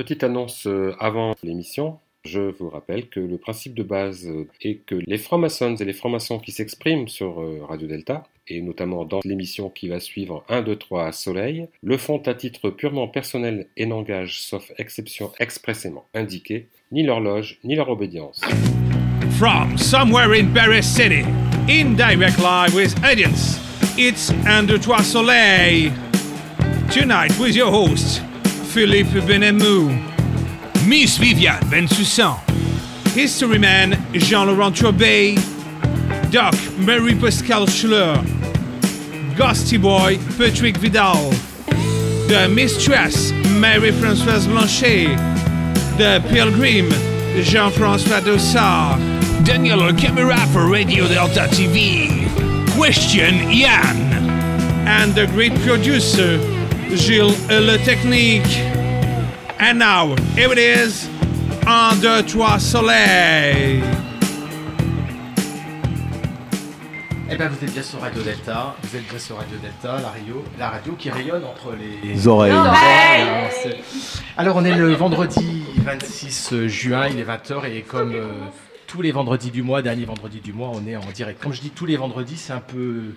Petite annonce euh, avant l'émission. Je vous rappelle que le principe de base euh, est que les francs-maçons et les francs-maçons qui s'expriment sur euh, Radio Delta, et notamment dans l'émission qui va suivre 1, 2, 3 Soleil, le font à titre purement personnel et n'engagent, sauf exception expressément indiquée, ni leur loge, ni leur obédience. From somewhere in Paris City, in direct live with audience, it's 1, 2, 3 Soleil. Tonight with your host, Philippe Benemou. Miss Viviane Bensoussan, Historyman Jean-Laurent Trobet, Doc Mary Pascal Schler, Ghosty Boy Patrick Vidal, The Mistress Mary-Françoise Blanchet, The Pilgrim Jean-François Dossard, Daniel Camera for Radio Delta TV, Question Yan, and the great producer Gilles Le Technique. And now, here it is, 1, 2, 3 Soleil. Eh ben vous êtes bien sur Radio Delta, vous êtes bien sur Radio Delta, la radio, la radio qui rayonne entre les oreilles. Alors, on est le vendredi 26 juin, il est 20h et comme euh, tous les vendredis du mois, dernier vendredi du mois, on est en direct. Comme je dis tous les vendredis, c'est un peu...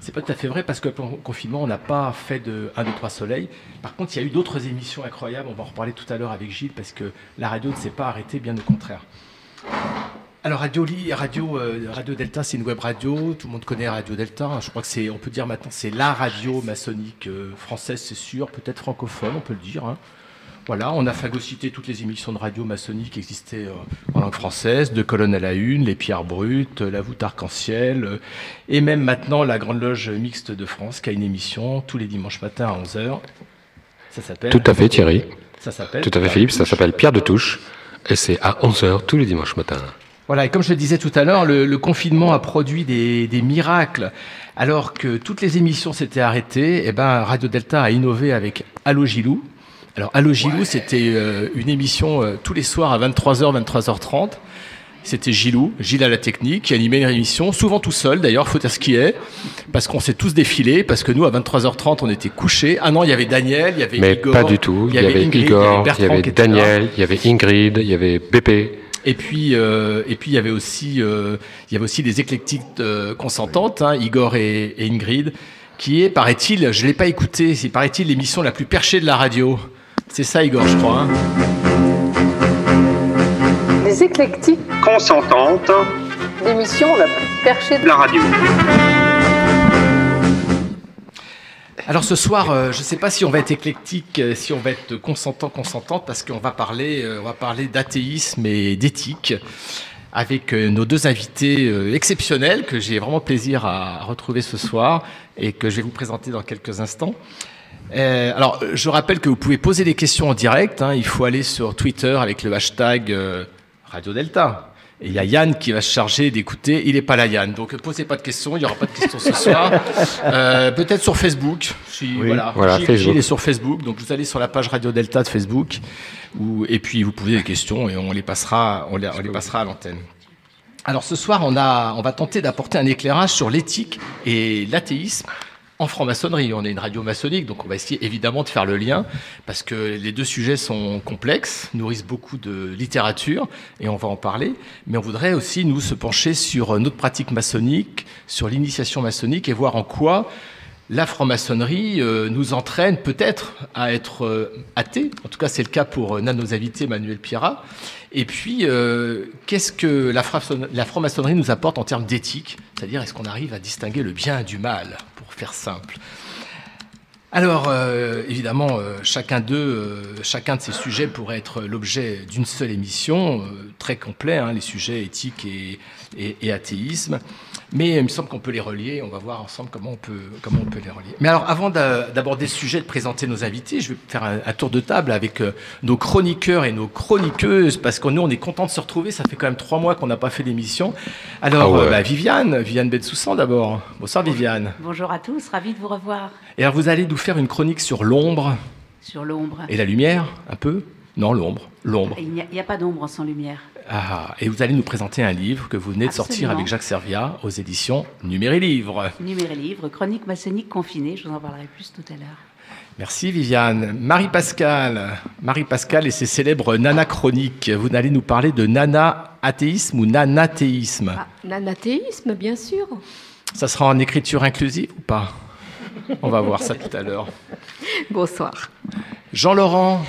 C'est pas tout à fait vrai parce que le confinement, on n'a pas fait de 1, 2, 3 soleil. Par contre, il y a eu d'autres émissions incroyables. On va en reparler tout à l'heure avec Gilles parce que la radio ne s'est pas arrêtée, bien au contraire. Alors Radio, radio, euh, radio Delta, c'est une web radio. Tout le monde connaît Radio Delta. Je crois que c'est, peut dire maintenant, c'est la radio maçonnique euh, française, c'est sûr, peut-être francophone, on peut le dire. hein. Voilà, on a phagocyté toutes les émissions de radio maçonnique qui existaient euh, en langue française, de Colonne à la Une, les Pierres Brutes, la voûte arc-en-ciel, euh, et même maintenant la Grande Loge Mixte de France qui a une émission tous les dimanches matins à 11h. Ça s'appelle. Tout à fait Thierry, Ça s'appelle. tout à fait Philippe, ça s'appelle Pierre de Touche et c'est à 11h tous les dimanches matins. Voilà, et comme je le disais tout à l'heure, le, le confinement a produit des, des miracles. Alors que toutes les émissions s'étaient arrêtées, eh ben, Radio Delta a innové avec Allo Gilou. Alors Allo Gilou, c'était euh, une émission euh, tous les soirs à 23h, 23h30. C'était Gilou, Gilles à la technique, qui animait une émission, souvent tout seul d'ailleurs, faut dire ce qui est, parce qu'on s'est tous défilés, parce que nous à 23h30 on était couchés. Ah non, il y avait Daniel, il y avait Mais Igor, pas du tout, il y avait Ingrid, Igor, il y avait. Daniel, il y avait Ingrid, il y avait Pépé. Et puis, euh, et puis il y avait aussi, euh, il y avait aussi des éclectiques euh, consentantes, hein, Igor et, et Ingrid, qui est, paraît-il, je l'ai pas écouté, c'est paraît-il l'émission la plus perchée de la radio. C'est ça, Igor, je crois. hein. Les éclectiques, consentante l'émission la plus perchée de la radio. Alors ce soir, euh, je ne sais pas si on va être éclectique, euh, si on va être consentant, consentante, parce qu'on va parler, euh, on va parler d'athéisme et d'éthique avec nos deux invités exceptionnels que j'ai vraiment plaisir à retrouver ce soir et que je vais vous présenter dans quelques instants. Euh, alors, je rappelle que vous pouvez poser des questions en direct. hein. il faut aller sur Twitter avec le hashtag euh, Radio Delta. Et il y a Yann qui va se charger d'écouter. Il n'est pas là, Yann. Donc, posez pas de questions. Il n'y aura pas de questions ce soir. Euh, Peut-être sur Facebook. Si, voilà. Voilà, Gilles, Facebook. Gilles est sur Facebook. Donc, vous allez sur la page Radio Delta de Facebook. Où, et puis, vous posez des questions et on les passera, on les, on les passera à l'antenne. Alors ce soir, on, a, on va tenter d'apporter un éclairage sur l'éthique et l'athéisme en franc-maçonnerie. On est une radio maçonnique, donc on va essayer évidemment de faire le lien, parce que les deux sujets sont complexes, nourrissent beaucoup de littérature, et on va en parler. Mais on voudrait aussi, nous, se pencher sur notre pratique maçonnique, sur l'initiation maçonnique, et voir en quoi la franc-maçonnerie euh, nous entraîne peut-être à être euh, athées. En tout cas, c'est le cas pour euh, l'un de nos invités, Manuel Pierrat. Et puis, euh, qu'est-ce que la franc-maçonnerie nous apporte en termes d'éthique? C'est-à-dire, est-ce qu'on arrive à distinguer le bien du mal, pour faire simple alors, euh, évidemment, euh, chacun d'eux, euh, chacun de ces sujets pourrait être l'objet d'une seule émission, euh, très complet, hein, les sujets éthiques et, et- et athéisme. Mais il me semble qu'on peut les relier. On va voir ensemble comment on peut, comment on peut les relier. Mais alors, avant d'a- d'aborder ce sujet, de présenter nos invités, je vais faire un, un tour de table avec euh, nos chroniqueurs et nos chroniqueuses, parce que nous, on est contents de se retrouver. Ça fait quand même trois mois qu'on n'a pas fait d'émission. Alors, Ah ouais. euh, bah, Viviane, Viviane Bensoussan d'abord. Bonsoir, Viviane. Bonjour à tous, ravi de vous revoir Et alors, vous allez nous faire une chronique sur l'ombre sur l'ombre. et la lumière, un peu Non, l'ombre. L'ombre. Il n'y a, pas d'ombre sans lumière. Ah, et vous allez nous présenter un livre que vous venez de sortir avec Jacques Serviat aux éditions Numéré Livre. Numéré livre, chronique maçonnique confinée, je vous en parlerai plus tout à l'heure. Merci Viviane. Marie-Pascale, Marie-Pascale et ses célèbres nana chroniques. Vous allez nous parler de nana-athéisme ou nanathéisme. Ah, L'anathéisme, bien sûr. Ça sera en écriture inclusive ou pas? On va voir ça tout à l'heure. Bonsoir. Jean-Laurent,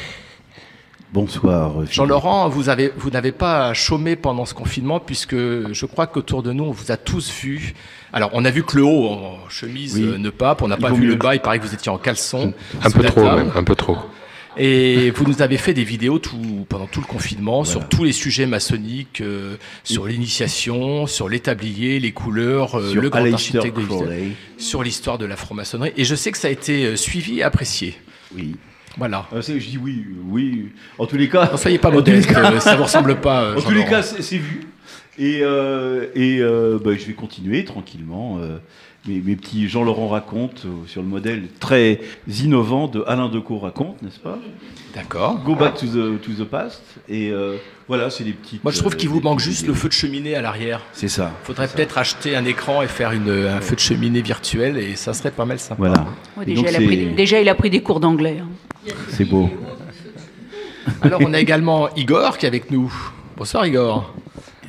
Bonsoir. Philippe. Jean-Laurent, vous avez, vous n'avez pas chômé pendant ce confinement puisque je crois qu'autour de nous, on vous a tous vu. Alors, on a vu que le haut en chemise Oui. euh, ne pape, on n'a pas vu mieux. le bas. Il paraît que vous étiez en caleçon. Un peu trop, même, un peu trop. Et vous nous avez fait des vidéos tout, pendant tout le confinement Voilà. sur tous les sujets maçonniques, euh, sur l'initiation, sur l'établier, les couleurs, euh, le grand Aleister architecte de Crowley. sur l'histoire de la franc-maçonnerie. Et je sais que ça a été euh, suivi et apprécié. Oui. Voilà. Euh, c'est- je dis oui, oui. En tous les cas. Ne soyez pas les modeste, cas- ça vous ressemble pas. En tous les cas, c'est vu. Et, et bah, je vais continuer tranquillement. Mes, mes petits Jean-Laurent raconte euh, sur le modèle très innovant de Alain Decaux raconte, n'est-ce pas D'accord. Go back to the, to the past. Et euh, voilà, c'est les petites. Moi, je trouve euh, qu'il vous des manque juste le feu de cheminée à l'arrière. C'est ça. Faudrait peut-être acheter un écran et faire une, un feu de cheminée virtuel et ça serait pas mal sympa. Voilà. Ouais, Et déjà, donc, il a pris, c'est- déjà, il a pris des cours d'anglais. hein. C'est beau. Alors, on a également Igor qui est avec nous. Bonsoir Igor.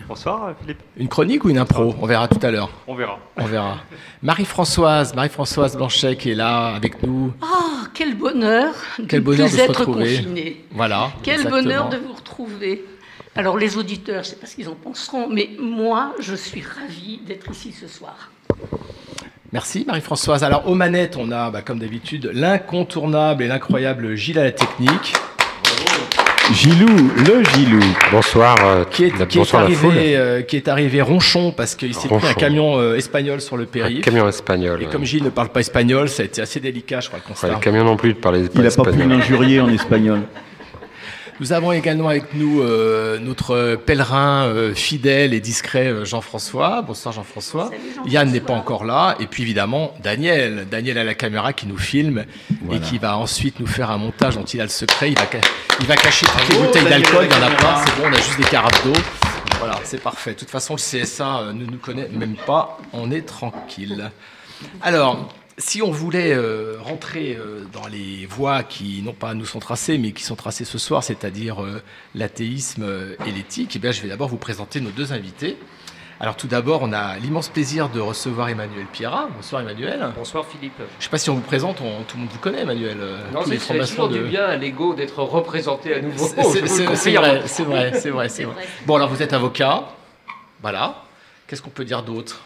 Bonsoir Philippe, Une chronique ou une impro? On verra tout à l'heure. on verra. On verra. Marie-Françoise, Marie-Françoise Blanchet qui est là avec nous. Ah, quel bonheur de Quel bonheur plus de se être retrouver. confiné. Voilà. Quel exactement. bonheur de vous retrouver. Alors les auditeurs, je ne sais pas ce qu'ils en penseront, mais moi, je suis ravie d'être ici ce soir. Merci Marie-Françoise. Alors aux manettes, on a, bah, comme d'habitude, l'incontournable et l'incroyable Gilles à la technique, Gilou, le Gilou. Bonsoir, euh, qui est, qui bonsoir arrivé, euh, qui est arrivé ronchon parce qu'il s'est pris un camion euh, espagnol sur le Un périph'. camion espagnol. Et ouais. comme Gilles ne parle pas espagnol, ça a été assez délicat, je crois, le Ouais, constat. le camion non plus ne parlait pas Il n'a pas pu espagnol. l'injurier en espagnol. Nous avons également avec nous euh, notre pèlerin euh, fidèle et discret euh, Jean-François. Bonsoir Jean-François. Yann n'est pas encore là. Et puis évidemment Daniel. Daniel à la caméra qui nous filme Voilà. et qui va ensuite nous faire un montage dont il a le secret. Il va, ca- il va cacher toutes les bouteilles d'alcool. Il n'y en a pas. C'est bon, on a juste des carafes d'eau. Voilà, c'est parfait. De toute façon, le CSA euh, ne nous connaît même pas. On est tranquille. Alors, si on voulait euh, rentrer euh, dans les voies qui, non pas nous sont tracées, mais qui sont tracées ce soir, c'est-à-dire euh, l'athéisme et l'éthique, eh bien, je vais d'abord vous présenter nos deux invités. Alors tout d'abord, on a l'immense plaisir de recevoir Emmanuel Pierra. Bonsoir Emmanuel. Bonsoir Philippe. Je ne sais pas si on vous présente, on- tout le monde vous connaît Emmanuel. Non, mais c'est toujours de- du bien à l'ego d'être représenté à nouveau. Vrai, c'est vrai, c'est vrai, c'est vrai. Bon alors vous êtes avocat, voilà. Qu'est-ce qu'on peut dire d'autre?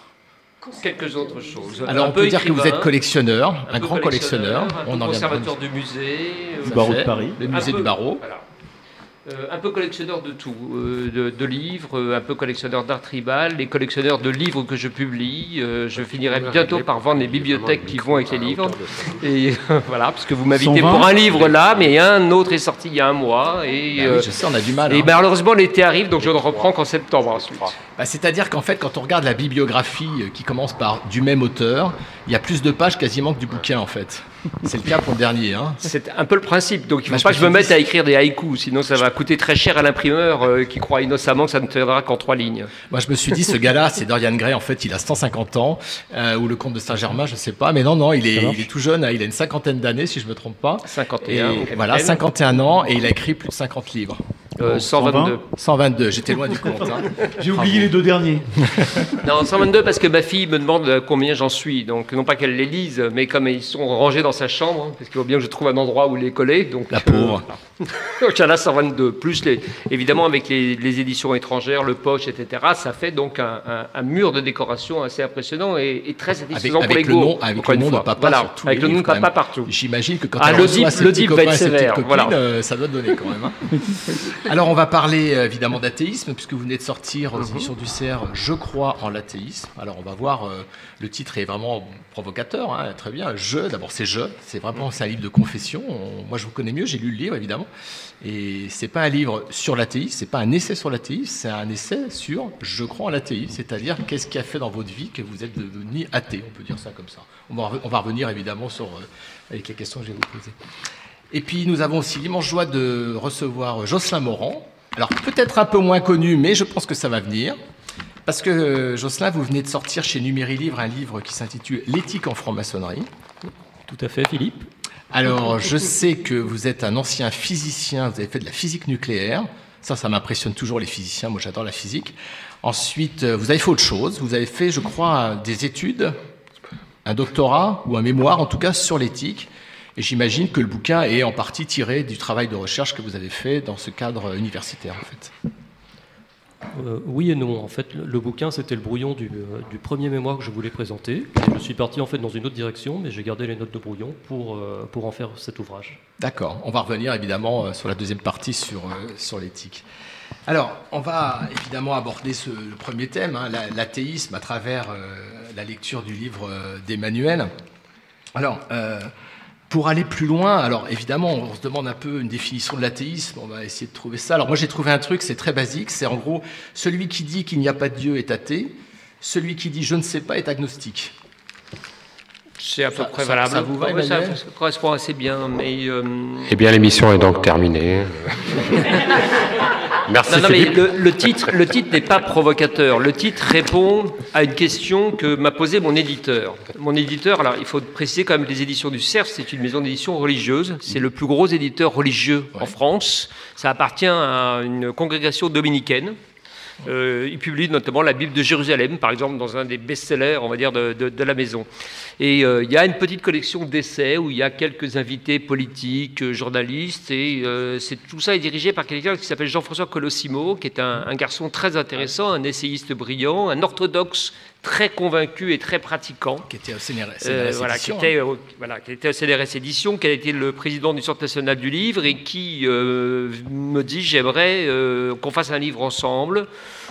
Quelques autres choses. Alors Un on peu peut dire que vous êtes collectionneur, un, grand collectionneur. un peu On en viendra. conservateur du musée. Du euh, barreau fait. de Paris. Le musée peu- du barreau. voilà. Euh, un peu collectionneur de tout, euh, de, de livres, euh, un peu collectionneur d'art tribal, les collectionneurs de livres que je publie. euh, je finirai bientôt par vendre les bibliothèques qui vont avec les livres. Et euh, voilà, parce que vous m'invitez 120. pour un livre là, mais un autre est sorti il y a un mois. Et, Ah euh, oui, je sais, on a du mal. et hein. malheureusement, l'été arrive, donc je ne reprends qu'en septembre ensuite. Bah, C'est-à-dire qu'en fait, quand on regarde la bibliographie qui commence par du même auteur, il y a plus de pages quasiment que du bouquin en fait. C'est le cas pour le dernier. Hein. C'est un peu le principe. Donc il ne Bah, faut pas que je me me mette à écrire des haïkus, sinon ça va coûter très cher à l'imprimeur euh, qui croit innocemment que ça ne tiendra qu'en trois lignes. Moi, je me suis dit, ce gars-là, c'est Dorian Gray. En fait, il a 150 ans, euh, ou le comte de Saint-Germain, je sais pas. Mais non, non, il est, il est tout jeune. hein, il a une cinquantaine d'années, si je me trompe pas. 51. Et voilà, 51 ans, et il a écrit plus de 50 livres. Euh, 122. 122, j'étais loin du compte. hein. J'ai oublié les deux derniers. Non, 122 parce que ma fille me demande euh, combien j'en suis. Donc non pas qu'elle les lise, mais comme ils sont rangés dans sa chambre, hein, parce qu'il faut bien que je trouve un endroit où les coller. Donc, La pauvre. euh, donc il y en a 122. Plus les, évidemment avec les, les éditions étrangères, le poche, etc. Ça fait donc un, un- un mur de décoration assez impressionnant et, et très Avec, satisfaisant pour avec les le go. nom, avec le nom de papa Voilà, sur tous avec le nom de papa partout. J'imagine que quand Ah, elle le dip- dip va être sévère, copines, voilà. euh, ça doit donner quand même. hein. Alors on va parler euh, évidemment d'athéisme puisque vous venez de sortir aux Mhm. éditions du CERF Je crois en l'athéisme. Alors on va voir, euh, le titre est vraiment provocateur, hein, très bien. Je, d'abord c'est je, c'est vraiment c'est un livre de confession. On- moi je vous connais mieux, j'ai lu le livre évidemment. Et c'est pas un livre sur l'athéisme, c'est pas un essai sur l'athéisme, c'est un essai sur je crois en l'athéisme, c'est-à-dire qu'est-ce qui a fait dans votre vie que vous êtes devenu athée, on peut dire ça comme ça. On va, on va revenir évidemment sur euh, avec les questions que je vais vous poser. Et puis nous avons aussi l'immense joie de recevoir Jocelyn Morand. Alors peut-être un peu moins connu, mais je pense que ça va venir. Parce que euh, Jocelyn, vous venez de sortir chez Numéri Livre un livre qui s'intitule L'éthique en franc-maçonnerie. Tout à fait, Philippe. Alors, je sais que vous êtes un ancien physicien, vous avez fait de la physique nucléaire. Ça, ça m'impressionne toujours les physiciens, moi j'adore la physique. Ensuite, euh, vous avez fait autre chose, vous avez fait, je crois, des études, un doctorat ou un mémoire en tout cas sur l'éthique. Et j'imagine que le bouquin est en partie tiré du travail de recherche que vous avez fait dans ce cadre universitaire en fait. Euh, oui et non. En fait, le, le bouquin, c'était le brouillon du, euh, du premier mémoire que je voulais présenter. Je suis parti en fait dans une autre direction, mais j'ai gardé les notes de brouillon pour, euh, pour en faire cet ouvrage. D'accord. On va revenir évidemment sur la deuxième partie sur, sur l'éthique. Alors, on va évidemment aborder ce, le premier thème, hein, la- l'athéisme, à travers la lecture du livre d'Emmanuel. Alors, pour aller plus loin, alors évidemment, on se demande un peu une définition de l'athéisme, on va essayer de trouver ça. Alors moi j'ai trouvé un truc, c'est très basique, c'est en gros, celui qui dit qu'il n'y a pas de Dieu est athée, celui qui dit je ne sais pas est agnostique. C'est à peu Ça- près ça- valable. ça vous va, Emmanuel ça correspond assez bien, mais... euh, Eh bien, l'émission est donc terminée. Merci Non, non, mais Philippe. le, le titre, le titre n'est pas provocateur. Le titre répond à une question que m'a posée mon éditeur. Mon éditeur, alors il faut préciser quand même les éditions du CERF, c'est une maison d'édition religieuse. C'est le plus gros éditeur religieux en France. Ça appartient à une congrégation dominicaine. Euh, il publie notamment la Bible de Jérusalem, par exemple, dans un des best-sellers, on va dire, de, la maison. Et euh, il y a une petite collection d'essais où il y a quelques invités politiques, euh, journalistes, et tout ça est dirigé par quelqu'un qui s'appelle Jean-François Colossimo, qui est un garçon très intéressant, un essayiste brillant, un orthodoxe très convaincu et très pratiquant. Qui était au CNRS, Euh, voilà, qui était, hein. au- voilà, qui était au CNRS Édition, qui a été le président du Centre national du livre et qui euh, me dit j'aimerais euh, qu'on fasse un livre ensemble.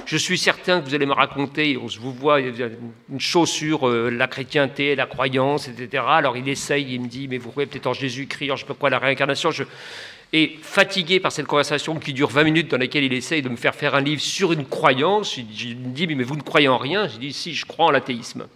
Je suis certain que vous allez me raconter, on se vous voit, une chose sur la chrétienté, la croyance, etc. Alors il essaye, il me dit mais vous croyez peut-être en Jésus-Christ, je sais pas quoi, la réincarnation. Je... Et fatigué par cette conversation qui dure 20 minutes dans laquelle il essaye de me faire faire un livre sur une croyance, il me dit mais vous ne croyez en rien? Je dis si, je crois en l'athéisme.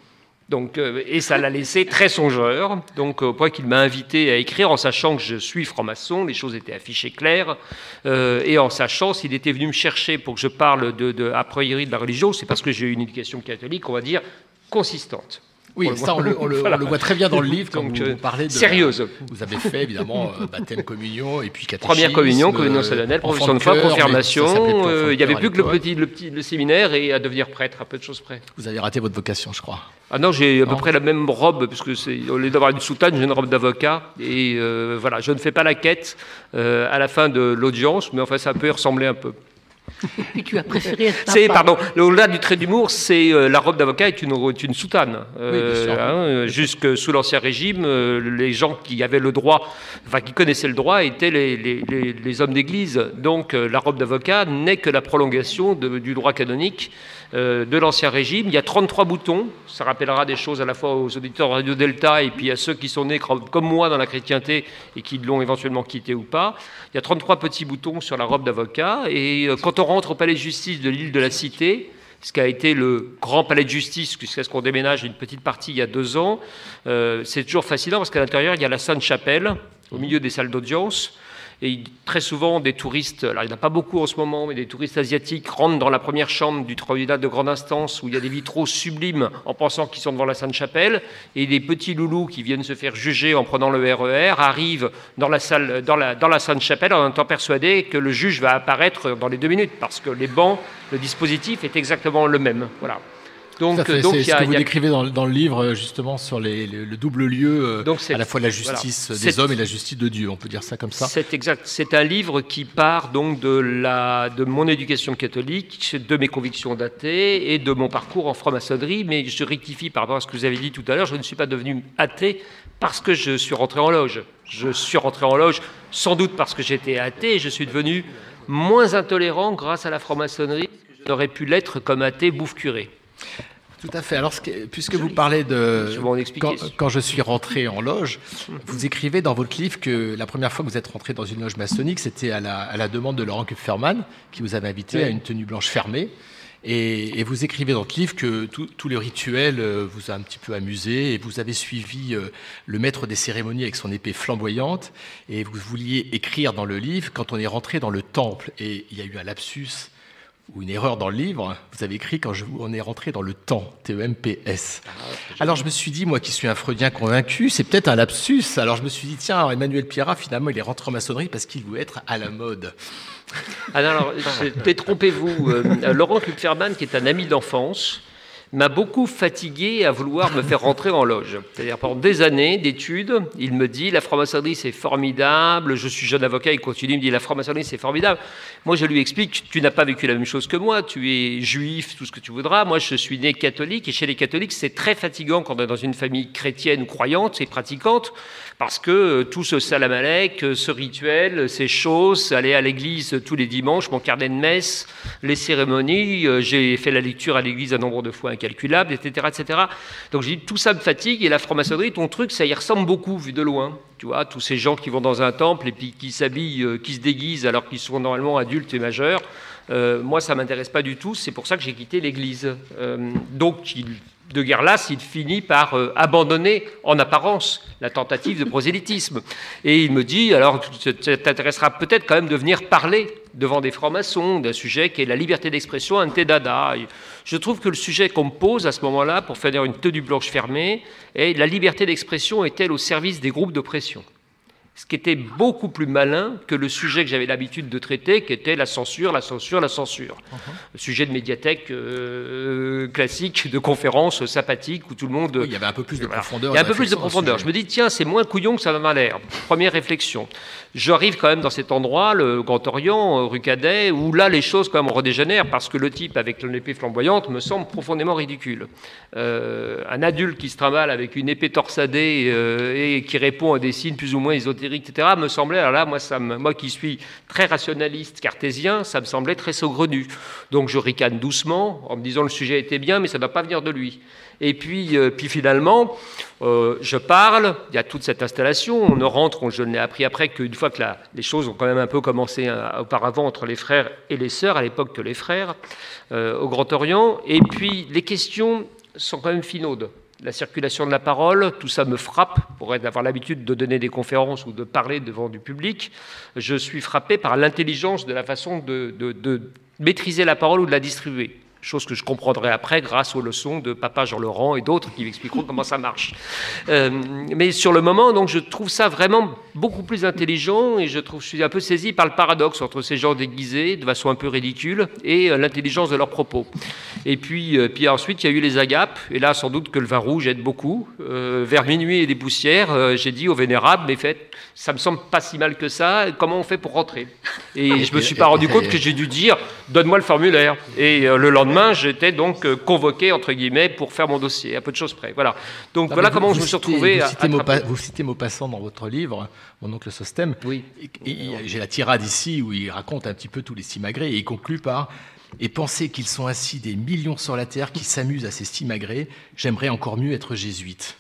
Donc, euh, et ça l'a laissé très songeur, donc au point qu'il m'a invité à écrire en sachant que je suis franc-maçon, les choses étaient affichées claires, euh, et en sachant s'il était venu me chercher pour que je parle de, de, a priori de la religion, c'est parce que j'ai eu une éducation catholique, on va dire, consistante. Oui, le ça on le, on le- Voilà. on le voit très bien dans le livre quand Donc, vous, euh, vous parlez de sérieuse. Vous avez fait évidemment euh, baptême, communion et puis catéchisme. Première communion, communion euh, solennelle, enfant profession de foi, confirmation. euh, Il n'y avait plus que le petit, le petit le séminaire et à devenir prêtre, à peu de choses près. Vous avez raté votre vocation, je crois. Ah non, j'ai à peu près la même robe, parce que c'est au lieu d'avoir une soutane, j'ai une robe d'avocat. Et euh, voilà, je ne fais pas la quête à la fin de l'audience, mais enfin, ça peut y ressembler un peu. Puis tu as préféré être C'est, pardon, le- au-delà du trait d'humour, c'est euh, la robe d'avocat est une, est une soutane. Euh, bien sûr. hein, jusque sous l'Ancien Régime, euh, les gens qui avaient le droit, enfin qui connaissaient le droit, étaient les, les- les- les hommes d'Église. Donc euh, la robe d'avocat n'est que la prolongation de- du droit canonique de l'Ancien Régime. Il y a 33 boutons. Ça rappellera des choses à la fois aux auditeurs Radio Delta et puis à ceux qui sont nés comme moi dans la chrétienté et qui l'ont éventuellement quitté ou pas. Il y a 33 petits boutons sur la robe d'avocat. Et euh, quand on rentre au palais de justice de l'île de la Cité, ce qui a été le grand palais de justice jusqu'à ce qu'on déménage une petite partie il y a deux ans, euh, c'est toujours fascinant parce qu'à l'intérieur, il y a la Sainte-Chapelle, au milieu des salles d'audience. Et très souvent, des touristes, alors il n'y en a pas beaucoup en ce moment, mais des touristes asiatiques rentrent dans la première chambre du tribunal de grande instance où il y a des vitraux sublimes en pensant qu'ils sont devant la Sainte-Chapelle. Et des petits loulous qui viennent se faire juger en prenant le RER arrivent dans la, salle, dans la, dans la Sainte-Chapelle en étant persuadés que le juge va apparaître dans les deux minutes parce que les bancs, le dispositif est exactement le même. Voilà. Donc, c'est ce a- que vous a- décrivez dans, dans le livre, euh, justement, sur les- le, le double lieu, euh, Donc à la fois la justice voilà. des hommes et la justice de Dieu, on peut dire ça comme ça. C'est exact. C'est un livre qui part donc de, la, de mon éducation catholique, de mes convictions d'athée et de mon parcours en franc-maçonnerie. Mais je rectifie par rapport à ce que vous avez dit tout à l'heure, je ne suis pas devenu athée parce que je suis rentré en loge. Je suis rentré en loge sans doute parce que j'étais athée et je suis devenu moins intolérant grâce à la franc-maçonnerie n'aurais pu l'être comme athée bouffe curé. Tout à fait. Alors, puisque vous parlez de quand, quand je suis rentré en loge, vous écrivez dans votre livre que la première fois que vous êtes rentré dans une loge maçonnique, c'était à la, à la demande de Laurent Kupferman, qui vous avait invité Oui. à une tenue blanche fermée. Et, et vous écrivez dans votre livre que tout, tout le rituel euh, vous a un petit peu amusé et vous avez suivi euh, le maître des cérémonies avec son épée flamboyante et vous vouliez écrire dans le livre quand on est rentré dans le temple et il y a eu un lapsus ou une erreur dans le livre. Vous avez écrit quand je, on est rentré dans le temps, T-E-M-P-S. Alors je me suis dit, moi qui suis un freudien convaincu, c'est peut-être un lapsus. Alors je me suis dit, tiens, Emmanuel Pierrat, finalement, il est rentré en maçonnerie parce qu'il veut être à la mode. Ah alors, détrompez-vous. Euh, Laurent Kupferman, qui est un ami d'enfance, m'a beaucoup fatigué à vouloir me faire rentrer en loge. C'est-à-dire pendant des années d'études, il me dit la franc-maçonnerie c'est formidable, je suis jeune avocat, il continue, il me dit la franc-maçonnerie c'est formidable. Moi je lui explique, tu n'as pas vécu la même chose que moi, tu es juif, tout ce que tu voudras, moi je suis né catholique. Et chez les catholiques c'est très fatigant quand on est dans une famille chrétienne croyante et pratiquante parce que euh, tout ce salamalek, euh, ce rituel, ces choses, aller à l'église tous les dimanches, mon carnet de messe, les cérémonies, euh, j'ai fait la lecture à l'église un nombre de fois incalculable, etc. etc. Donc j'ai dit, tout ça me fatigue, et la franc-maçonnerie, ton truc, ça y ressemble beaucoup, vu de loin. Tu vois, tous ces gens qui vont dans un temple et puis qui s'habillent, qui se déguisent alors qu'ils sont normalement adultes et majeurs. moi, ça m'intéresse pas du tout. C'est pour ça que j'ai quitté l'Église. donc, il de Guerlas, il finit par euh, abandonner en apparence la tentative de prosélytisme. Et il me dit, alors tu t'intéresseras peut-être quand même de venir parler devant des francs-maçons d'un sujet qui est la liberté d'expression ante dada. Je trouve que le sujet qu'on me pose à ce moment-là, pour faire une tenue blanche fermée, est la liberté d'expression est-elle au service des groupes d'oppression? Ce qui était beaucoup plus malin que le sujet que j'avais l'habitude de traiter, qui était la censure, la censure, la censure. Uh-huh. Le sujet de médiathèque euh, classique, de conférence sympathique, où tout le monde... il y avait un peu plus de profondeur. Il y a un peu plus de profondeur. Je me dis, tiens, c'est moins couillon que ça m'a l'air. Première réflexion. J'arrive quand même dans cet endroit, le Grand Orient, euh, rue Cadet, où là, les choses quand même redégénèrent, parce que le type avec l'épée flamboyante me semble profondément ridicule. Euh, un adulte qui se trimballe avec une épée torsadée et qui répond à des signes plus ou moins ésotériques, etc., me semblait, alors là, moi, moi qui suis très rationaliste, cartésien, ça me semblait très saugrenu. Donc je ricane doucement en me disant le sujet était bien, mais ça ne doit pas venir de lui. Et puis, euh, puis finalement, euh, je parle, il y a toute cette installation, on ne rentre, je l'ai appris après, qu'une fois que les choses ont quand même un peu commencé hein, auparavant entre les frères et les sœurs, à l'époque que les frères, euh, au Grand Orient, et puis les questions sont quand même finaudes la circulation de la parole, tout ça me frappe pour avoir l'habitude de donner des conférences ou de parler devant du public. Je suis frappé par l'intelligence de la façon de, de maîtriser la parole ou de la distribuer chose que je comprendrai après grâce aux leçons de Papa Jean-Laurent et d'autres qui m'expliqueront comment ça marche. Euh, mais sur le moment, donc, je trouve ça vraiment beaucoup plus intelligent et je, trouve, je suis un peu saisi par le paradoxe entre ces gens déguisés de façon un peu ridicule et euh, l'intelligence de leurs propos. Et puis, euh, puis ensuite, il y a eu les agapes, et là, sans doute que le vin rouge aide beaucoup. vers minuit et des poussières, j'ai dit au vénérable, mais faites, ça me semble pas si mal que ça, comment on fait pour rentrer? Et je me suis pas rendu compte que j'ai dû dire, donne-moi le formulaire. Et le lendemain, j'étais donc euh, convoqué, entre guillemets, pour faire mon dossier, à peu de choses près. Voilà. Donc voilà comment je me suis retrouvé. Vous citez, vous citez Maupassant dans votre livre, Mon oncle Sostem. Oui. J'ai la tirade ici où il raconte un petit peu tous les simagrées et il conclut par et penser qu'ils sont ainsi des millions sur la terre qui s'amusent à ces simagrées, j'aimerais encore mieux être jésuite.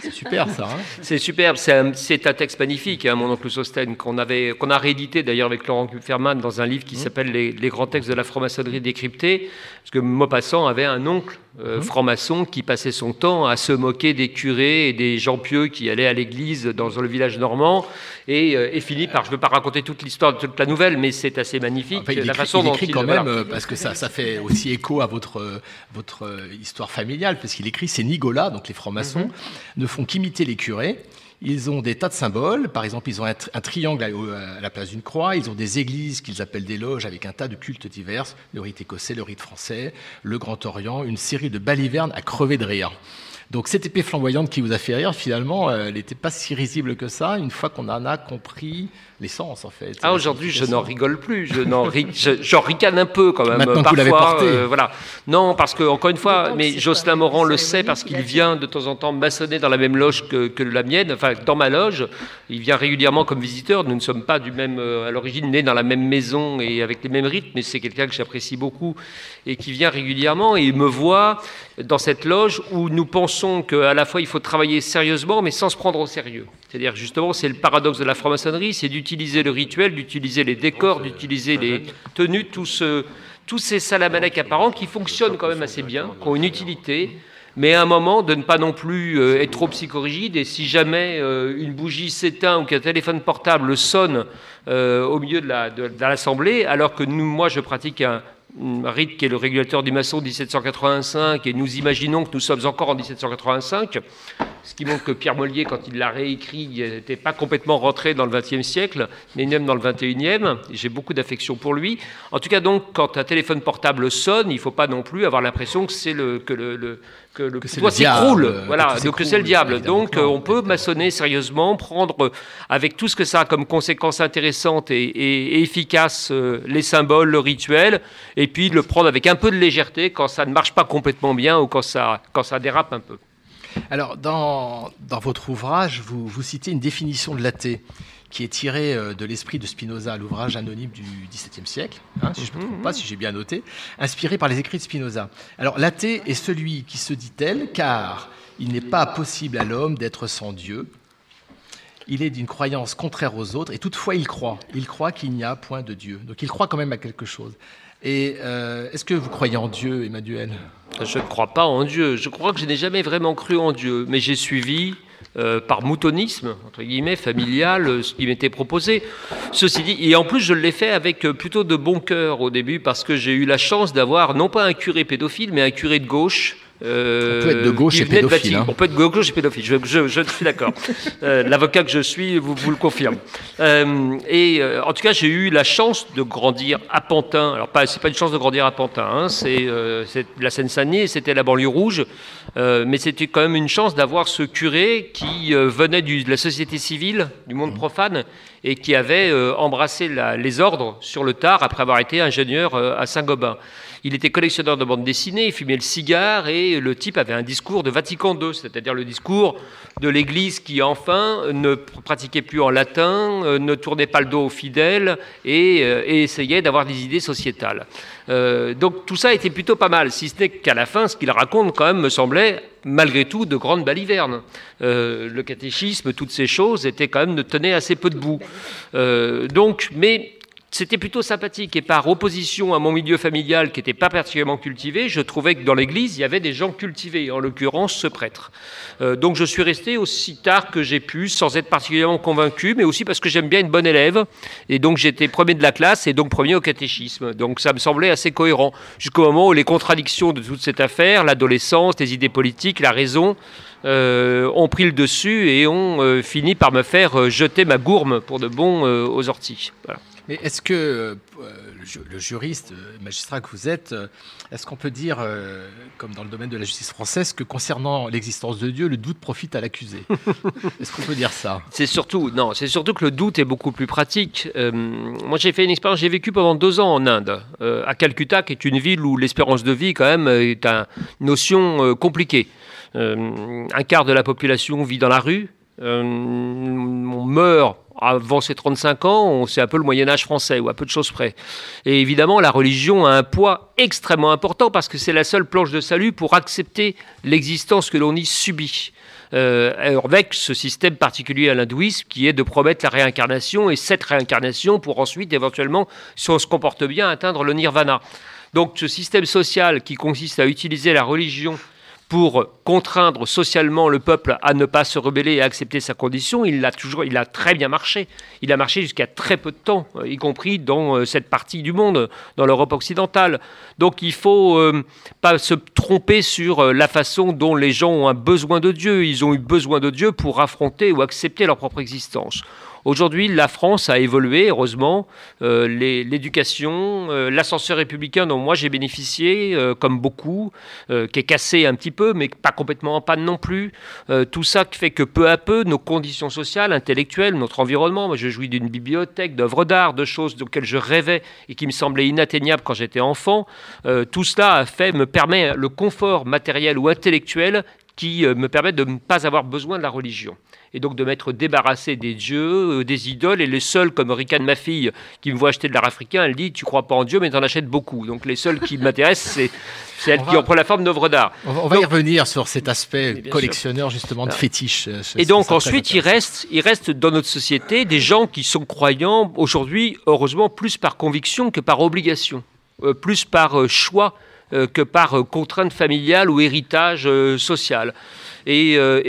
C'est super ça. Hein c'est super, c'est un, texte magnifique, hein, mon oncle Sosten, qu'on qu'on a réédité d'ailleurs avec Laurent Kupferman dans un livre qui mmh. s'appelle les, les, grands textes de la franc-maçonnerie décryptés, parce que Maupassant avait un oncle euh, mhm. franc-maçon qui passait son temps à se moquer des curés et des gens pieux qui allaient à l'église dans le village normand et, euh, finit par, je ne veux pas raconter toute l'histoire de toute la nouvelle, mais c'est assez magnifique la façon dont il quand même, euh, parce que ça, ça fait aussi écho à votre, votre histoire familiale, parce qu'il écrit, ces Nigolas, donc les francs-maçons, mhm. ne font qu'imiter les curés. Ils ont des tas de symboles. Par exemple, ils ont un, triangle à, la place d'une croix. Ils ont des églises qu'ils appellent des loges avec un tas de cultes divers. Le rite écossais, le rite français, le Grand Orient, une série de balivernes à crever de rire. Donc cette épée flamboyante qui vous a fait rire, finalement, elle n'était pas si risible que ça, une fois qu'on en a compris l'essence en fait. Ah aujourd'hui je n'en rigole plus, je n'en j'en ricane un peu quand même Maintenant parfois. Que vous porté. Euh, voilà. Non parce que encore une fois, mais Jocelyn Morand le sait parce qu'il vient de temps en temps maçonner dans la même loge que, que, la mienne, enfin dans ma loge, il vient régulièrement comme visiteur. Nous ne sommes pas du même euh, à l'origine nés dans la même maison et avec les mêmes rythmes, mais c'est quelqu'un que j'apprécie beaucoup et qui vient régulièrement et me voit dans cette loge où nous pensons qu'à la fois il faut travailler sérieusement mais sans se prendre au sérieux. C'est-à-dire justement c'est le paradoxe de la franc-maçonnerie, c'est du d'utiliser le rituel, d'utiliser les décors, d'utiliser les tenues, tous ces salamalek apparents qui fonctionnent quand même assez bien, qui ont une utilité, mais à un moment de ne pas non plus euh, être trop psychorigide. Et si jamais euh, une bougie s'éteint ou qu'un téléphone portable sonne euh, au milieu de l'assemblée, alors que moi je pratique un, rite qui est le régulateur du maçon de 1785, et nous imaginons que nous sommes encore en 1785, ce qui montre que Pierre Mollier, quand il l'a réécrit, n'était pas complètement rentré dans le XXe siècle, mais même dans le XXIe. J'ai beaucoup d'affection pour lui. En tout cas, donc, quand un téléphone portable sonne, il ne faut pas non plus avoir l'impression que c'est le, que le, que le toit s'écroule. Voilà, donc c'est le diable. Donc, on peut maçonner sérieusement, prendre avec tout ce que ça a comme conséquences intéressantes et, et, et efficaces euh, les symboles, le rituel, et puis le prendre avec un peu de légèreté quand ça ne marche pas complètement bien ou quand ça, quand ça dérape un peu. Alors, dans, dans votre ouvrage, vous, vous citez une définition de l'athée qui est tirée euh, de l'esprit de Spinoza, l'ouvrage anonyme du XVIIe siècle, hein, si je ne me trompe pas, si j'ai bien noté, inspiré par les écrits de Spinoza. Alors, l'athée est celui qui se dit tel, car il n'est pas possible à l'homme d'être sans Dieu. Il est d'une croyance contraire aux autres, et toutefois il croit. Il croit qu'il n'y a point de Dieu. Donc il croit quand même à quelque chose. Et euh, est-ce que vous croyez en Dieu, Emmanuel? Je ne crois pas en Dieu. Je crois que je n'ai jamais vraiment cru en Dieu, mais j'ai suivi euh, par moutonisme, entre guillemets, familial, euh, ce qui m'était proposé. Ceci dit, et en plus, je l'ai fait avec euh, plutôt de bon cœur au début, parce que j'ai eu la chance d'avoir non pas un curé pédophile, mais un curé de gauche euh, on peut être de gauche et pédophile. Hein. On peut être de gauche et pédophile, je, je, je suis d'accord. euh, L'avocat que je suis vous, vous le confirme. Euh, et euh, en tout cas, j'ai eu la chance de grandir à Pantin. Alors, pas, c'est pas une chance de grandir à Pantin, hein, c'est euh, la Seine-Saint-Denis, c'était la banlieue rouge. mais c'était quand même une chance d'avoir ce curé qui venait du, de la société civile, du monde Mmh. profane, et qui avait embrassé la, les ordres sur le tard après avoir été ingénieur à Saint-Gobain. Il était collectionneur de bandes dessinées, il fumait le cigare et le type avait un discours de Vatican II, c'est-à-dire le discours de l'Église qui enfin ne pratiquait plus en latin, euh, ne tournait pas le dos aux fidèles et, euh, essayait d'avoir des idées sociétales. Euh, donc tout ça était plutôt pas mal, si ce n'est qu'à la fin, ce qu'il raconte quand même me semblait malgré tout de grandes balivernes. Le catéchisme, toutes ces choses étaient quand même ne tenaient assez peu debout. Euh, donc, mais c'était plutôt sympathique. Et par opposition à mon milieu familial qui n'était pas particulièrement cultivé, je trouvais que dans l'église, il y avait des gens cultivés, en l'occurrence ce prêtre. Euh, donc je suis resté aussi tard que j'ai pu, sans être particulièrement convaincu, mais aussi parce que j'aime bien une bonne élève. Et donc j'étais premier de la classe et donc premier au catéchisme. Donc ça me semblait assez cohérent. Jusqu'au moment où les contradictions de toute cette affaire, l'adolescence, les idées politiques, la raison, euh, ont pris le dessus et ont euh, fini par me faire jeter ma gourme pour de bon aux orties. Voilà. Mais est-ce que euh, le juriste, le magistrat que vous êtes, euh, est-ce qu'on peut dire, euh, comme dans le domaine de la justice française, que concernant l'existence de Dieu, le doute profite à l'accusé? Est-ce qu'on peut dire ça? C'est surtout, non, c'est surtout que le doute est beaucoup plus pratique. Euh, moi, j'ai fait une expérience, j'ai vécu pendant deux ans en Inde, euh, à Calcutta, qui est une ville où l'espérance de vie, quand même, est une notion euh, compliquée. Euh, un quart de la population vit dans la rue. Euh, on meurt avant ses 35 ans, c'est un peu le Moyen Âge français, ou à peu de choses près. Et évidemment, la religion a un poids extrêmement important parce que c'est la seule planche de salut pour accepter l'existence que l'on y subit. Euh, avec ce système particulier à l'hindouisme qui est de promettre la réincarnation et cette réincarnation pour ensuite éventuellement, si on se comporte bien, atteindre le nirvana. Donc ce système social qui consiste à utiliser la religion pour contraindre socialement le peuple à ne pas se rebeller et à accepter sa condition, il a toujours, il a très bien marché. Il a marché jusqu'à très peu de temps, euh, y compris dans euh, cette partie du monde, dans l'Europe occidentale. Donc il faut euh, pas se tromper sur la façon dont les gens ont un besoin de Dieu. Ils ont eu besoin de Dieu pour affronter ou accepter leur propre existence. Aujourd'hui, la France a évolué, heureusement. Euh, L'éducation, euh, l'ascenseur républicain dont moi j'ai bénéficié, euh, comme beaucoup, qui est cassé un petit peu, mais pas complètement en panne non plus. Tout ça fait que peu à peu, nos conditions sociales, intellectuelles, notre environnement, moi je jouis d'une bibliothèque, d'œuvres d'art, de choses auxquelles je rêvais et qui me semblaient inatteignables quand j'étais enfant, tout cela a fait, me permet le confort matériel ou intellectuel qui me permet de ne pas avoir besoin de la religion. Et donc de m'être débarrassé des dieux, euh, des idoles, et les seuls, comme Ricane, ma fille, qui me voit acheter de l'art africain, elle dit Tu crois pas en Dieu, mais tu en achètes beaucoup. Donc les seuls qui m'intéressent, c'est c'est elle On qui va- en prend la forme d'œuvre d'art. On va, on va y revenir sur cet aspect collectionneur justement de Alors. fétiche. euh, Et donc ensuite, il reste, il reste dans notre société des gens qui sont croyants aujourd'hui, heureusement, plus par conviction que par obligation, Euh, plus par euh, choix que par euh, contrainte familiale ou héritage euh, social. Et, euh,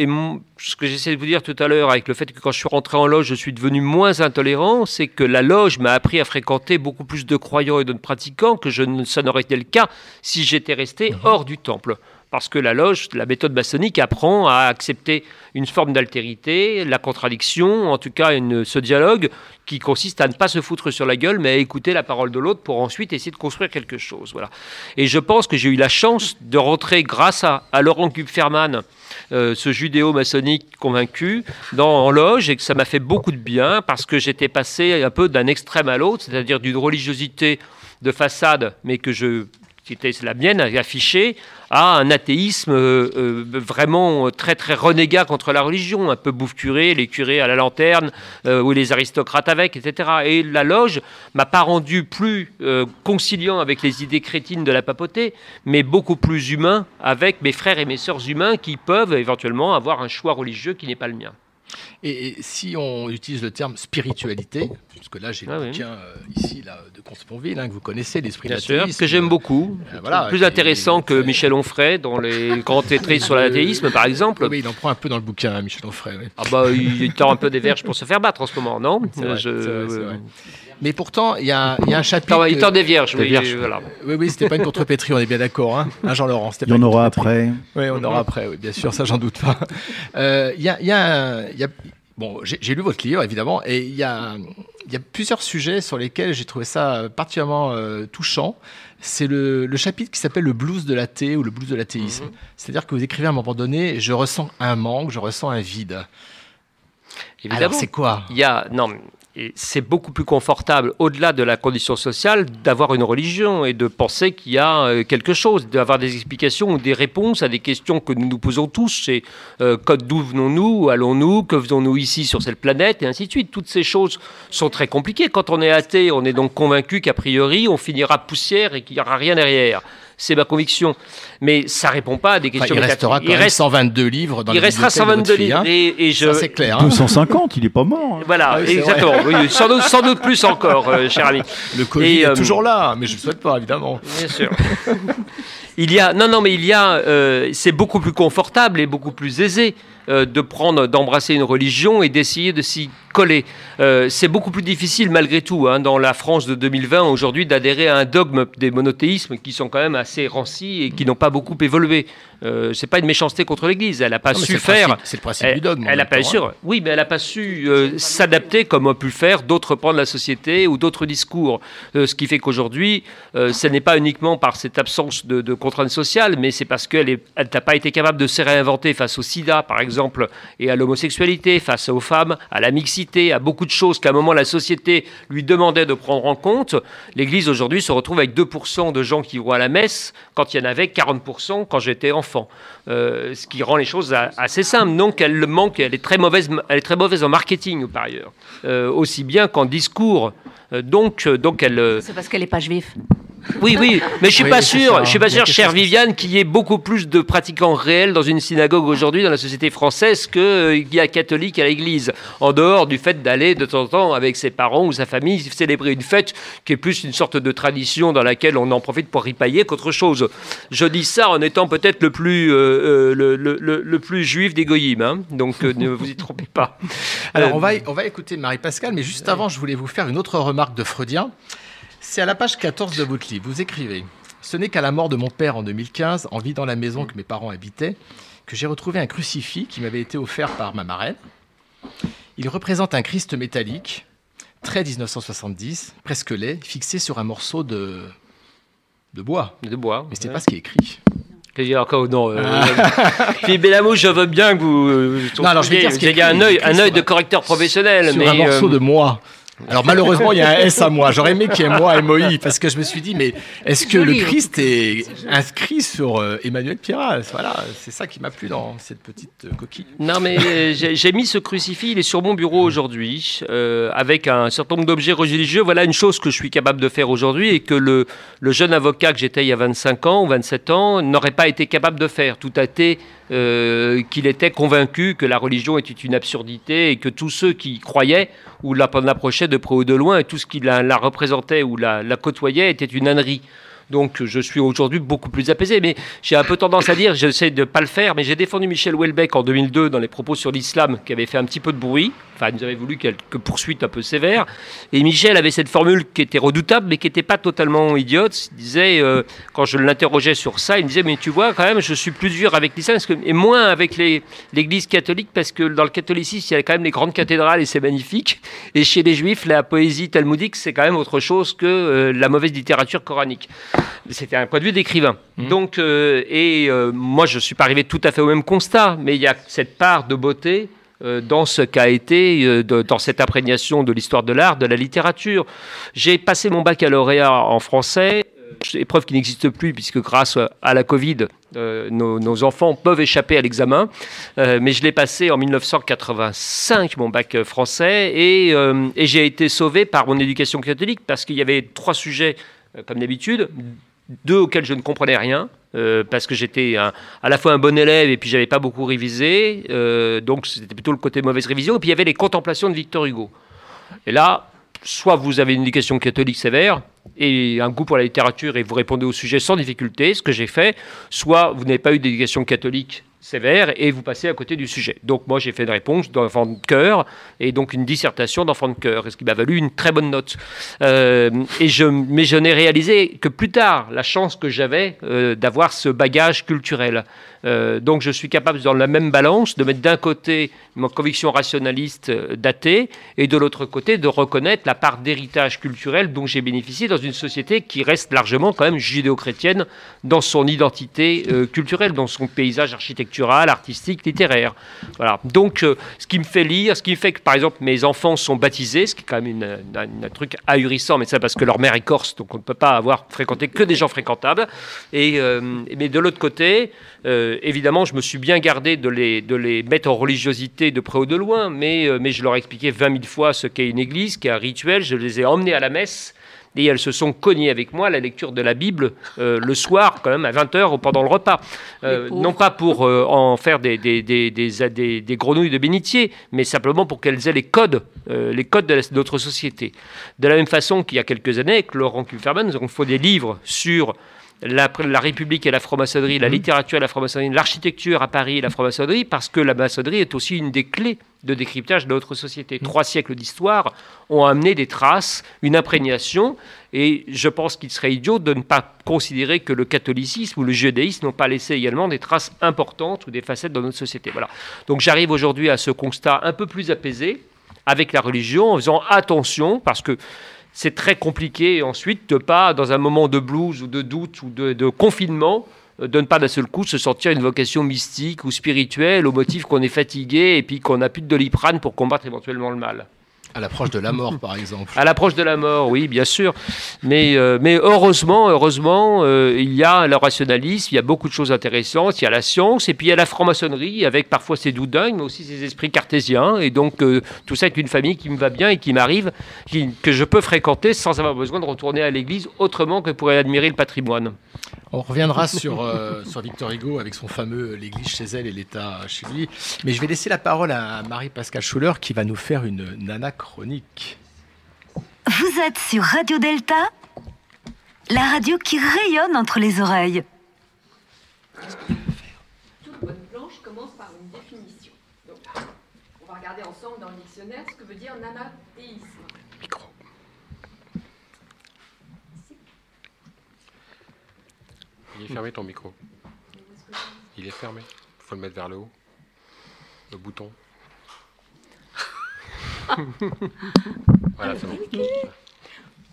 ce que j'essaie de vous dire tout à l'heure, avec le fait que quand je suis rentré en loge, je suis devenu moins intolérant, c'est que la loge m'a appris à fréquenter beaucoup plus de croyants et de pratiquants que je ne, ça n'aurait été le cas si j'étais resté hors du temple. Parce que la loge, la méthode maçonnique apprend à accepter une forme d'altérité, la contradiction, en tout cas ce dialogue qui consiste à ne pas se foutre sur la gueule, mais à écouter la parole de l'autre pour ensuite essayer de construire quelque chose. Voilà. Et je pense que j'ai eu la chance de rentrer grâce à, à Laurent Kupferman, euh, ce judéo-maçonnique convaincu, dans, en loge, et que ça m'a fait beaucoup de bien parce que j'étais passé un peu d'un extrême à l'autre, c'est-à-dire d'une religiosité de façade, mais que je qui était la mienne affichée, à un athéisme euh, euh, vraiment très très renégat contre la religion, un peu bouffe les curés à la lanterne, euh, ou les aristocrates avec, etc. Et la loge m'a pas rendu plus conciliant avec les idées crétines de la papauté, mais beaucoup plus humain avec mes frères et mes sœurs humains qui peuvent éventuellement avoir un choix religieux qui n'est pas le mien. Et, et si on utilise le terme spiritualité, parce que là j'ai le Ah oui. bouquin euh, ici là, de Consponville, hein, que vous connaissez, l'esprit l'athéisme. que j'aime beaucoup. Euh, voilà, plus intéressant que Michel Onfray dans les grands têtriers sur l'athéisme, par exemple. Oui, il en prend un peu dans le bouquin, hein, Michel Onfray. oui. Ah bah, il tord un peu des verges pour se faire battre en ce moment, non? C'est vrai, Je- c'est vrai, c'est vrai. Mais pourtant, il y a, il y a un chapitre. Tord- il tord des vierges, Des oui, vierges. voilà. Oui, oui, c'était pas une contrepétrie, on est bien d'accord, hein, Hein, Jean-Laurent. c'était Il y pas en une aura contrepétrie. après. Oui, on aura après, oui, bien sûr, ça j'en doute pas. Euh, Il y, a, il y a y a- bon, j'ai j'ai lu votre livre évidemment, et il y a, il y a plusieurs sujets sur lesquels j'ai trouvé ça particulièrement euh, touchant. C'est le, le chapitre qui s'appelle le blues de l'athée ou le blues de l'athéisme. Mhm. C'est-à-dire que vous écrivez à un moment donné, je ressens un manque, je ressens un vide. Évidemment. Alors c'est quoi? Il y a non, c'est beaucoup plus confortable, au-delà de la condition sociale, d'avoir une religion et de penser qu'il y a euh, quelque chose, d'avoir des explications ou des réponses à des questions que nous nous posons tous. C'est euh, d'où venons-nous, allons-nous, que faisons-nous ici sur cette planète, et ainsi de suite. Toutes ces choses sont très compliquées. Quand on est athée, on est donc convaincu qu'a priori, on finira poussière et qu'il n'y aura rien derrière. C'est ma conviction. Mais ça répond pas à des Enfin, questions il restera quand métaphysiques. même 122 livres dans il restera bibliothèque de 122 votre fille, livres. hein. Et, et je, Ça, c'est clair. hein. 250, il est pas mort. hein. voilà, Ah oui, exactement. Oui, sans, doute, sans doute plus encore, euh, cher ami. Le Covid Et, est euh, toujours là, mais je ne le souhaite pas, évidemment. Bien sûr. Il y a, non, non, mais il y a, euh, c'est beaucoup plus confortable et beaucoup plus aisé euh, de prendre, d'embrasser une religion et d'essayer de s'y coller. Euh, c'est beaucoup plus difficile malgré tout, hein, dans la France de 2020 aujourd'hui, d'adhérer à un dogme des monothéismes qui sont quand même assez rancis et qui n'ont pas beaucoup évolué. Euh, c'est pas une méchanceté contre l'Église, elle n'a pas Non, su faire. c'est le principe elle, du dogme, Elle a pas hein. oui, mais elle n'a pas su euh, s'adapter comme ont pu faire d'autres pans de la société ou d'autres discours. Ce qui fait qu'aujourd'hui, ce n'est pas uniquement par cette absence de, de contraintes sociales, mais c'est parce qu'elle n'a pas été capable de se réinventer face au sida, par exemple, et à l'homosexualité, face aux femmes, à la mixité, à beaucoup de choses qu'à un moment la société lui demandait de prendre en compte. L'Église aujourd'hui se retrouve avec 2% de gens qui vont à la messe, quand il y en avait 40% quand j'étais enfant. Euh, ce qui rend les choses assez simples. Donc elle le manque, elle est très mauvaise, elle est très mauvaise en marketing par ailleurs, Euh, aussi bien qu'en discours. Euh, donc, donc elle. C'est parce qu'elle n'est pas juive. Oui, oui, mais je suis Oui, pas sûr, ça. je suis pas a sûr, chère Viviane, qu'il y ait beaucoup plus de pratiquants réels dans une synagogue aujourd'hui dans la société française qu'il y a catholiques à l'église. En dehors du fait d'aller de temps en temps avec ses parents ou sa famille célébrer une fête qui est plus une sorte de tradition dans laquelle on en profite pour ripailler qu'autre chose. Je dis ça en étant peut-être le plus euh, euh, le, le- le- le plus juif des goyim, hein. donc euh, ne vous y trompez pas. Alors, Euh, on va, on va écouter Marie-Pascale, mais juste avant, je voulais vous faire une autre remarque de Freudien. C'est à la page 14 de votre livre. Vous écrivez Ce n'est qu'à la mort de mon père en 2015, en vidant la maison que mes parents habitaient, que j'ai retrouvé un crucifix qui m'avait été offert par ma marraine. Il représente un Christ métallique, très 1970, presque laid, fixé sur un morceau de, de bois. de bois. Mais c'est ouais. pas ce qui est écrit. Il y a encore, non. Euh, Philippe Bélamou, je veux bien que vous. euh, Non, alors, je vais dire ce qui est Il y a un œil, un œil de correcteur professionnel, sur mais un morceau euh, de moi. Alors malheureusement, il y a un S à moi. J'aurais aimé qu'il y ait moi et Moïse, parce que je me suis dit, mais est-ce que le. Christ est inscrit sur euh, Emmanuel Piras Voilà, c'est ça qui m'a plu dans cette petite euh, coquille. Non, mais euh, j'ai mis ce crucifix, il est sur mon bureau aujourd'hui, euh, avec un certain nombre d'objets religieux. Voilà une chose que je suis capable de faire aujourd'hui et que le, le jeune avocat que j'étais il y a 25 ans ou 27 ans n'aurait pas été capable de faire. Tout a été euh, qu'il était convaincu que la religion était une absurdité et que tous ceux qui y croyaient ou la- l'approchaient de près ou de loin et tout ce qui la, représentait ou la, la côtoyait était une ânerie. Donc je suis aujourd'hui beaucoup plus apaisé. Mais j'ai un peu tendance à dire, j'essaie de ne pas le faire, mais j'ai défendu Michel Houellebecq en 2002 dans les propos sur l'islam qui avait fait un petit peu de bruit. Enfin, nous avait voulu quelques poursuites un peu sévères. Et Michel avait cette formule qui était redoutable, mais qui n'était pas totalement idiote. Il disait, euh, quand je l'interrogeais sur ça, il me disait, mais tu vois, quand même, je suis plus dur avec l'islam et moins avec l'Église catholique, parce que dans le catholicisme, il y a quand même les grandes cathédrales et c'est magnifique. Et chez les juifs, la poésie talmudique, c'est quand même autre chose que euh, la mauvaise littérature coranique. C'était un point de vue d'écrivain. Mmh. Donc, euh, et moi, je ne suis pas arrivé tout à fait au même constat, mais il y a cette part de beauté dans ce qu'a été, euh, dans cette imprégnation de l'histoire de l'art, de la littérature. J'ai passé mon baccalauréat en français, euh, épreuve qui n'existe plus puisque grâce à la Covid, nos, enfants peuvent échapper à l'examen. mais je l'ai passé en 1985, mon bac français, et j'ai été sauvé par mon éducation catholique parce qu'il y avait trois sujets, comme d'habitude, deux auxquels je ne comprenais rien, euh, parce que j'étais à la fois un bon élève et puis j'avais pas beaucoup révisé, euh, donc c'était plutôt le côté mauvaise révision. Et puis il y avait les contemplations de Victor Hugo. Et là, soit vous avez une éducation catholique sévère et un goût pour la littérature et vous répondez au sujet sans difficulté, ce que j'ai fait, soit vous n'avez pas eu d'éducation catholique sévère et vous passez à côté du sujet. Donc moi j'ai fait une réponse d'enfant de cœur et donc une dissertation d'enfant de cœur, ce qui m'a valu une très bonne note. Euh, et je, mais je n'ai réalisé que plus tard la chance que j'avais euh, d'avoir ce bagage culturel. Euh, donc je suis capable, dans la même balance, de mettre d'un côté ma conviction rationaliste datée et de l'autre côté de reconnaître la part d'héritage culturel dont j'ai bénéficié dans une société qui reste largement quand même judéo-chrétienne dans son identité culturelle, dans son paysage architectural, artistique, littéraire. Voilà. Donc ce qui me fait lire, ce qui fait que par exemple mes enfants sont baptisés, ce qui est quand même un truc ahurissant, mais ça parce que leur mère est corse, donc on ne peut pas avoir fréquenté que des gens fréquentables. Et, mais de l'autre côté, euh, évidemment, je me suis bien gardé de les, de les mettre en religiosité de près ou de loin, mais, euh, mais je leur ai expliqué 20 000 fois ce qu'est une église, qu'est un rituel. Je les ai emmenés à la messe et elles se sont cognées avec moi la lecture de la Bible euh, le soir, quand même, à 20h pendant le repas. non pas pour en faire des, des, des, des, grenouilles de bénitier, mais simplement pour qu'elles aient les codes, les codes de, notre société. De la même façon qu'il y a quelques années, avec Laurent Kupferman, nous avons fait des livres sur la, République et la franc-maçonnerie, la mhm. littérature et la franc-maçonnerie, l'architecture à Paris et la franc-maçonnerie, parce que la maçonnerie est aussi une des clés de décryptage de notre société. Mhm. Trois siècles d'histoire ont amené des traces, une imprégnation, et je pense qu'il serait idiot de ne pas considérer que le catholicisme ou le judaïsme n'ont pas laissé également des traces importantes ou des facettes dans notre société. Voilà. Donc j'arrive aujourd'hui à ce constat un peu plus apaisé avec la religion, en faisant attention, parce que c'est très compliqué ensuite de pas, dans un moment de blues ou de doute ou de, confinement, euh, de ne pas d'un seul coup se sentir une vocation mystique ou spirituelle au motif qu'on est fatigué et puis qu'on n'a plus de doliprane pour combattre éventuellement le mal. À l'approche de la mort, par exemple. À l'approche de la mort, oui, bien sûr. Mais, euh, mais heureusement, heureusement, euh, il y a le rationalisme, il y a beaucoup de choses intéressantes, il y a la science, et puis il y a la franc-maçonnerie, avec parfois ses doudins, mais aussi ses esprits cartésiens. Et donc, euh, tout ça est une famille qui me va bien et qui m'arrive, que je peux fréquenter sans avoir besoin de retourner à l'église autrement que pour admirer le patrimoine. On reviendra sur, sur Victor Hugo avec son fameux L'église chez elle et l'État chez lui. Mais je vais laisser la parole à Marie-Pascale Schuller qui va nous faire une nana chronique. Vous êtes sur Radio Delta, la radio qui rayonne entre les oreilles. Toute bonne planche commence par une définition. Donc, on va regarder ensemble dans le dictionnaire ce que veut dire nanathéisme. Micro. Il est fermé ton micro. Il est fermé. Il faut le mettre vers le haut. Le bouton. Voilà, c'est bon.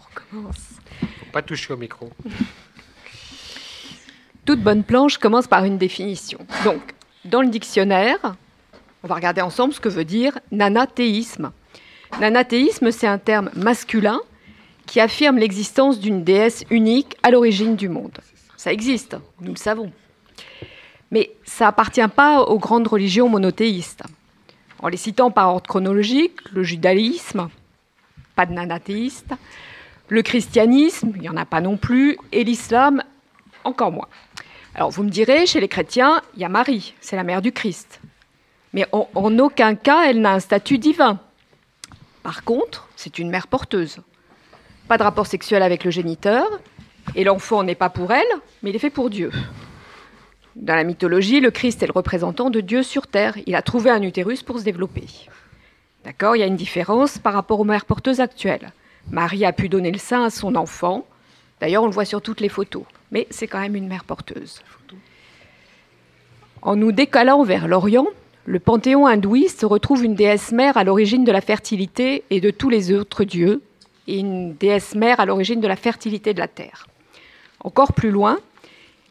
On commence. Faut pas toucher au micro. Toute bonne planche commence par une définition. Donc, dans le dictionnaire, on va regarder ensemble ce que veut dire nanathéisme. Nanathéisme, c'est un terme masculin qui affirme l'existence d'une déesse unique à l'origine du monde. Ça existe, nous le savons. Mais ça appartient pas aux grandes religions monothéistes en les citant par ordre chronologique, le judaïsme, pas de nanathéiste, le christianisme, il n'y en a pas non plus, et l'islam, encore moins. Alors vous me direz, chez les chrétiens, il y a Marie, c'est la mère du Christ. Mais en, en aucun cas, elle n'a un statut divin. Par contre, c'est une mère porteuse. Pas de rapport sexuel avec le géniteur, Et l'enfant n'est pas pour elle, mais il est fait pour Dieu. Dans la mythologie, le Christ est le représentant de Dieu sur terre. Il a trouvé un utérus pour se développer. D'accord Il y a une différence par rapport aux mères porteuses actuelles. Marie a pu donner le sein à son enfant. D'ailleurs, on le voit sur toutes les photos. Mais c'est quand même une mère porteuse. En nous décalant vers l'Orient, le panthéon hindouiste retrouve une déesse mère à l'origine de la fertilité et de tous les autres dieux, et une déesse mère à l'origine de la fertilité de la terre. Encore plus loin,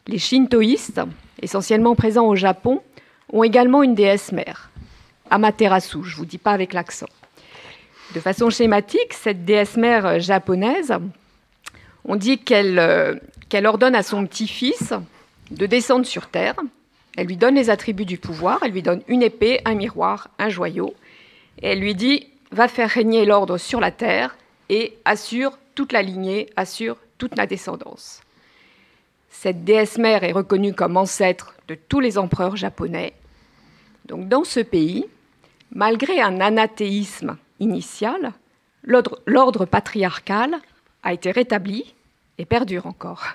les shintoïstes, essentiellement présents au Japon, ont également une déesse mère, Amaterasu, je ne vous dis pas avec l'accent. De façon schématique, cette déesse mère japonaise, on dit qu'elle euh, qu'elle ordonne à son petit-fils de descendre sur Terre. Elle lui donne les attributs du pouvoir, elle lui donne une épée, un miroir, un joyau, elle lui dit va faire régner l'ordre sur la Terre et assure toute la lignée, assure toute la descendance. Cette déesse mère est reconnue comme ancêtre de tous les empereurs japonais. Donc dans ce pays, malgré un anathéisme initial, l'ordre patriarcal a été rétabli et perdure encore.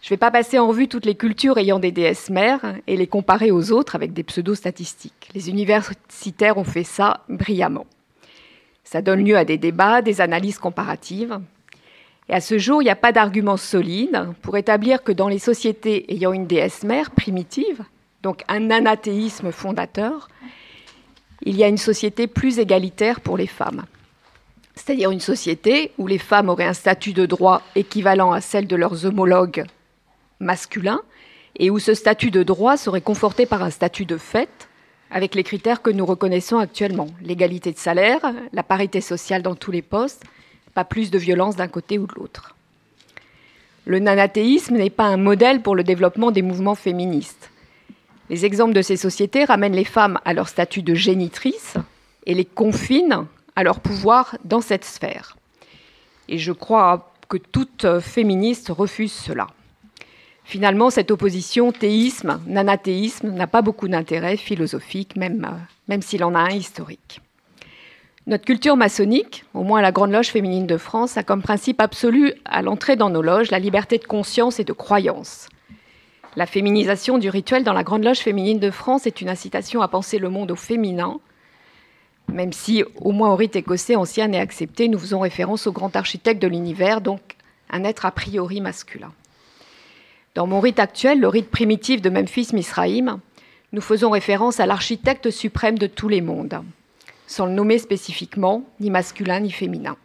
Je ne vais pas passer en revue toutes les cultures ayant des déesses mères et les comparer aux autres avec des pseudo-statistiques. Les universitaires ont fait ça brillamment. Ça donne lieu à des débats, des analyses comparatives. Et à ce jour, il n'y a pas d'argument solide pour établir que dans les sociétés ayant une déesse mère primitive, donc un anathéisme fondateur, il y a une société plus égalitaire pour les femmes. C'est-à-dire une société où les femmes auraient un statut de droit équivalent à celle de leurs homologues masculins et où ce statut de droit serait conforté par un statut de fait avec les critères que nous reconnaissons actuellement. L'égalité de salaire, la parité sociale dans tous les postes, pas plus de violence d'un côté ou de l'autre. Le nanathéisme n'est pas un modèle pour le développement des mouvements féministes. Les exemples de ces sociétés ramènent les femmes à leur statut de génitrice et les confinent à leur pouvoir dans cette sphère. Et je crois que toute féministe refuse cela. Finalement, cette opposition théisme-nanathéisme n'a pas beaucoup d'intérêt philosophique, même, même s'il en a un historique. Notre culture maçonnique, au moins la Grande Loge féminine de France, a comme principe absolu à l'entrée dans nos loges la liberté de conscience et de croyance. La féminisation du rituel dans la Grande Loge féminine de France est une incitation à penser le monde au féminin, même si, au moins au rite écossais ancien et accepté, nous faisons référence au grand architecte de l'univers, donc un être a priori masculin. Dans mon rite actuel, le rite primitif de Memphis Misraïm, nous faisons référence à l'architecte suprême de tous les mondes sans le nommer spécifiquement, ni masculin ni féminin.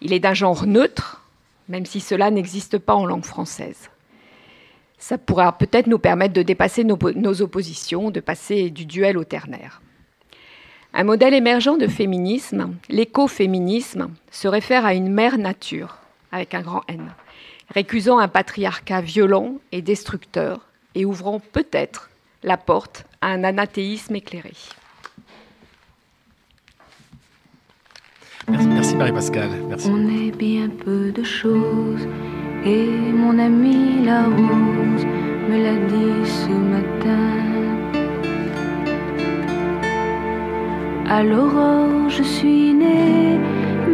Il est d'un genre neutre, même si cela n'existe pas en langue française. Ça pourra peut-être nous permettre de dépasser nos, oppositions, de passer du duel au ternaire. Un modèle émergent de féminisme, l'écoféminisme, se réfère à une mère nature, avec un grand N, récusant un patriarcat violent et destructeur et ouvrant peut-être la porte à un anathéisme éclairé. Merci, Marie-Pascale. On est bien peu de choses et mon ami la rose me l'a dit ce matin. À l'aurore, je suis née,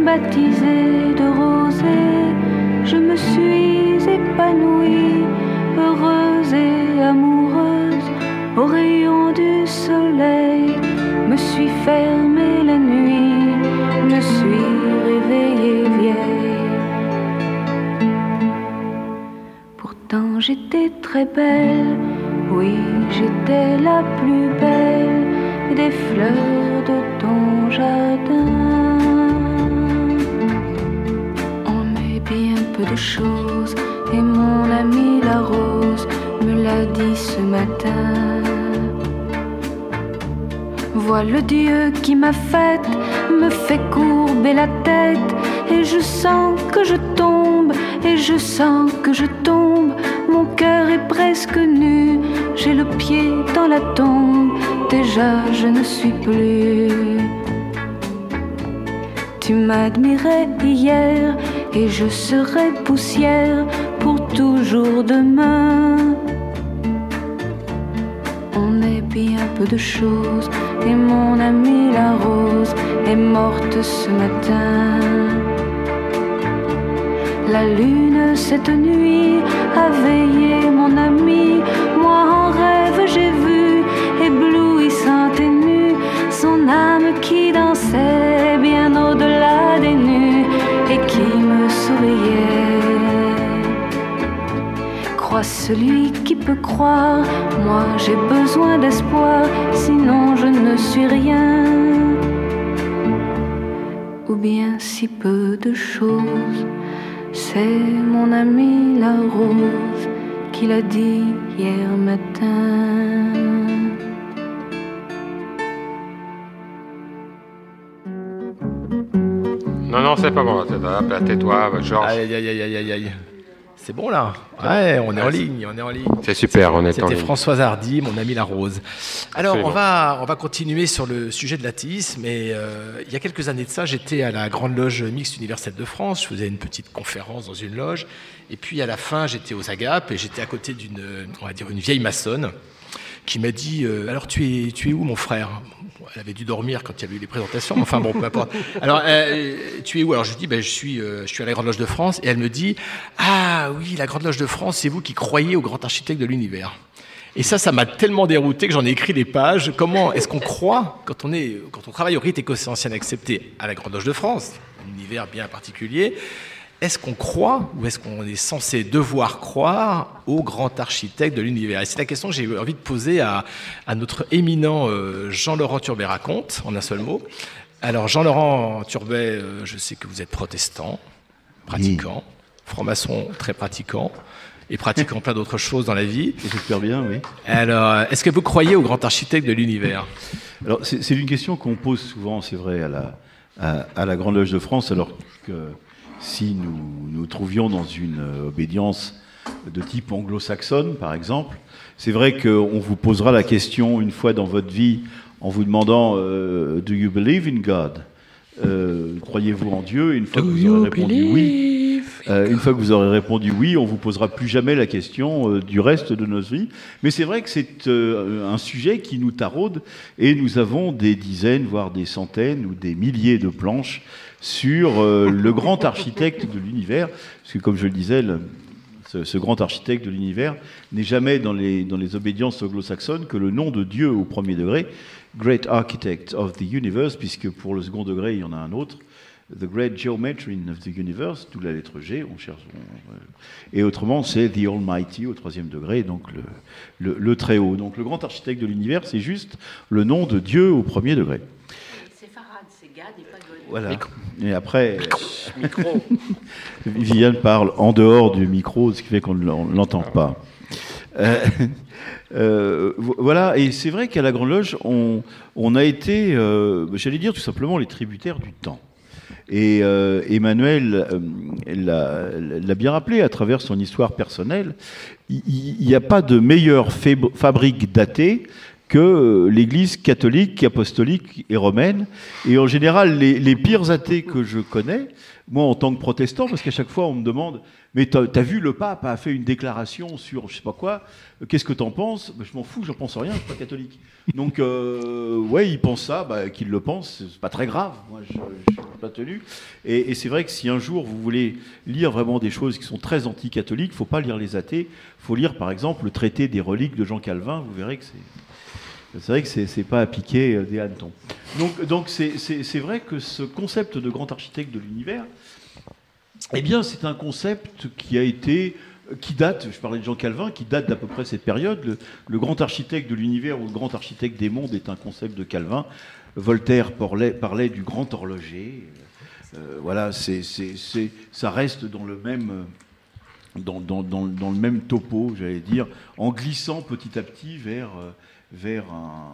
baptisée de rosée. Je me suis épanouie, heureuse et amoureuse. Au rayon du soleil, me suis fermée la nuit me suis réveillée vieille. Pourtant j'étais très belle, oui j'étais la plus belle des fleurs de ton jardin. On est bien peu de choses et mon ami la rose me l'a dit ce matin. Vois le Dieu qui m'a faite, me fait courber la tête, et je sens que je tombe, et je sens que je tombe. Mon cœur est presque nu, j'ai le pied dans la tombe, déjà je ne suis plus. Tu m'admirais hier, et je serai poussière pour toujours demain. On est bien peu de choses et mon amie la rose est morte ce matin. La lune cette nuit a veillé mon ami. Moi en rêve j'ai vu, éblouissante et nue, son âme qui dansait bien au-delà des nues celui qui peut croire, moi j'ai besoin d'espoir, sinon je ne suis rien. Ou bien si peu de choses. C'est mon ami la rose qui l'a dit hier matin. Non, non, c'est pas bon. Tais-toi, Georges. Aïe, aïe, aïe, aïe, aïe, aïe. C'est bon là Ouais, on est en ligne, on est en ligne. C'est super, on est en C'était ligne. Françoise Hardy, mon ami la rose. Alors, on va, on va continuer sur le sujet de l'athéisme. Et euh, il y a quelques années de ça, j'étais à la Grande Loge Mixte Universelle de France. Je faisais une petite conférence dans une loge. Et puis à la fin, j'étais aux Agapes et j'étais à côté d'une, on va dire, une vieille maçonne qui m'a dit euh, Alors, tu es, tu es où, mon frère? Elle avait dû dormir quand il y a eu les présentations, enfin bon, peu importe. Alors, euh, tu es où? Alors, je lui dis ben, je, suis, euh, je suis à la Grande Loge de France. Et elle me dit Ah oui, la Grande Loge de France, c'est vous qui croyez au grand architecte de l'univers. Et ça, ça m'a tellement dérouté que j'en ai écrit des pages. Comment est-ce qu'on croit, quand on, est, quand on travaille au rite écossais accepté à la Grande Loge de France, un univers bien particulier, est-ce qu'on croit ou est-ce qu'on est censé devoir croire au grand architecte de l'univers? Et c'est la question que j'ai envie de poser à, à notre éminent euh, Jean-Laurent Turbet-Raconte, en un seul mot. Alors, Jean-Laurent Turbet, euh, je sais que vous êtes protestant, pratiquant, franc-maçon très pratiquant, et pratiquant plein d'autres choses dans la vie. J'espère bien, oui. Alors, est-ce que vous croyez au grand architecte de l'univers? Alors, c'est c'est une question qu'on pose souvent, c'est vrai, à la, à, à la Grande Loge de France, alors que si nous nous trouvions dans une euh, obédience de type anglo-saxonne, par exemple, c'est vrai qu'on vous posera la question une fois dans votre vie en vous demandant euh, Do you believe in God? Euh, Croyez-vous en Dieu? Une fois que vous aurez répondu oui, euh, une fois que vous aurez répondu oui, on vous posera plus jamais la question du reste de notre vie. Mais c'est vrai que c'est un sujet qui nous taraude et nous avons des dizaines, voire des centaines ou des milliers de planches sur euh, le grand architecte de l'univers. Parce que comme je le disais, ce, grand architecte de l'univers n'est jamais dans les, dans obédiences anglo-saxonnes que le nom de Dieu au premier degré, Great Architect of the Universe, puisque pour le second degré, il y en a un autre. The Great Geometrician of the Universe, d'où la lettre G, on cherche. euh, et autrement, c'est The Almighty au troisième degré, donc le, le, le très haut. Donc le grand architecte de l'univers, c'est juste le nom de Dieu au premier degré. Et. Voilà. Et après, Viviane parle en dehors du micro, ce qui fait qu'on ne l'en- l'entend pas. Euh, euh, vo- voilà, et c'est vrai qu'à la Grande Loge, on, on a été, euh, j'allais dire tout simplement, les tributaires du temps. Et Emmanuel l'a bien rappelé à travers son histoire personnelle, il n'y a pas de meilleure fab- fabrique datée que euh, l'Église catholique, apostolique et romaine. Et en général, les, pires athées que je connais, moi en tant que protestant, parce qu'à chaque fois on me demande, mais t'as as vu le pape a fait une déclaration sur je sais pas quoi, euh, qu'est-ce que t'en penses? Ben, Je m'en fous, j'en pense rien, je suis pas catholique. Donc euh, ouais, il pense ça, bah, qu'il le pense, c'est pas très grave. Moi, je, je suis pas tenu. Et, c'est vrai que si un jour vous voulez lire vraiment des choses qui sont très anti-catholiques, faut pas lire les athées, faut lire par exemple le traité des reliques de Jean Calvin. Vous verrez que c'est c'est vrai que c'est pas à piquer euh, des hannetons. Donc donc c'est- vrai que ce concept de grand architecte de l'univers, eh bien c'est un concept qui a été qui date, je parlais de Jean Calvin, qui date d'à peu près cette période. Le, grand architecte de l'univers ou le grand architecte des mondes est un concept de Calvin. Voltaire parlait, parlait du grand horloger. Euh, voilà, c'est, ça reste dans le même, dans- dans- dans le même topo, j'allais dire, en glissant petit à petit vers, euh, vers, un,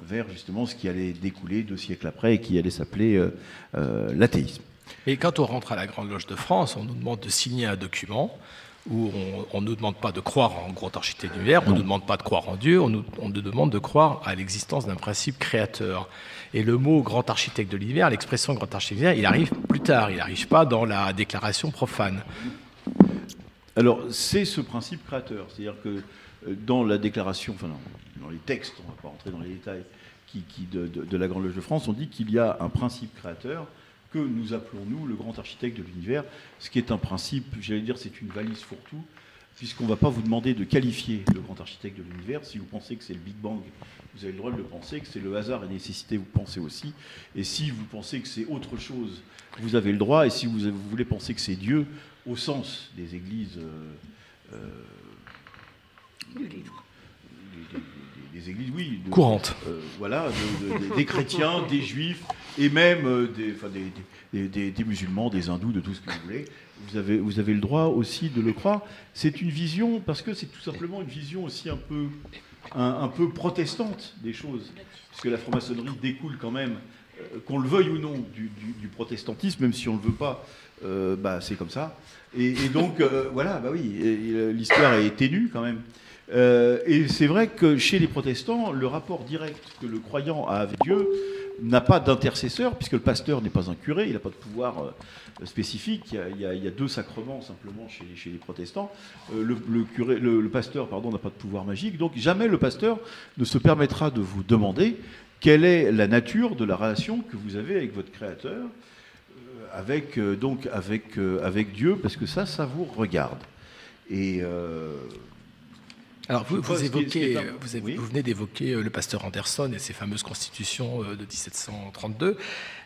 vers justement ce qui allait découler deux siècles après et qui allait s'appeler euh, euh, l'athéisme. Et quand on rentre à la Grande Loge de France, on nous demande de signer un document où on ne nous demande pas de croire en grand architecte d'univers, on ne nous demande pas de croire en Dieu, on nous, on nous demande de croire à l'existence d'un principe créateur. Et le mot grand architecte de l'univers, l'expression grand architecte de l'univers, il arrive plus tard, il n'arrive pas dans la déclaration profane. Alors, c'est ce principe créateur. C'est-à-dire que dans la déclaration, enfin, dans, les textes, on ne va pas rentrer dans les détails, qui, de, la Grande Loge de France, on dit qu'il y a un principe créateur que nous appelons, nous, le grand architecte de l'univers, ce qui est un principe, j'allais dire, c'est une valise fourre-tout, puisqu'on ne va pas vous demander de qualifier le grand architecte de l'univers. Si vous pensez que c'est le Big Bang, vous avez le droit de le penser, que c'est le hasard et nécessité, vous pensez aussi. Et si vous pensez que c'est autre chose, vous avez le droit. Et si vous, vous voulez penser que c'est Dieu, au sens des églises... Euh, euh, Du livre. des, églises, oui. de- Courantes. euh, voilà, de- de- des chrétiens, des juifs, et même euh, des, enfin, des, des- des- des musulmans, des hindous, de tout ce que vous voulez. Vous avez, vous avez le droit aussi de le croire. C'est une vision, parce que c'est tout simplement une vision aussi un peu, un, un peu protestante des choses. Puisque la franc-maçonnerie découle quand même, euh, qu'on le veuille ou non, du, du- du protestantisme, même si on ne le veut pas, euh, bah, c'est comme ça. Et, et donc, euh, voilà, bah oui, l'histoire est ténue quand même. Euh, et c'est vrai que chez les protestants, le rapport direct que le croyant a avec Dieu n'a pas d'intercesseur, puisque le pasteur n'est pas un curé, il n'a pas de pouvoir euh, spécifique. Il y, a, deux sacrements simplement chez, les protestants. Euh, le, pasteur pardon, n'a pas de pouvoir magique, donc jamais le pasteur ne se permettra de vous demander quelle est la nature de la relation que vous avez avec votre Créateur, avec, donc avec, Dieu, parce que ça, ça vous regarde. Et Alors, vous, évoquez, un- euh, vous, avez- Oui. vous venez d'évoquer euh, le pasteur Anderson et ses fameuses constitutions euh, de 1732.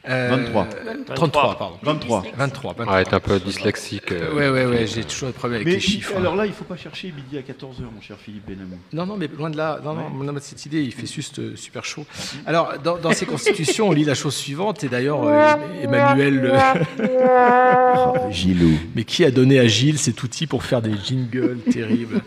Euh, 23. 33, pardon. 23. 23. Ah, est un peu dyslexique. euh. Ouais, ouais, ouais, j'ai toujours des problèmes avec Mais les chiffres. hein. alors là, il ne faut pas chercher midi à 14h, mon cher Philippe Benamou. Non, non, mais loin de là. Non, non, Ouais. non, mais cette idée, il fait juste euh, super chaud. Alors, dans, dans ces constitutions, on lit la chose suivante, et d'ailleurs, euh, Emmanuel. euh, Gilou. Mais qui a donné à Gilles cet outil pour faire des jingles terribles?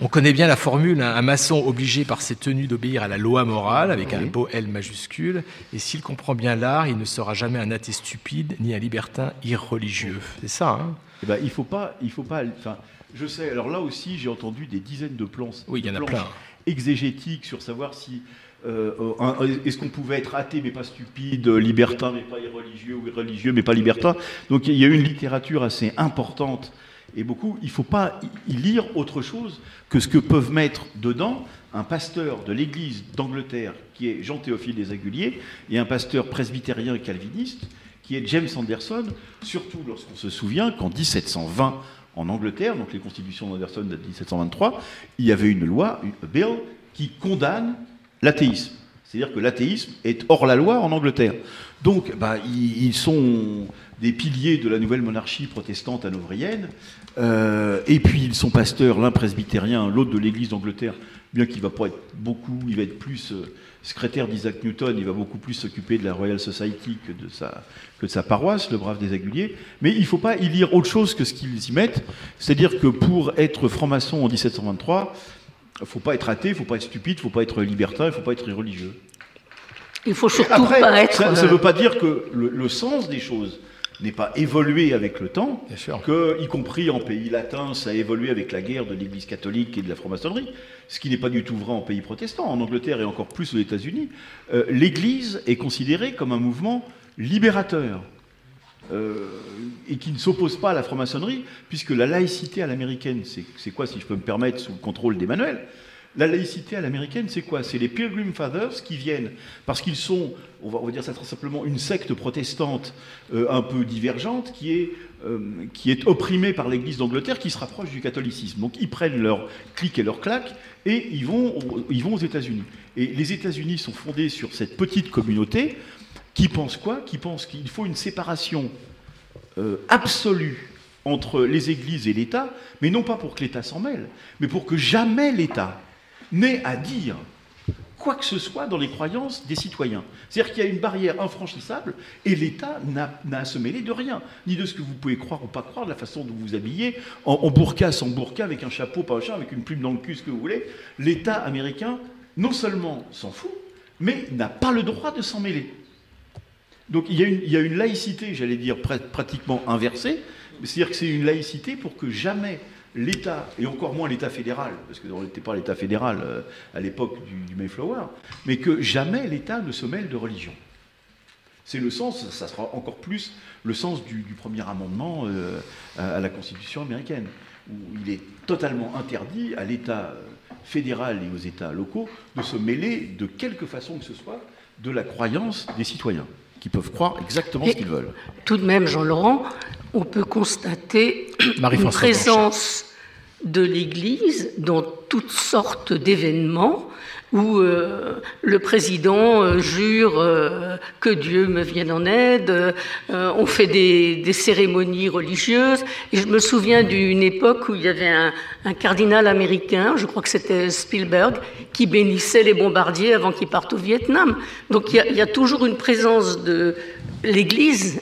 On connaît bien la formule hein, un maçon obligé par ses tenues d'obéir à la loi morale, avec un beau L majuscule, et s'il comprend bien l'art, il ne sera jamais un athée stupide ni un libertin irreligieux. C'est ça, hein Eh ben, il faut pas, il faut pas. Enfin, je sais. Alors là aussi, j'ai entendu des dizaines de plans. Oui, il y en a plein. Exégétiques sur savoir si euh, est-ce qu'on pouvait être athée mais pas stupide, libertin mais pas irreligieux ou irreligieux mais pas libertin. Donc il y a une littérature assez importante et beaucoup. Il faut pas y lire autre chose que ce que peuvent mettre dedans un pasteur de l'Église d'Angleterre qui est Jean Théophile des Aguliers et un pasteur presbytérien calviniste qui est James Anderson, surtout lorsqu'on se souvient qu'en 1720, en Angleterre, donc les constitutions d'Anderson de 1723, il y avait une loi, une bill, qui condamne l'athéisme. C'est-à-dire que l'athéisme est hors la loi en Angleterre. Donc, bah, ils, ils sont des piliers de la nouvelle monarchie protestante hanovrienne. Euh, et puis, ils sont pasteurs, l'un presbytérien, l'autre de l'Église d'Angleterre, bien qu'il va pas être beaucoup, il va être plus euh, secrétaire d'Isaac Newton, il va beaucoup plus s'occuper de la Royal Society que de sa, que de sa paroisse, le brave des Aguliers. Mais il ne faut pas y lire autre chose que ce qu'ils y mettent. C'est-à-dire que pour être franc-maçon en 1723, il ne faut pas être athée, il ne faut pas être stupide, il ne faut pas être libertin, il ne faut pas être irreligieux. Il faut surtout Après, pas être. ça ne euh, veut pas dire que le, le sens des choses n'est pas évolué avec le temps, que, y compris en pays latin, ça a évolué avec la guerre de l'Église catholique et de la franc-maçonnerie, ce qui n'est pas du tout vrai en pays protestants, en Angleterre et encore plus aux États-Unis. Euh, L'Église est considérée comme un mouvement libérateur. euh, et qui ne s'oppose pas à la franc-maçonnerie, puisque la laïcité à l'américaine, c'est c'est quoi, si je peux me permettre, sous le contrôle d'Emmanuel La laïcité à l'américaine, c'est quoi? C'est les Pilgrim Fathers qui viennent, parce qu'ils sont, on va, dire ça très simplement, une secte protestante euh, un peu divergente, qui est, euh, qui est opprimée par l'Église d'Angleterre, qui se rapproche du catholicisme. Donc ils prennent leur clic et leur claque, et ils vont, ils vont aux États-Unis. Et les États-Unis sont fondés sur cette petite communauté qui pense quoi? Qui pense qu'il faut une séparation euh, absolue entre les églises et l'État, mais non pas pour que l'État s'en mêle, mais pour que jamais l'État n'ait à dire quoi que ce soit dans les croyances des citoyens. C'est-à-dire qu'il y a une barrière infranchissable et l'État n'a à se mêler de rien, ni de ce que vous pouvez croire ou pas croire, de la façon dont vous vous habillez, en, en burqa, sans burqa, avec un chapeau, pas un chapeau, avec une plume dans le cul, ce que vous voulez. L'État américain, non seulement s'en fout, mais n'a pas le droit de s'en mêler. Donc il y, a une, il y a une laïcité, j'allais dire, pr- pratiquement inversée. C'est-à-dire que c'est une laïcité pour que jamais l'État, et encore moins l'État fédéral, parce que on n'était pas l'État fédéral euh, à l'époque du, du Mayflower, mais que jamais l'État ne se mêle de religion. C'est le sens, ça sera encore plus le sens du, du premier amendement euh, à, à la Constitution américaine, où il est totalement interdit à l'État euh, fédéral et aux États locaux de se mêler de quelque façon que ce soit de la croyance des citoyens, qui peuvent croire exactement ce qu'ils veulent. Tout de même, Jean-Laurent, on peut constater une présence de l'Église dans toutes sortes d'événements où euh, le président euh, jure euh, que Dieu me vienne en aide, on fait des, des cérémonies religieuses. Et je me souviens d'une époque où il y avait un, un cardinal américain, je crois que c'était Spielberg, qui bénissait les bombardiers avant qu'ils partent au Vietnam. Donc il y a, il y a toujours une présence de l'Église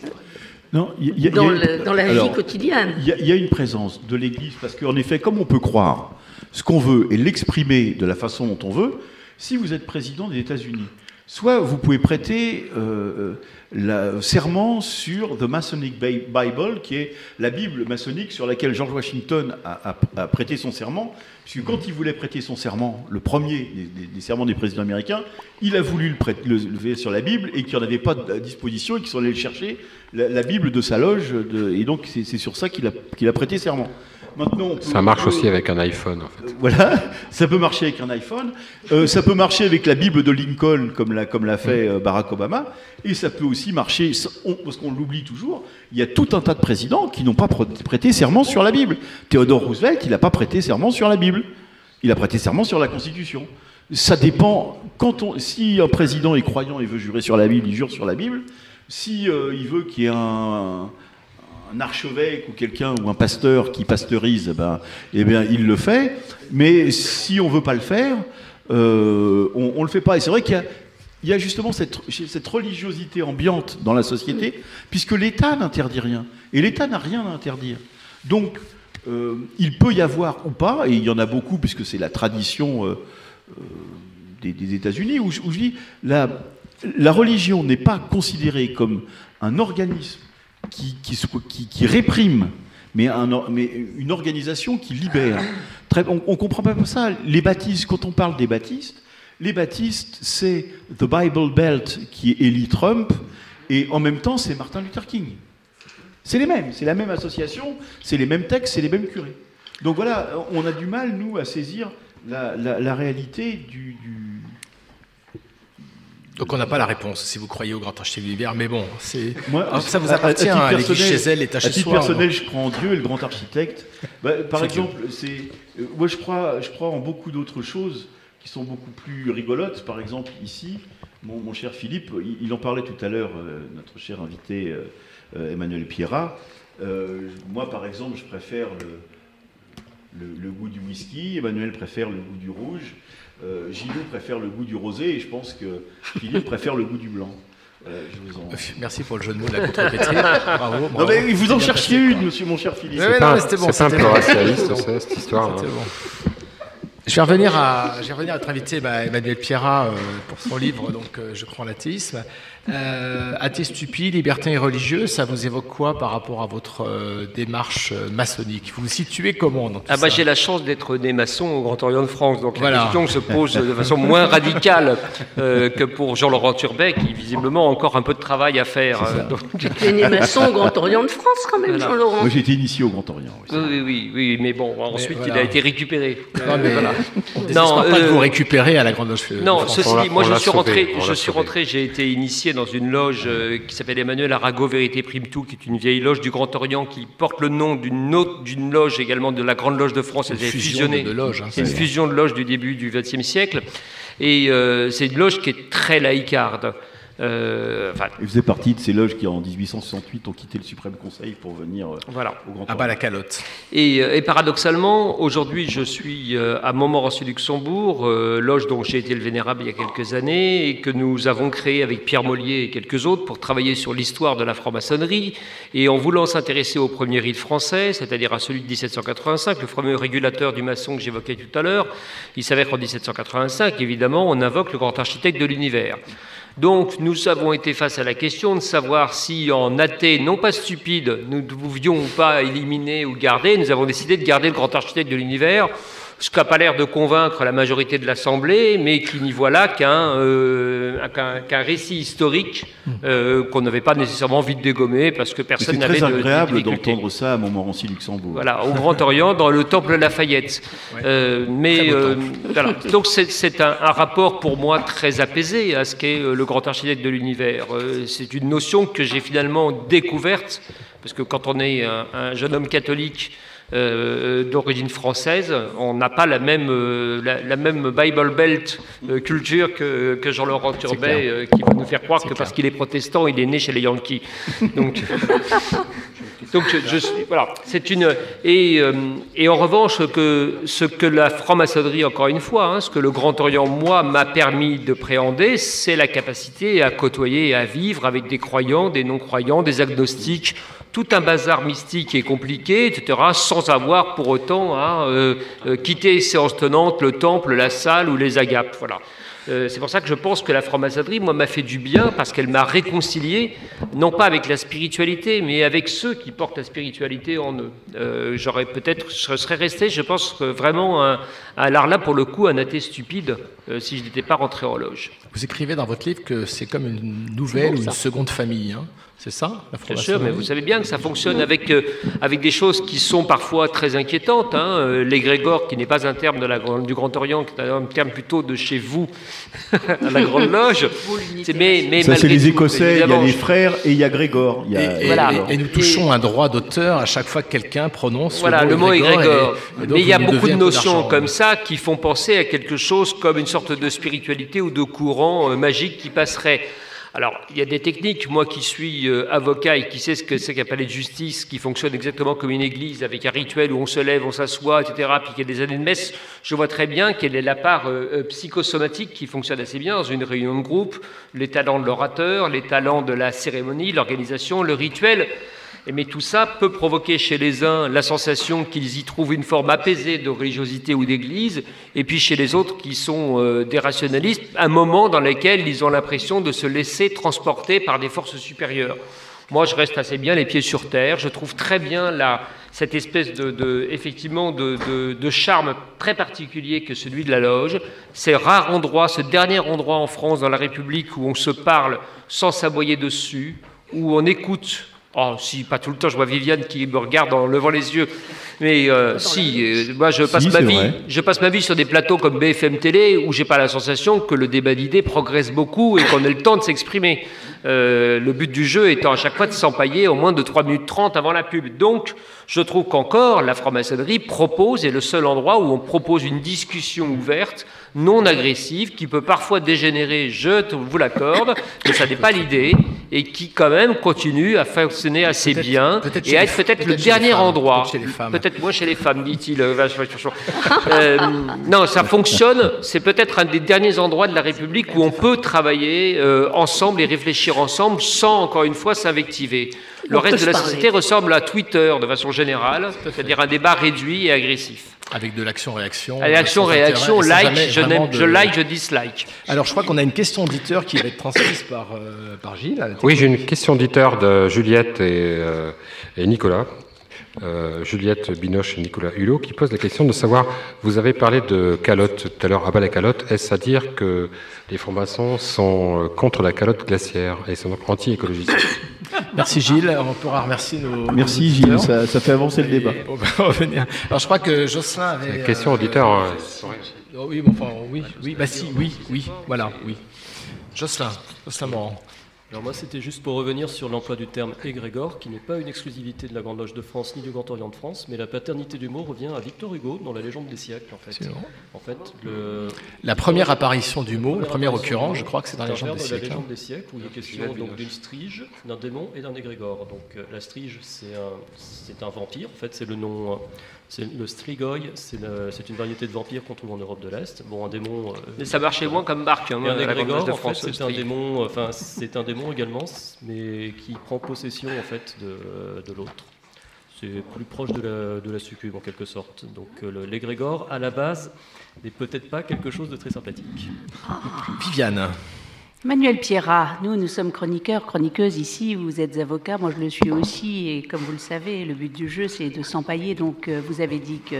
Non, il y a- il y a- dans, il y a- le- dans la alors, vie quotidienne. Il y, y a une présence de l'Église, parce qu'en effet, comme on peut croire ce qu'on veut et l'exprimer de la façon dont on veut, si vous êtes président des États-Unis, soit vous pouvez prêter euh, le serment sur The Masonic Bi- Bible, qui est la Bible maçonnique sur laquelle George Washington a, prêté son serment, puisque quand il voulait prêter son serment, le premier des, serments des présidents américains, il a voulu le, prêter, le lever sur la Bible et qu'il n'y avait pas à disposition et qu'ils sont allés le chercher, la, Bible de sa loge, et donc c'est sur ça qu'il a prêté serment. Maintenant, on peut- Ça marche aussi avec un iPhone, en fait. voilà, ça peut marcher avec un iPhone, euh, ça peut marcher avec la Bible de Lincoln, comme l'a, comme l'a fait euh, Barack Obama, et ça peut aussi marcher, parce qu'on l'oublie toujours, il y a tout un tas de présidents qui n'ont pas pr- prêté serment sur la Bible. Theodore Roosevelt, il n'a pas prêté serment sur la Bible, il a prêté serment sur la Constitution. Ça dépend, quand on, si un président est croyant et veut jurer sur la Bible, il jure sur la Bible. Si euh, il veut qu'il y ait un, un archevêque ou quelqu'un ou un pasteur qui pasteurise, eh ben, eh bien, il le fait. Mais si on veut pas le faire, euh, on, on le fait pas. Et c'est vrai qu'il y a, justement cette, religiosité ambiante dans la société, puisque l'État n'interdit rien. Et l'État n'a rien à interdire. Donc, euh, il peut y avoir ou pas, et il y en a beaucoup, puisque c'est la tradition euh, des, États-Unis, où, je- dis la religion n'est pas considérée comme un organisme qui, réprime, mais, une organisation qui libère. On ne comprend pas ça. Les baptistes, quand on parle des baptistes, les baptistes, c'est The Bible Belt qui Eli Trump, et en même temps, c'est Martin Luther King. C'est les mêmes, c'est la même association, c'est les mêmes textes, c'est les mêmes curés. Donc voilà, on a du mal, nous, à saisir la, réalité du- Donc on n'a pas la réponse si vous croyez au grand architecte de l'hiver, mais bon, c'est Alors, ça vous à- à- appartient. à titre hein, l'église chez elle est à À titre personnel, je crois en Dieu et le grand architecte. Bah, par exemple, c'est euh, moi je crois, je crois en beaucoup d'autres choses qui sont beaucoup plus rigolotes. Par exemple, ici, mon, mon cher Philippe, il, il en parlait tout à l'heure, euh, notre cher invité euh, euh, Emmanuel Pierrat. Euh, moi, par exemple, je préfère le, le- le goût du whisky. Emmanuel préfère le goût du rouge. Euh, Gilou préfère le goût du rosé et je pense que Philippe préfère le goût du blanc. Euh, je vous en... Merci pour le jeu de mots de la contrepétrie. Bravo, Non bravo. mais vous en cherchiez passé, une, quoi. monsieur mon cher Philippe. C'était bon, c'est pas un c'était peu bon. racialiste, ça, cette histoire, hein. bon. Je vais revenir à, je vais revenir à notre invité bah, Emmanuel Pierrat euh, pour son livre, donc euh, Je crois en l'athéisme. Euh, athée stupide, libertin et religieux, ça vous évoque quoi par rapport à votre euh, démarche euh, maçonnique? Vous vous situez comment dans tout Ah bah, ça? j'ai la chance d'être né maçon au Grand Orient de France, donc Voilà. la question se pose de façon moins radicale euh, que pour Jean-Laurent Turbet, qui visiblement a encore un peu de travail à faire. euh, donc- Tu es né maçon au Grand Orient de France quand même, Voilà. Jean-Laurent. Moi j'ai été initié au Grand Orient. oui. Oui, oui, oui, mais bon, ensuite voilà. il a été récupéré. Non, mais voilà. on désespère pas de vous récupérer à la Grande Loge. Non, France. ceci dit, moi je suis rentré, je suis rentré, j'ai été initié dans une loge euh, qui s'appelle Emmanuel Arago Vérité Prime Tout, qui est une vieille loge du Grand Orient qui porte le nom d'une autre, d'une loge également de la Grande Loge de France. Une fusion de loges, hein, c'est une fusion de loges du début du XXe siècle, et euh, c'est une loge qui est très laïcarde. Euh, enfin, Il faisait partie de ces loges qui en 1868 ont quitté le Suprême Conseil pour venir euh, voilà. au Grand Ah bah la calotte. Et, euh, et paradoxalement, aujourd'hui, je suis euh, à Montmorency-Luxembourg, euh, loge dont j'ai été le vénérable il y a quelques années, et que nous avons créé avec Pierre Mollier et quelques autres pour travailler sur l'histoire de la franc-maçonnerie. Et en voulant s'intéresser au premier rite français, c'est-à-dire à celui de 1785, le fameux régulateur du maçon que j'évoquais tout à l'heure, il s'avère qu'en 1785, évidemment, on invoque le grand architecte de l'univers. Donc, nous avons été face à la question de savoir si, en athée, non pas stupide, nous pouvions ou pas éliminer ou garder. Nous avons décidé de garder le grand architecte de l'univers. Ce qui n'a pas l'air de convaincre la majorité de l'Assemblée, mais qui n'y voit là qu'un euh, récit historique euh, qu'on n'avait pas nécessairement envie de dégommer parce que personne C'est n'avait très de- de agréable difficulté. d'entendre ça à Montmorency-Luxembourg. Voilà, au Grand Orient, dans le temple Lafayette. Euh, mais voilà. donc c'est- c'est un, un rapport pour moi très apaisé à ce qu'est le grand architecte de l'univers. C'est une notion que j'ai finalement découverte parce que quand on est un, un jeune homme catholique euh, d'origine française, on n'a pas la même, euh, la, la même Bible Belt euh, culture que, que Jean-Laurent Turbet, qui veut nous faire croire que parce qu'il est protestant, il est né chez les Yankees. Donc, donc je, je suis- voilà, c'est une et, et en revanche que ce que la franc-maçonnerie encore une fois, hein, ce que le Grand Orient moi m'a permis de préhender, c'est la capacité à côtoyer et à vivre avec des croyants, des non-croyants, des agnostiques, tout un bazar mystique et compliqué, etc., sans avoir pour autant à euh, euh, quitter les séances tenantes, le temple, la salle ou les agapes. Voilà. Euh, c'est pour ça que je pense que la franc-maçonnerie, moi, m'a fait du bien parce qu'elle m'a réconcilié, non pas avec la spiritualité, mais avec ceux qui portent la spiritualité en eux. Euh, J'aurais peut-être, je serais resté, je pense, vraiment, un, alors là, pour le coup, un athée stupide, euh, si je n'étais pas rentré en loge. Vous écrivez dans votre livre que c'est comme une nouvelle ou une seconde famille. hein. C'est ça, la Bien sûr, mais vous savez bien que ça fonctionne avec, euh, avec des choses qui sont parfois très inquiétantes. Hein. Euh, L'égrégore, qui n'est pas un terme de la, du Grand Orient, qui est un terme plutôt de chez vous, à la Grande Loge. C'est- Mais, mais Ça, c'est les Écossais, il y a les frères et il y a Grégor. Il y a- Et, et- Voilà. et- et nous touchons un droit d'auteur à chaque fois que quelqu'un prononce Voilà, le mot égrégore, Mais il y a beaucoup de notions comme ça qui font penser à quelque chose comme une sorte de spiritualité ou de courant euh, magique qui passerait. Alors, il y a des techniques, moi qui suis euh, avocat et qui sais ce que c'est qu'un palais de justice qui fonctionne exactement comme une église avec un rituel où on se lève, on s'assoit, etc., puis qu'il y a des années de messe, je vois très bien quelle est la part euh, euh, psychosomatique qui fonctionne assez bien dans une réunion de groupe, les talents de l'orateur, les talents de la cérémonie, l'organisation, le rituel. Mais tout ça peut provoquer chez les uns la sensation qu'ils y trouvent une forme apaisée de religiosité ou d'église, et puis chez les autres qui sont euh, des rationalistes, un moment dans lequel ils ont l'impression de se laisser transporter par des forces supérieures. Moi, je reste assez bien les pieds sur terre. Je trouve très bien cette espèce de, de- effectivement, de, charme très particulier que celui de la loge. Ces rares endroits, ce dernier endroit en France, dans la République, où on se parle sans s'aboyer dessus, où on écoute. Oh, si, pas tout le temps, je vois Viviane qui me regarde en levant les yeux. Mais euh, si, euh, moi je passe, Si, ma vie, vrai. je passe ma vie sur des plateaux comme BFM Télé où j'ai pas la sensation que le débat d'idées progresse beaucoup et qu'on ait le temps de s'exprimer. Euh, le but du jeu étant à chaque fois de s'empailler au moins de 3 minutes 30 avant la pub. Donc, je trouve qu'encore la franc-maçonnerie propose, est le seul endroit où on propose une discussion ouverte, non agressive, qui peut parfois dégénérer, je vous l'accorde, mais ça n'est pas l'idée, et qui quand même continue à fonctionner assez bien, et à être peut-être le dernier endroit. peut-être chez les femmes. Peut-être moins chez les femmes, dit-il. euh. Euh, non, ça fonctionne. C'est peut-être un des derniers endroits de la République où on peut travailler euh, ensemble et réfléchir ensemble sans, encore une fois, s'invectiver. Le reste de la parler. société ressemble à Twitter de façon générale, c'est-à-dire un débat réduit et agressif. Avec de l'action-réaction. Allez, action, sans réaction, intérêt, sans like, je, de- je like, je dislike. Alors, je crois qu'on a une question auditeur qui va être transmise par, euh, par Gilles. Oui, j'ai une question auditeur de Juliette et, euh, et Nicolas. Euh, Juliette Binoche et Nicolas Hulot qui posent la question de savoir, vous avez parlé de calotte tout à l'heure, abat la calotte, est-ce à dire que les francs-maçons sont contre la calotte glaciaire et sont donc anti-écologistes? Merci Gilles, on pourra remercier nos. Merci nos Gilles, ça, ça fait avancer le débat. On va revenir. Alors je crois que Jocelyn avait. La question euh, auditeur, euh, oh oui, bon, enfin, oui, oui, bah si, oui, oui, voilà, oui. Jocelyn, Jocelyn Morand. Alors moi, c'était juste pour revenir sur l'emploi du terme égrégore, qui n'est pas une exclusivité de la Grande Loge de France ni du Grand Orient de France, mais la paternité du mot revient à Victor Hugo dans la légende des siècles, en fait. C'est vrai. En fait, le... La première apparition du mot, la première occurrence, je crois que c'est dans la légende des de la siècles. légende hein. des siècles, où il est question donc d'une strige, d'un démon et d'un égrégore. Donc euh, la strige, c'est un, c'est un vampire, en fait, c'est le nom... C'est le strigoi, c'est une variété de vampire qu'on trouve en Europe de l'Est. Bon, un démon. euh, Mais ça marchait moins comme marque, hein, et un égrégore, en fait, France, c'est un démon. Enfin, c'est un démon également, mais qui prend possession en fait de, de l'autre. C'est plus proche de la, de la succube en quelque sorte. Donc euh, le- l'égrégore, à la base, n'est peut-être pas quelque chose de très sympathique. Viviane. Manuel Pierrat, nous, nous sommes chroniqueurs, chroniqueuses ici, vous êtes avocat, moi je le suis aussi, et comme vous le savez, le but du jeu, c'est de s'empailler, donc euh, vous avez dit que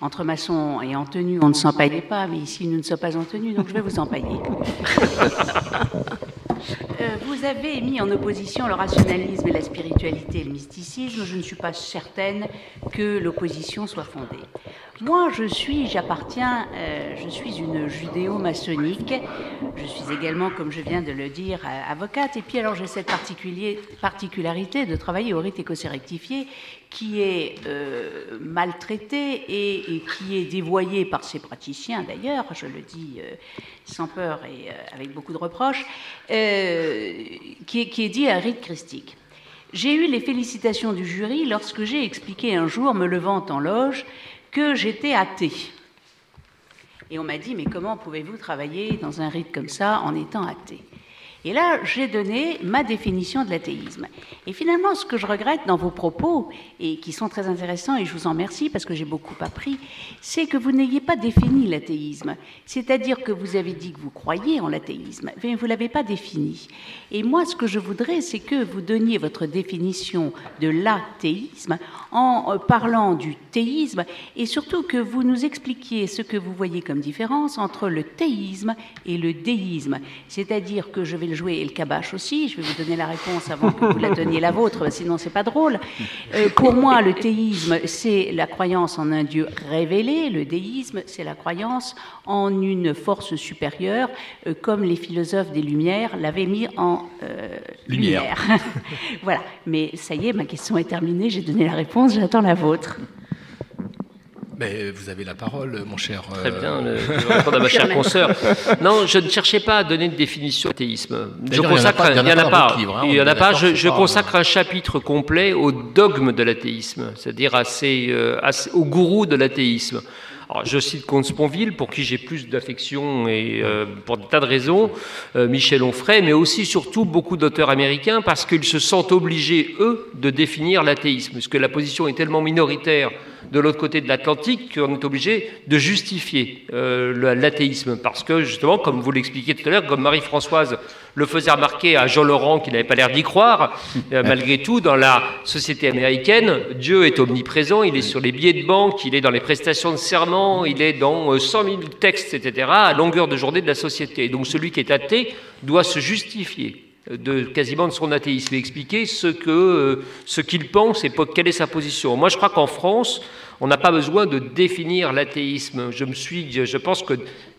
entre maçons et en tenue, on ne s'empaillait pas, mais ici, nous ne sommes pas en tenue, donc je vais vous empailler. Euh, vous avez mis en opposition le rationalisme et la spiritualité et le mysticisme. Je ne suis pas certaine que l'opposition soit fondée. Moi, je suis, j'appartiens, euh, je suis une judéo-maçonnique. Je suis également, comme je viens de le dire, euh, avocate. Et puis, alors, j'ai cette particularité de travailler au rite écossais rectifié, qui est euh, maltraité et, qui est dévoyé par ses praticiens, d'ailleurs, je le dis euh, sans peur et euh, avec beaucoup de reproches, euh, qui, est, qui est dit un rite christique. J'ai eu les félicitations du jury lorsque j'ai expliqué un jour, me levant en loge, que j'étais athée. Et on m'a dit, mais comment pouvez-vous travailler dans un rite comme ça en étant athée? Et là, j'ai donné ma définition de l'athéisme. Et finalement, ce que je regrette dans vos propos, et qui sont très intéressants, et je vous en remercie parce que j'ai beaucoup appris, c'est que vous n'ayez pas défini l'athéisme. C'est-à-dire que vous avez dit que vous croyez en l'athéisme, mais vous ne l'avez pas défini. Et moi, ce que je voudrais, c'est que vous donniez votre définition de l'athéisme en euh, parlant du théisme, et surtout que vous nous expliquiez ce que vous voyez comme différence entre le théisme et le déisme. C'est-à-dire que je vais le jouer, et le cabache aussi, je vais vous donner la réponse avant que vous la donniez la vôtre, sinon c'est pas drôle. Euh, pour moi, le théisme, c'est la croyance en un Dieu révélé, le déisme, c'est la croyance en une force supérieure, euh, comme les philosophes des Lumières l'avaient mis en euh, Lumière. lumière. voilà, mais ça y est, ma question est terminée, j'ai donné la réponse, j'attends la vôtre. Mais vous avez la parole, mon cher. Très euh, bien, le- je vais répondre à ma chère consoeur. Non, je ne cherchais pas à donner de définition au théisme. Je D'ailleurs, il y en a consacre, pas- il y en a pas Il y en a pas. Je, consacre un chapitre complet au dogme de l'athéisme, c'est-à-dire à ces, euh, à au gourou de l'athéisme. Je cite Comte Sponville, pour qui j'ai plus d'affection et euh, pour des tas de raisons, euh, Michel Onfray, mais aussi surtout beaucoup d'auteurs américains, parce qu'ils se sentent obligés, eux, de définir l'athéisme, puisque la position est tellement minoritaire de l'autre côté de l'Atlantique qu'on est obligé de justifier euh, l'athéisme, parce que justement, comme vous l'expliquiez tout à l'heure, comme Marie-Françoise le faisait remarquer à Jean Laurent, qui n'avait pas l'air d'y croire, euh, malgré tout, dans la société américaine, Dieu est omniprésent, il est sur les billets de banque, il est dans les prestations de serment, il est dans euh, 100 000 textes, etc., à longueur de journée de la société. Donc celui qui est athée doit se justifier de quasiment de son athéisme et expliquer ce que euh, ce qu'il pense et quelle est sa position. Moi, je crois qu'en France, on n'a pas besoin de définir l'athéisme. Je me suis, je pense que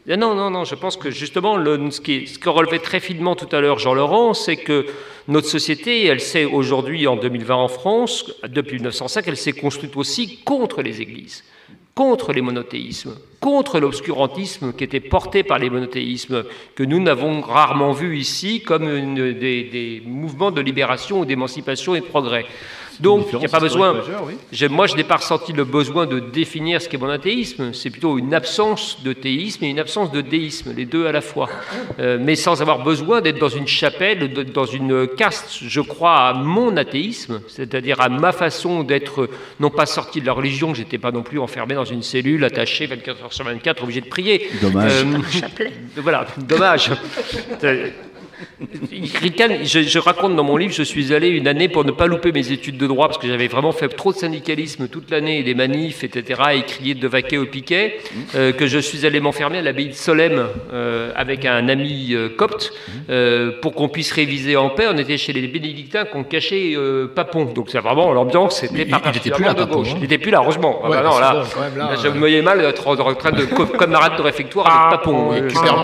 non, non, non. Je pense que justement, ce, que relevait très finement tout à l'heure Jean Laurent, c'est que notre société, elle s'est aujourd'hui en 2020 en France, depuis 1905, elle s'est construite aussi contre les églises contre les monothéismes, contre l'obscurantisme qui était porté par les monothéismes, que nous n'avons rarement vu ici comme des, des mouvements de libération ou d'émancipation et de progrès. Donc, il n'y a pas besoin. oui. Moi, je n'ai pas ressenti le besoin de définir ce qu'est mon athéisme. C'est plutôt une absence de théisme et une absence de déisme, les deux à la fois. Euh, mais sans avoir besoin d'être dans une chapelle, dans une caste. Je crois à mon athéisme, c'est-à-dire à ma façon d'être, non pas sorti de la religion, j'étais pas non plus enfermé dans une cellule, attaché 24 heures sur 24, obligé de prier. Dommage. Euh, voilà, dommage. Je, je raconte dans mon livre, je suis allé une année pour ne pas louper mes études de droit, parce que j'avais vraiment fait trop de syndicalisme toute l'année, et des manifs, etc., et crié de vaquer au piquet, euh, que je suis allé m'enfermer à l'abbaye de Solesmes euh, avec un ami euh, copte, euh, pour qu'on puisse réviser en paix. On était chez les bénédictins qu'on cachait Papon. Donc c'est vraiment l'ambiance, c'était pas il- il était plus là, Papon, hein. Il était plus là, heureusement. Ah Ouais, bah bah non, là, bon, là, là, je me voyais mal être en train de camarade de réfectoire avec Papon.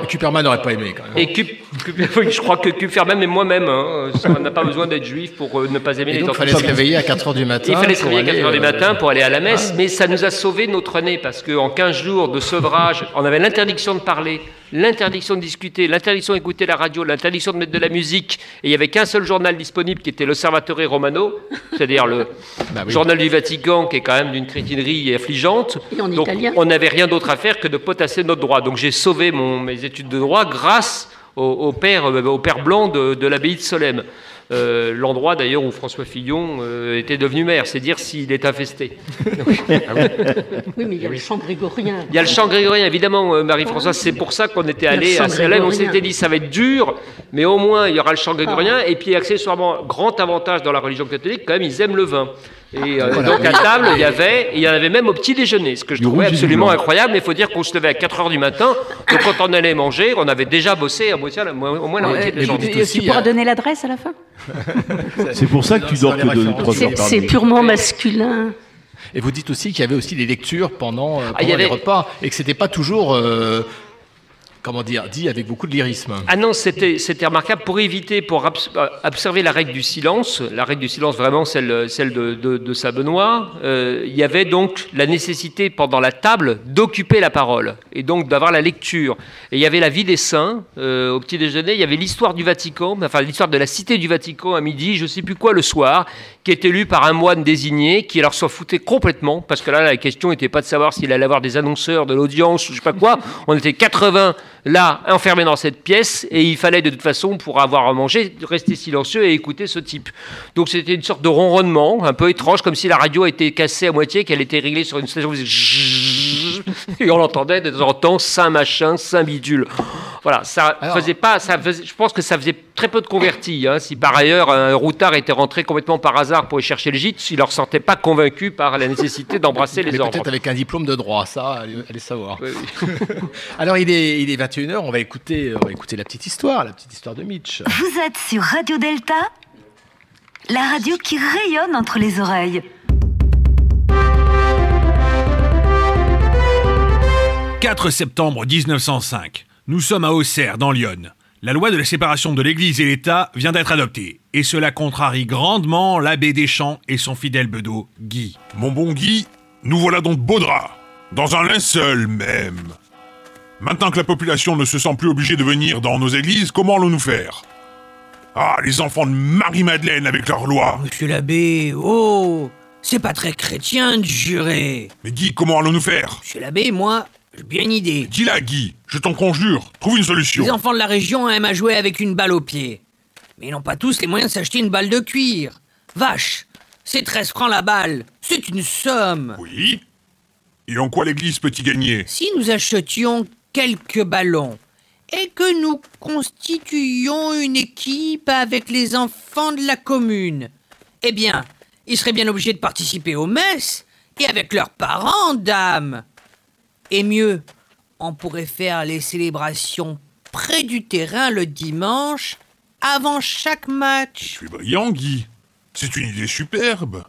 Et Kuperman n'aurait pas aimé quand même. et Cup- je crois que Kupferman et moi-même, hein, ça, on n'a pas besoin d'être juif pour euh, ne pas aimer Et les donc, il fallait enfants. se réveiller à 4 heures du matin. Il fallait se réveiller à 4 heures du euh, matin pour aller à la messe, mais ça nous a sauvé notre année parce qu'en 15 jours de sevrage, on avait l'interdiction de parler, l'interdiction de discuter, l'interdiction d'écouter la radio, l'interdiction de mettre de la musique, et il n'y avait qu'un seul journal disponible qui était l'Osservatore Romano, c'est-à-dire le Bah oui. journal du Vatican qui est quand même d'une crétinerie affligeante. Et en Donc italien. on n'avait rien d'autre à faire que de potasser notre droit. Donc j'ai sauvé mon, mes études de droit grâce au, au père, euh, au père blanc de, de l'abbaye de Solesmes. Euh, L'endroit d'ailleurs où François Fillon euh, était devenu maire, c'est dire s'il est infesté. Oui, mais il y a le chant grégorien. Il y a le chant grégorien, évidemment, euh, Marie-Françoise, c'est pour ça qu'on était allé à Solesmes. On grégorien. s'était dit, ça va être dur, mais au moins, il y aura le chant grégorien. Ah. Et puis, accessoirement, grand avantage dans la religion catholique, quand même, ils aiment le vin. Et euh, Voilà. donc à table, il y avait, il y en avait même au petit déjeuner, ce que je Du trouvais absolument incroyable. Mais il faut dire qu'on se levait à 4 heures du matin, donc quand on allait manger, on avait déjà bossé à moitié, au moins la moitié des gens. Et aussi, tu pourras euh, donner l'adresse à la fin C'est pour ça que tu dors les que de références. 3 C'est heures par c'est purement masculin. Et vous dites aussi qu'il y avait aussi des lectures pendant, euh, Ah, il y pendant les avait- repas et que c'était pas toujours, euh, comment dire, dit avec beaucoup de lyrisme. Ah non, c'était remarquable pour éviter, pour euh, observer la règle du silence, la règle du silence vraiment celle, celle de, de, de Saint Benoît, euh, il y avait donc la nécessité pendant la table d'occuper la parole et donc d'avoir la lecture. Et il y avait la vie des saints euh, au petit déjeuner, il y avait l'histoire du Vatican, enfin l'histoire de la cité du Vatican à midi, je sais plus quoi le soir, qui était lu par un moine désigné, qui alors s'en foutait complètement, parce que là la question n'était pas de savoir s'il allait avoir des annonceurs, de l'audience ou je sais pas quoi, on était 80 là, enfermés dans cette pièce, et il fallait de toute façon, pour avoir à manger, rester silencieux et écouter ce type. Donc c'était une sorte de ronronnement, un peu étrange, comme si la radio était cassée à moitié, qu'elle était réglée sur une station, et on l'entendait de temps en temps, Saint machin, Saint bidule. Voilà, ça Alors- faisait pas, ça faisait- je pense que ça faisait très peu de convertis. hein. Si par ailleurs un routard était rentré complètement par hasard pour aller chercher le gîte, il leur sentait pas convaincu par la nécessité d'embrasser les ordres. peut-être avec un diplôme de droit, ça, allez, allez savoir. Oui, oui. Alors il est, il est 21h, on va écouter, on va écouter la petite histoire, la petite histoire de Mitch. Vous êtes sur Radio Delta, la radio qui rayonne entre les oreilles. 4 septembre 1905. Nous sommes à Auxerre, dans l'Yonne. La loi de la séparation de l'Église et l'État vient d'être adoptée, et cela contrarie grandement l'abbé Deschamps et son fidèle bedeau, Guy. Mon bon Guy, nous voilà donc beaux draps, dans un linceul même. Maintenant que la population ne se sent plus obligée de venir dans nos églises, comment allons-nous faire? Ah, les enfants de Marie-Madeleine avec leurs lois Monsieur l'abbé, oh, c'est pas très chrétien de jurer. Mais Guy, comment allons-nous faire? Monsieur l'abbé, moi, bien une idée. Dis-la, Guy, je t'en conjure, trouve une solution. Les enfants de la région aiment à jouer avec une balle au pied. Mais ils n'ont pas tous les moyens de s'acheter une balle de cuir. Vache, c'est 13 francs la balle. C'est une somme. Oui Et en quoi l'église peut y gagner? Si nous achetions quelques ballons et que nous constituions une équipe avec les enfants de la commune, eh bien, ils seraient bien obligés de participer aux messes et avec leurs parents, dame. Et mieux, on pourrait faire les célébrations près du terrain le dimanche avant chaque match. Tu es brillant, Guy. C'est une idée superbe.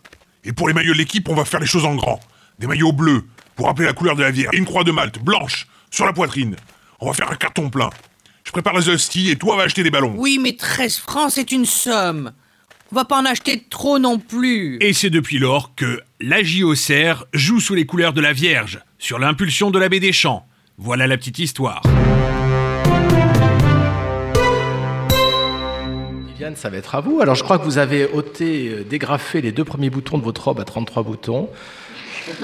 Et pour les maillots de l'équipe, on va faire les choses en grand. Des maillots bleus, pour rappeler la couleur de la bière, et une croix de Malte, blanche, sur la poitrine. On va faire un carton plein. Je prépare les hosties et toi va acheter des ballons. Oui, mais 13 francs, c'est une somme. On va pas en acheter trop non plus. Et c'est depuis lors que Auxerre joue sous les couleurs de la Vierge, sur l'impulsion de l'abbé Deschamps. Voilà la petite histoire. Viviane, ça va être à vous. Alors je crois que vous avez ôté, euh, dégrafé les deux premiers boutons de votre robe à 33 boutons.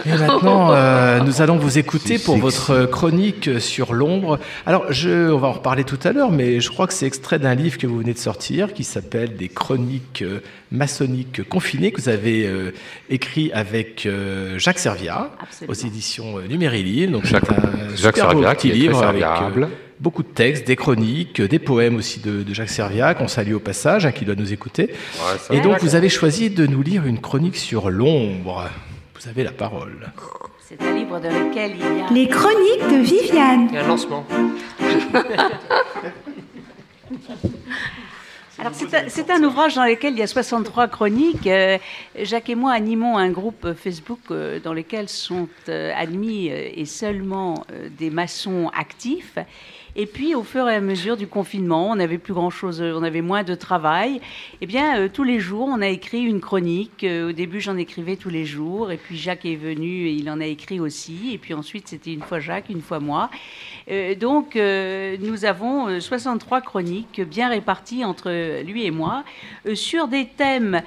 Et maintenant, euh, nous allons vous écouter pour votre chronique sur l'ombre. Alors, je, on va en reparler tout à l'heure, mais je crois que c'est extrait d'un livre que vous venez de sortir qui s'appelle Des chroniques euh, maçonniques confinées que vous avez euh, écrit avec euh, Jacques Serviat Absolument. aux éditions euh, Numéril. Donc, Jacques- c'est un Jacques super beau Serviat, petit qui est livre très avec euh, beaucoup de textes, des chroniques, des poèmes aussi de, de Jacques Serviat qu'on salue au passage, hein, qui doit nous écouter. Et donc, vous avez choisi de nous lire une chronique sur l'ombre. Vous avez la parole. C'est un livre dans lequel il y a... Les chroniques de Viviane. Il y a un lancement. Alors, c'est un, ouvrage dans lequel il y a 63 chroniques. Euh, Jacques et moi animons un groupe Facebook euh, dans lequel sont euh, admis et seulement des maçons actifs. Et puis, au fur et à mesure du confinement, on n'avait plus grand-chose, euh, on avait moins de travail. Eh bien, euh, tous les jours, on a écrit une chronique. Euh, au début, j'en écrivais tous les jours. Et puis, Jacques est venu et il en a écrit aussi. Et puis ensuite, c'était une fois Jacques, une fois moi. Donc, nous avons euh, 63 chroniques bien réparties entre lui et moi sur des thèmes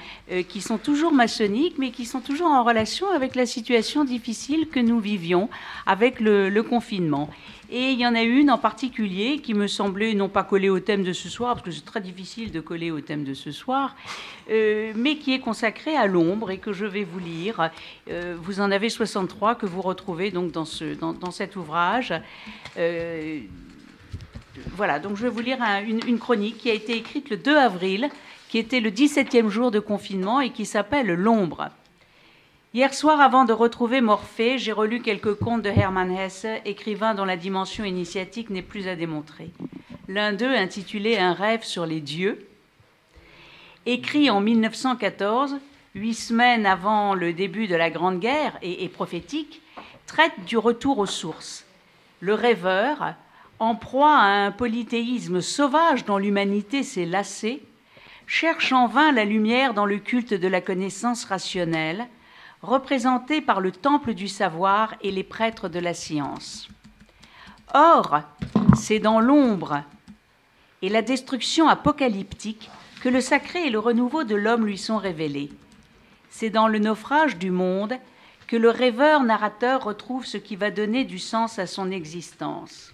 qui sont toujours maçonniques, mais qui sont toujours en relation avec la situation difficile que nous vivions avec le confinement. Et il y en a une en particulier qui me semblait non pas coller au thème de ce soir, parce que c'est très difficile de coller au thème de ce soir, euh, mais qui est consacrée à l'ombre et que je vais vous lire. Euh, vous en avez 63 que vous retrouvez donc dans, ce, dans, dans cet ouvrage. Euh, voilà, donc je vais vous lire un- une, une chronique qui a été écrite le 2 avril, qui était le 17e jour de confinement et qui s'appelle L'ombre. Hier soir, avant de retrouver Morphée, j'ai relu quelques contes de Hermann Hesse, écrivain dont la dimension initiatique n'est plus à démontrer. L'un d'eux, intitulé Un rêve sur les dieux, écrit en 1914, huit semaines avant le début de la Grande Guerre et, et prophétique, traite du retour aux sources. Le rêveur, en proie à un polythéisme sauvage dont l'humanité s'est lassée, cherche en vain la lumière dans le culte de la connaissance rationnelle, représenté par le temple du savoir et les prêtres de la science. Or, c'est dans l'ombre et la destruction apocalyptique que le sacré et le renouveau de l'homme lui sont révélés. C'est dans le naufrage du monde que le rêveur narrateur retrouve ce qui va donner du sens à son existence.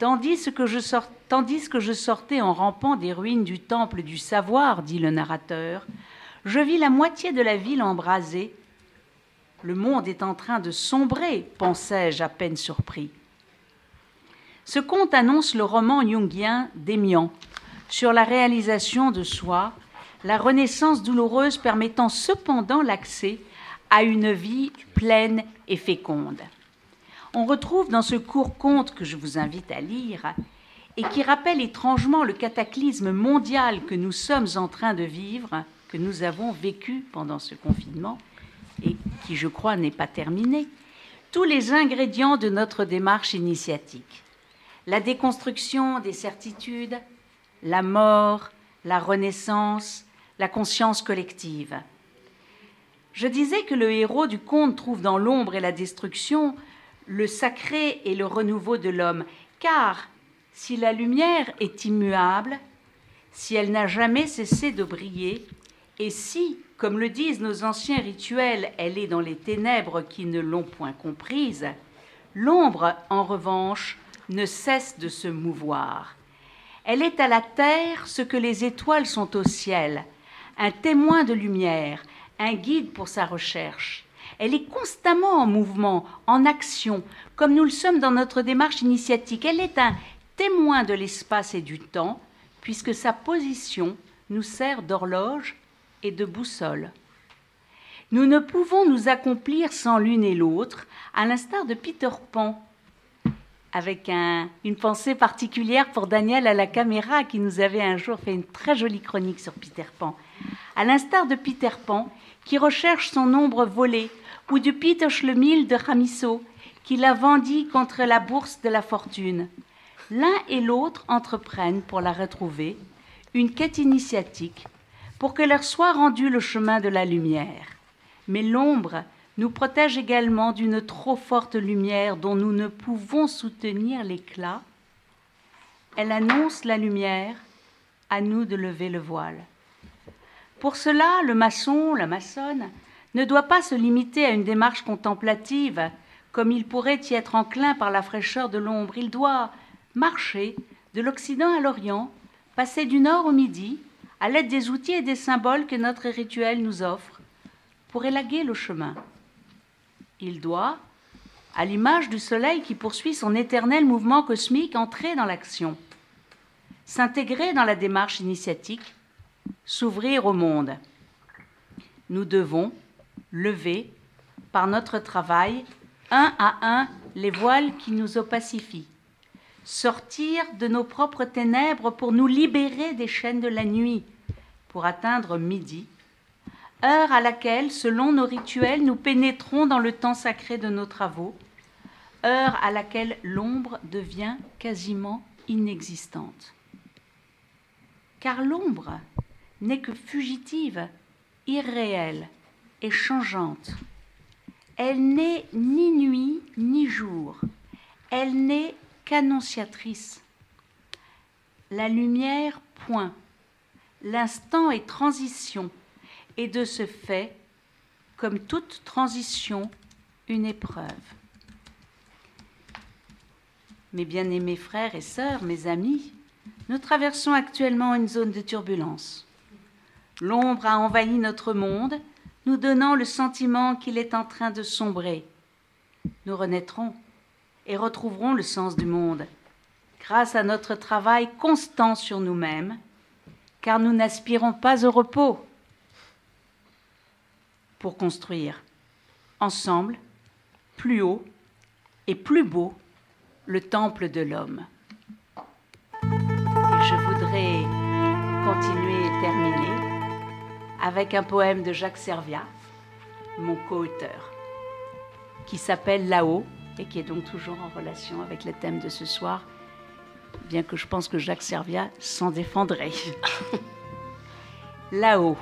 Tandis que, je tandis que je sortais en rampant des ruines du temple du savoir, dit le narrateur, je vis la moitié de la ville embrasée. Le monde est en train de sombrer, pensais-je à peine surpris. Ce conte annonce le roman jungien d'Émian sur la réalisation de soi, la renaissance douloureuse permettant cependant l'accès à une vie pleine et féconde. On retrouve dans ce court conte que je vous invite à lire et qui rappelle étrangement le cataclysme mondial que nous sommes en train de vivre, que nous avons vécu pendant ce confinement et qui, je crois, n'est pas terminé, tous les ingrédients de notre démarche initiatique. La déconstruction des certitudes, la mort, la renaissance, la conscience collective. Je disais que le héros du conte trouve dans l'ombre et la destruction le sacré et le renouveau de l'homme, car si la lumière est immuable, si elle n'a jamais cessé de briller, et si, comme le disent nos anciens rituels, elle est dans les ténèbres qui ne l'ont point comprise, l'ombre, en revanche, ne cesse de se mouvoir. Elle est à la terre ce que les étoiles sont au ciel, un témoin de lumière, un guide pour sa recherche. Elle est constamment en mouvement, en action, comme nous le sommes dans notre démarche initiatique. Elle est un témoin de l'espace et du temps, puisque sa position nous sert d'horloge et de boussole. Nous ne pouvons nous accomplir sans l'une et l'autre, à l'instar de Peter Pan, avec un, une pensée particulière pour Daniel à la caméra qui nous avait un jour fait une très jolie chronique sur Peter Pan. À l'instar de Peter Pan, qui recherche son ombre volée, ou du Peter Schlemil de Ramisso, qui la vendit contre la bourse de la fortune. L'un et l'autre entreprennent pour la retrouver une quête initiatique pour que leur soit rendu le chemin de la lumière. Mais l'ombre nous protège également d'une trop forte lumière dont nous ne pouvons soutenir l'éclat. Elle annonce la lumière, à nous de lever le voile. Pour cela, le maçon, la maçonne, ne doit pas se limiter à une démarche contemplative, comme il pourrait y être enclin par la fraîcheur de l'ombre. Il doit marcher de l'Occident à l'Orient, passer du Nord au Midi, à l'aide des outils et des symboles que notre rituel nous offre, pour élaguer le chemin. Il doit, à l'image du Soleil qui poursuit son éternel mouvement cosmique, entrer dans l'action, s'intégrer dans la démarche initiatique, s'ouvrir au monde. Nous devons lever, par notre travail, un à un les voiles qui nous opacifient, sortir de nos propres ténèbres pour nous libérer des chaînes de la nuit, pour atteindre midi, heure à laquelle, selon nos rituels, nous pénétrons dans le temps sacré de nos travaux, heure à laquelle l'ombre devient quasiment inexistante. Car l'ombre n'est que fugitive, irréelle et changeante. Elle n'est ni nuit ni jour. Elle n'est qu'annonciatrice. La lumière, point. L'instant est transition, et de ce fait, comme toute transition, une épreuve. Mes bien-aimés frères et sœurs, mes amis, nous traversons actuellement une zone de turbulence. L'ombre a envahi notre monde, nous donnant le sentiment qu'il est en train de sombrer. Nous renaîtrons et retrouverons le sens du monde grâce à notre travail constant sur nous-mêmes, car nous n'aspirons pas au repos pour construire, ensemble, plus haut et plus beau, le temple de l'homme. Et je voudrais continuer et terminer avec un poème de Jacques Serviat, mon co-auteur, qui s'appelle Là-haut et qui est donc toujours en relation avec le thème de ce soir, bien que je pense que Jacques Serviat s'en défendrait. là-haut,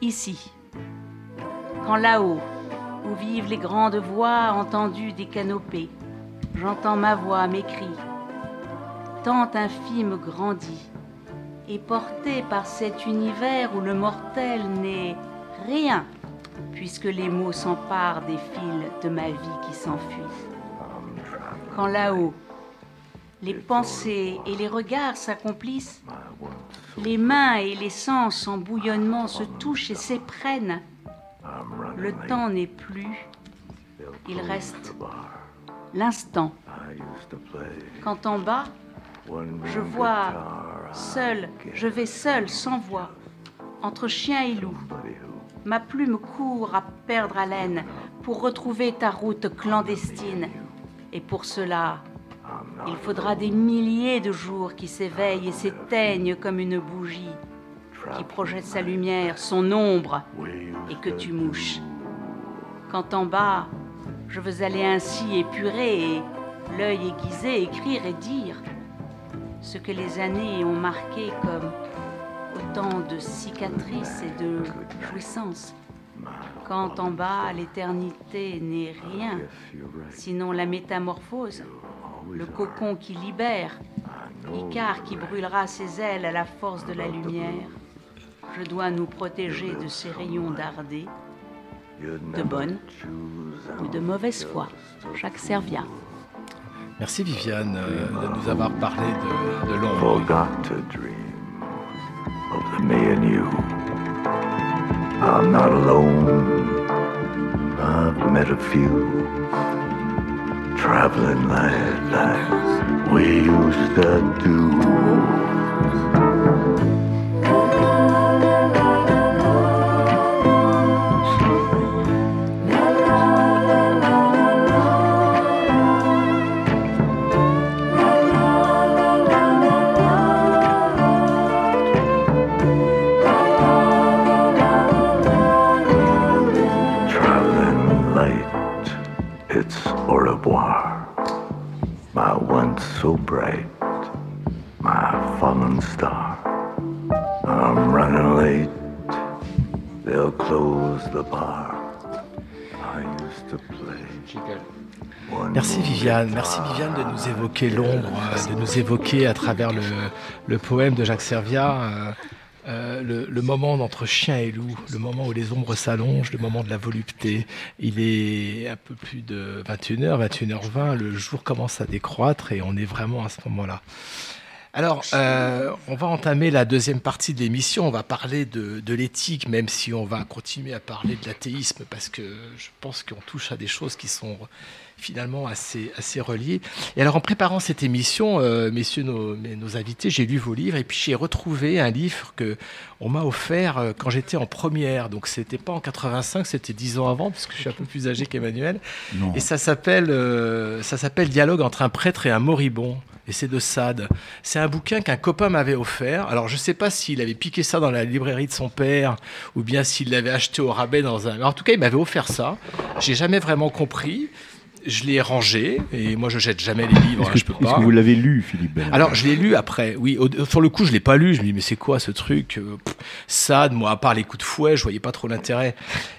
ici, quand là-haut, où vivent les grandes voix entendues des canopées, j'entends ma voix, mes cris, tant infime grandit, et porté par cet univers où le mortel n'est rien, puisque les mots s'emparent des fils de ma vie qui s'enfuit. Quand là-haut, les pensées et les regards s'accomplissent, les mains et les sens en bouillonnement se touchent et s'éprennent. Le temps n'est plus, il reste l'instant. Quand en bas, je vois seul, je vais seul, sans voix, entre chien et loup. Ma plume court à perdre haleine pour retrouver ta route clandestine. Et pour cela, il faudra des milliers de jours qui s'éveillent et s'éteignent comme une bougie, qui projette sa lumière, son ombre, et que tu mouches. Quand en bas, je veux aller ainsi épuré et l'œil aiguisé, écrire et dire ce que les années ont marqué comme autant de cicatrices et de jouissances. Quand en bas, l'éternité n'est rien, sinon la métamorphose, le cocon qui libère, Icare qui brûlera ses ailes à la force de la lumière, je dois nous protéger de ces rayons dardés, de bonne ou de mauvaise foi. Jacques Serviat. Merci Viviane euh, de nous avoir parlé de, de l'ombre. Of me and you. I'm not alone. I've met a few traveling like that we used to do. So bright, my fallen star. I'm running late, they'll close the bar. I used to play. Merci Viviane, merci Viviane de nous évoquer l'ombre, euh, de nous évoquer à travers le, le poème de Jacques Serviat euh, le, moment d'entre chien et loup, le moment où les ombres s'allongent, le moment de la volupté. Il est un peu plus de 21h, 21h20, le jour commence à décroître et on est vraiment à ce moment-là. Alors, euh, on va entamer la deuxième partie de l'émission. On va parler de l'éthique, même si on va continuer à parler de l'athéisme, parce que je pense qu'on touche à des choses qui sont finalement assez, assez reliées. Et alors, en préparant cette émission, euh, messieurs nos, nos invités, j'ai lu vos livres et puis j'ai retrouvé un livre que on m'a offert euh, quand j'étais en première. Donc, c'était pas en 85, c'était dix ans avant, parce que je suis un peu plus âgé qu'Emmanuel. Et ça s'appelle, euh, ça s'appelle Dialogue entre un prêtre et un moribond. Et c'est de Sade. C'est un bouquin qu'un copain m'avait offert. Alors, je sais pas s'il avait piqué ça dans la librairie de son père ou bien s'il l'avait acheté au rabais dans un. En tout cas, il m'avait offert ça. J'ai jamais vraiment compris. Je l'ai rangé et moi je jette jamais les livres, Est-ce que, je peux pas. que vous l'avez lu, Philippe Bellamy Alors, je l'ai lu après, oui. Au- sur le coup, je l'ai pas lu. Je me dis, mais c'est quoi ce truc euh, pff, moi, à part les coups de fouet, je voyais pas trop l'intérêt.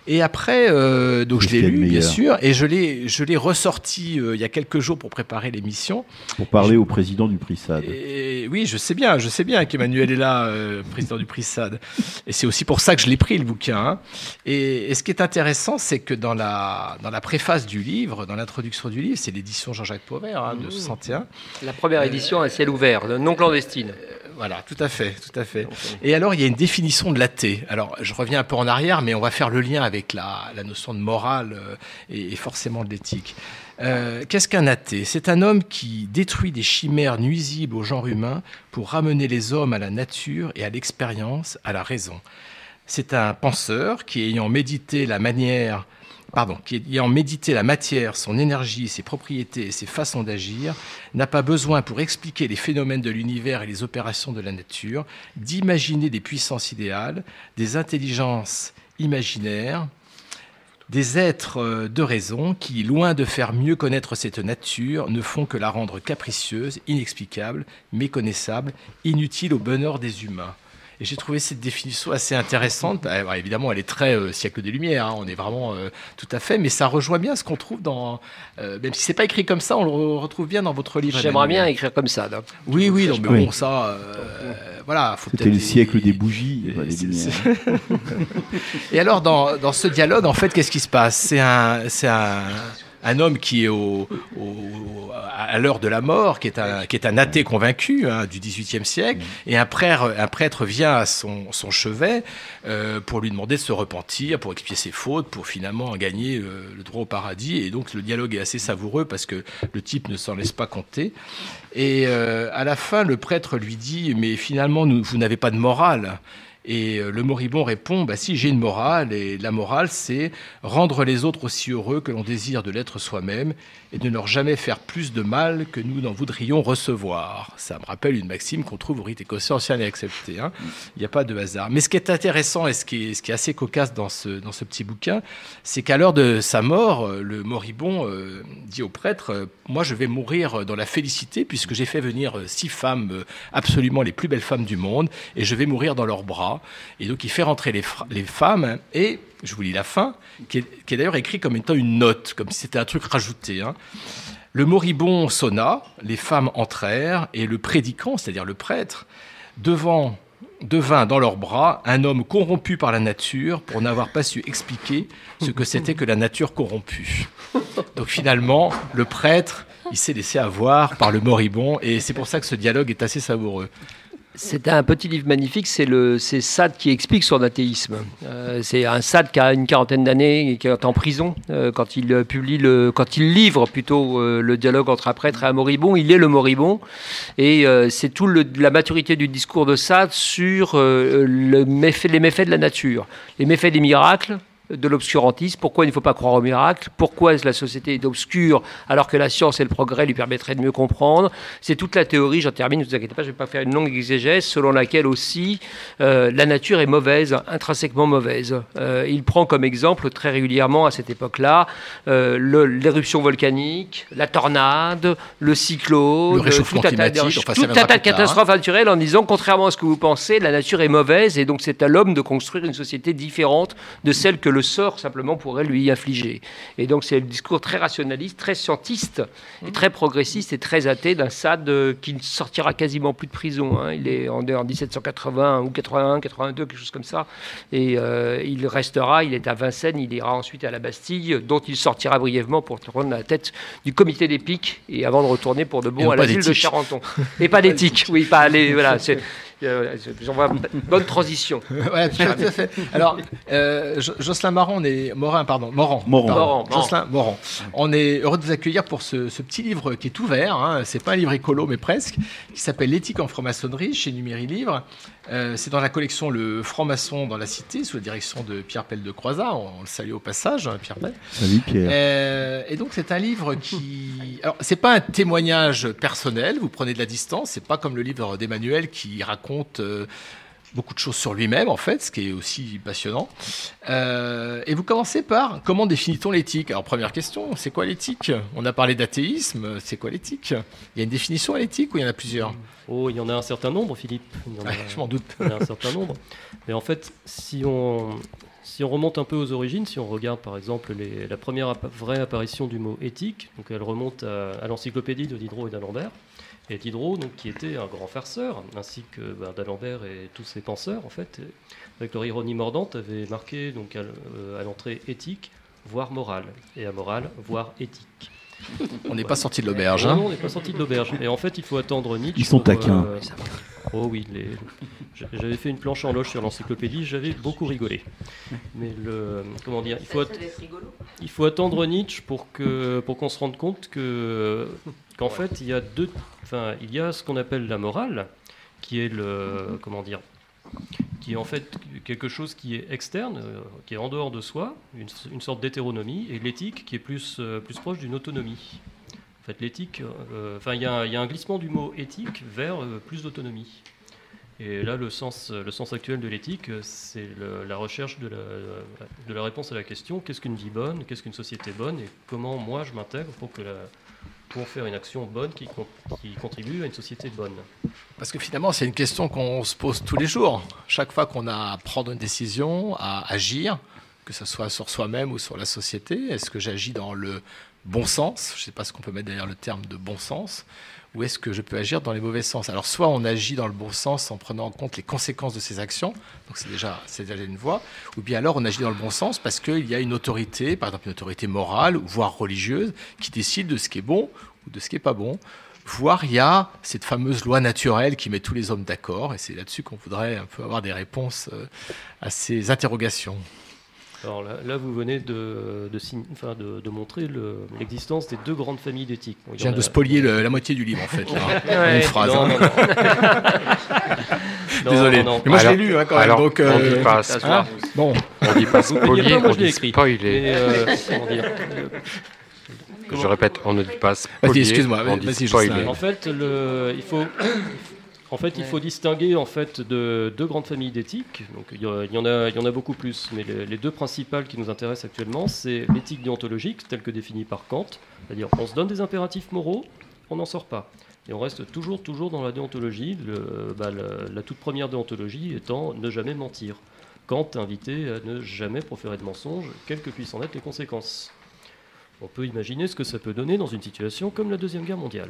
Et après, euh, donc je l'ai lu, bien sûr, et je l'ai, je l'ai ressorti euh, il y a quelques jours pour préparer l'émission. Pour parler au président du prix SAD. Et oui, je sais bien, je sais bien qu'Emmanuel est là, euh, président du prix SAD. Et c'est aussi pour ça que je l'ai pris, le bouquin. hein. Et, et ce qui est intéressant, c'est que dans la, dans la préface du livre, dans l'introduction du livre, c'est l'édition Jean-Jacques Pauvert hein, de 61. La première édition à ciel ouvert, non clandestine. Voilà, tout à fait, tout à fait. Et alors, il y a une définition de l'athée. Alors, je reviens un peu en arrière, mais on va faire le lien avec la, la notion de morale euh, et, et forcément de l'éthique. Euh, Qu'est-ce qu'un athée? C'est un homme qui détruit des chimères nuisibles au genre humain pour ramener les hommes à la nature et à l'expérience, à la raison. C'est un penseur qui, ayant médité la manière pardon, qui ayant médité la matière, son énergie, ses propriétés et ses façons d'agir, n'a pas besoin pour expliquer les phénomènes de l'univers et les opérations de la nature, d'imaginer des puissances idéales, des intelligences imaginaires, des êtres euh, de raison qui, loin de faire mieux connaître cette nature, ne font que la rendre capricieuse, inexplicable, méconnaissable, inutile au bonheur des humains. Et j'ai trouvé cette définition assez intéressante. Bah, évidemment, elle est très euh, siècle des Lumières. hein, on est vraiment euh, tout à fait, mais ça rejoint bien ce qu'on trouve dans. euh, même si c'est pas écrit comme ça, on le re- retrouve bien dans votre livre. J'aimerais bien écrire comme ça. donc. Oui, oui, non, mais Oui. bon, ça, euh, voilà, faut C'était le siècle des bougies. et c'est- lumières. Et alors, dans, dans ce dialogue, en fait, qu'est-ce qui se passe? C'est un, c'est un, un homme qui est au, au- à l'heure de la mort, qui est un, qui est un athée convaincu hein, du XVIIIe siècle, et un prêtre, un prêtre vient à son, son chevet euh, pour lui demander de se repentir, pour expier ses fautes, pour finalement gagner euh, le droit au paradis. Et donc, le dialogue est assez savoureux parce que le type ne s'en laisse pas compter. Et euh, à la fin, le prêtre lui dit, mais finalement, nous- vous n'avez pas de morale. Et euh, le moribond répond, bah si j'ai une morale, et la morale c'est rendre les autres aussi heureux que l'on désire de l'être soi-même, et ne leur jamais faire plus de mal que nous n'en voudrions recevoir. Ça me rappelle une maxime qu'on trouve au rite écossais ancien et accepté. hein. Il n'y a pas de hasard. Mais ce qui est intéressant et ce qui est, assez cocasse dans ce, petit bouquin, c'est qu'à l'heure de sa mort, euh, le moribond euh, dit au prêtre, moi je vais mourir dans la félicité puisque j'ai fait venir six femmes absolument les plus belles femmes du monde et je vais mourir dans leurs bras. Et donc il fait rentrer les, femmes et je vous lis la fin, qui est, d'ailleurs écrit comme étant une note, comme si c'était un truc rajouté. hein. Le moribond sonna, les femmes entrèrent, et le prédicant, c'est-à-dire le prêtre, devint dans leurs bras un homme corrompu par la nature pour n'avoir pas su expliquer ce que c'était que la nature corrompue. Donc finalement, le prêtre, il s'est laissé avoir par le moribond, et c'est pour ça que ce dialogue est assez savoureux. C'est un petit livre magnifique, c'est le c'est Sade qui explique son athéisme. Euh, c'est un Sade qui a une quarantaine d'années et qui est en prison euh, quand il euh, publie le quand il livre plutôt le dialogue entre un prêtre et un moribond. Il est le moribond et c'est tout la maturité du discours de Sade sur le méfait- les méfaits de la nature, les méfaits des miracles de l'obscurantisme, pourquoi il ne faut pas croire au miracle, pourquoi la société est obscure alors que la science et le progrès lui permettraient de mieux comprendre? C'est toute la théorie, j'en termine, ne vous inquiétez pas, je ne vais pas faire une longue exégèse, selon laquelle aussi euh, la nature est mauvaise, intrinsèquement mauvaise. Euh, il prend comme exemple très régulièrement à cette époque-là euh, l'éruption volcanique, la tornade, le cyclone, Le réchauffement tout un tas de- climatique, enfin, tout hein. catastrophes naturelles en disant, contrairement à ce que vous pensez, la nature est mauvaise et donc c'est à l'homme de construire une société différente de celle que le sort simplement pourrait lui infliger. Et donc c'est le discours très rationaliste, très scientiste et très progressiste et très athée d'un Sade euh, qui ne sortira quasiment plus de prison. hein. Il est en, en 1780 ou 81, 82, quelque chose comme ça. Et euh, il restera, il est à Vincennes, il ira ensuite à la Bastille, dont il sortira brièvement pour prendre la tête du comité des pics et avant de retourner pour de bon à l'asile de. Charenton. Et pas d'éthique, oui, pas aller, voilà. c'est- J'en vois une bonne transition. Ouais, tout à fait. Alors, euh, Jo- Jocelyn Morin, on est Morin, pardon, Morand. Pardon, Morand. Jocelyn. On est heureux de vous accueillir pour ce, ce petit livre qui est ouvert. Hein. C'est pas un livre écolo, mais presque, qui s'appelle L'éthique en franc-maçonnerie chez Numéri Livre. Euh, c'est dans la collection Le franc-maçon dans la cité, sous la direction de Pierre Pelle de Croizat. On, le salue au passage, hein, Pierre Pelle. Salut Pierre. Euh, et donc c'est un livre qui, alors c'est pas un témoignage personnel. Vous prenez de la distance. C'est pas comme le livre d'Emmanuel qui raconte euh, beaucoup de choses sur lui-même en fait, ce qui est aussi passionnant. Euh, et vous commencez par comment définit-on l'éthique? Alors première question, c'est quoi l'éthique? On a parlé d'athéisme. C'est quoi l'éthique? Il y a une définition à l'éthique ou il y en a plusieurs? Oh, il y en a un certain nombre, Philippe. Il y en a, Ouais, je m'en doute. Il y en a un certain nombre. Mais en fait, si on, si on remonte un peu aux origines, si on regarde par exemple les- la première vraie apparition du mot éthique, donc elle remonte à, à l'encyclopédie de Diderot et d'Alembert. Et Diderot, donc, qui était un grand farceur, ainsi que ben, d'Alembert et tous ses penseurs, en fait, avec leur ironie mordante, avait marqué donc, à, euh, l'entrée éthique, voire morale, et à morale, voire éthique. On n'est pas sorti de l'auberge. Non, hein. non, on n'est pas sorti de l'auberge. Et en fait, il faut attendre Nietzsche. Ils sont pour, taquins. euh, Oh oui, les- j'avais fait une planche en loge sur l'encyclopédie, j'avais beaucoup rigolé. Mais le, comment dire, il faut, at- il faut attendre Nietzsche pour que pour qu'on se rende compte que qu'en fait il y a deux, enfin il y a ce qu'on appelle la morale, qui est le comment dire, qui est en fait quelque chose qui est externe, euh, qui est en dehors de soi, une, une sorte d'hétéronomie, et l'éthique qui est plus, euh, plus proche d'une autonomie. En fait, l'éthique, euh, enfin, il y, y a un glissement du mot éthique vers plus d'autonomie. Et là, le sens, le sens actuel de l'éthique, c'est la recherche de la, de la réponse à la question qu'est-ce qu'une vie bonne, qu'est-ce qu'une société bonne, et comment moi je m'intègre pour, que la- pour faire une action bonne qui, con- qui contribue à une société bonne. Parce que finalement, c'est une question qu'on se pose tous les jours. Chaque fois qu'on a à prendre une décision, à agir, que ce soit sur soi-même ou sur la société, est-ce que j'agis dans le bon sens? Je ne sais pas ce qu'on peut mettre derrière le terme de bon sens. Ou est-ce que je peux agir dans les mauvais sens Alors, soit on agit dans le bon sens en prenant en compte les conséquences de ses actions, donc c'est déjà, c'est déjà une voie, ou bien alors on agit dans le bon sens parce qu'il y a une autorité, par exemple une autorité morale, voire religieuse, qui décide de ce qui est bon ou de ce qui n'est pas bon. Voire il y a cette fameuse loi naturelle qui met tous les hommes d'accord, et c'est là-dessus qu'on voudrait un peu avoir des réponses euh, à ces interrogations. Alors là, là, vous venez de, de, sign- enfin, de, de montrer le- l'existence des deux grandes familles d'éthique. Bon, il viens en de a- spolier le- la moitié du livre, en fait, là, une phrase, non, hein. non, non. Désolé. Non, non, Mais moi, je l'ai lu, hein, quand même, alors, on euh, dit pas hein, spoiler. bon. On dit pas spolier, pas, moi, on dit écrit. spoiler. Mais, euh, comment dire Je répète, on ne dit pas Vas-y, spolier, excuse-moi, on dit vas-y, spoiler. En fait, le, il faut, en fait, il faut distinguer en fait de deux grandes familles d'éthique. Donc, il y, en a, il y en a beaucoup plus, mais les, les deux principales qui nous intéressent actuellement, c'est l'éthique déontologique telle que définie par Kant, c'est-à-dire on se donne des impératifs moraux, on n'en sort pas. Et on reste toujours, toujours dans la déontologie, le- bah, la, la toute première déontologie étant ne jamais mentir. Kant invitait à ne jamais proférer de mensonges, quelles que puissent en être les conséquences. On peut imaginer ce que ça peut donner dans une situation comme la Deuxième Guerre mondiale.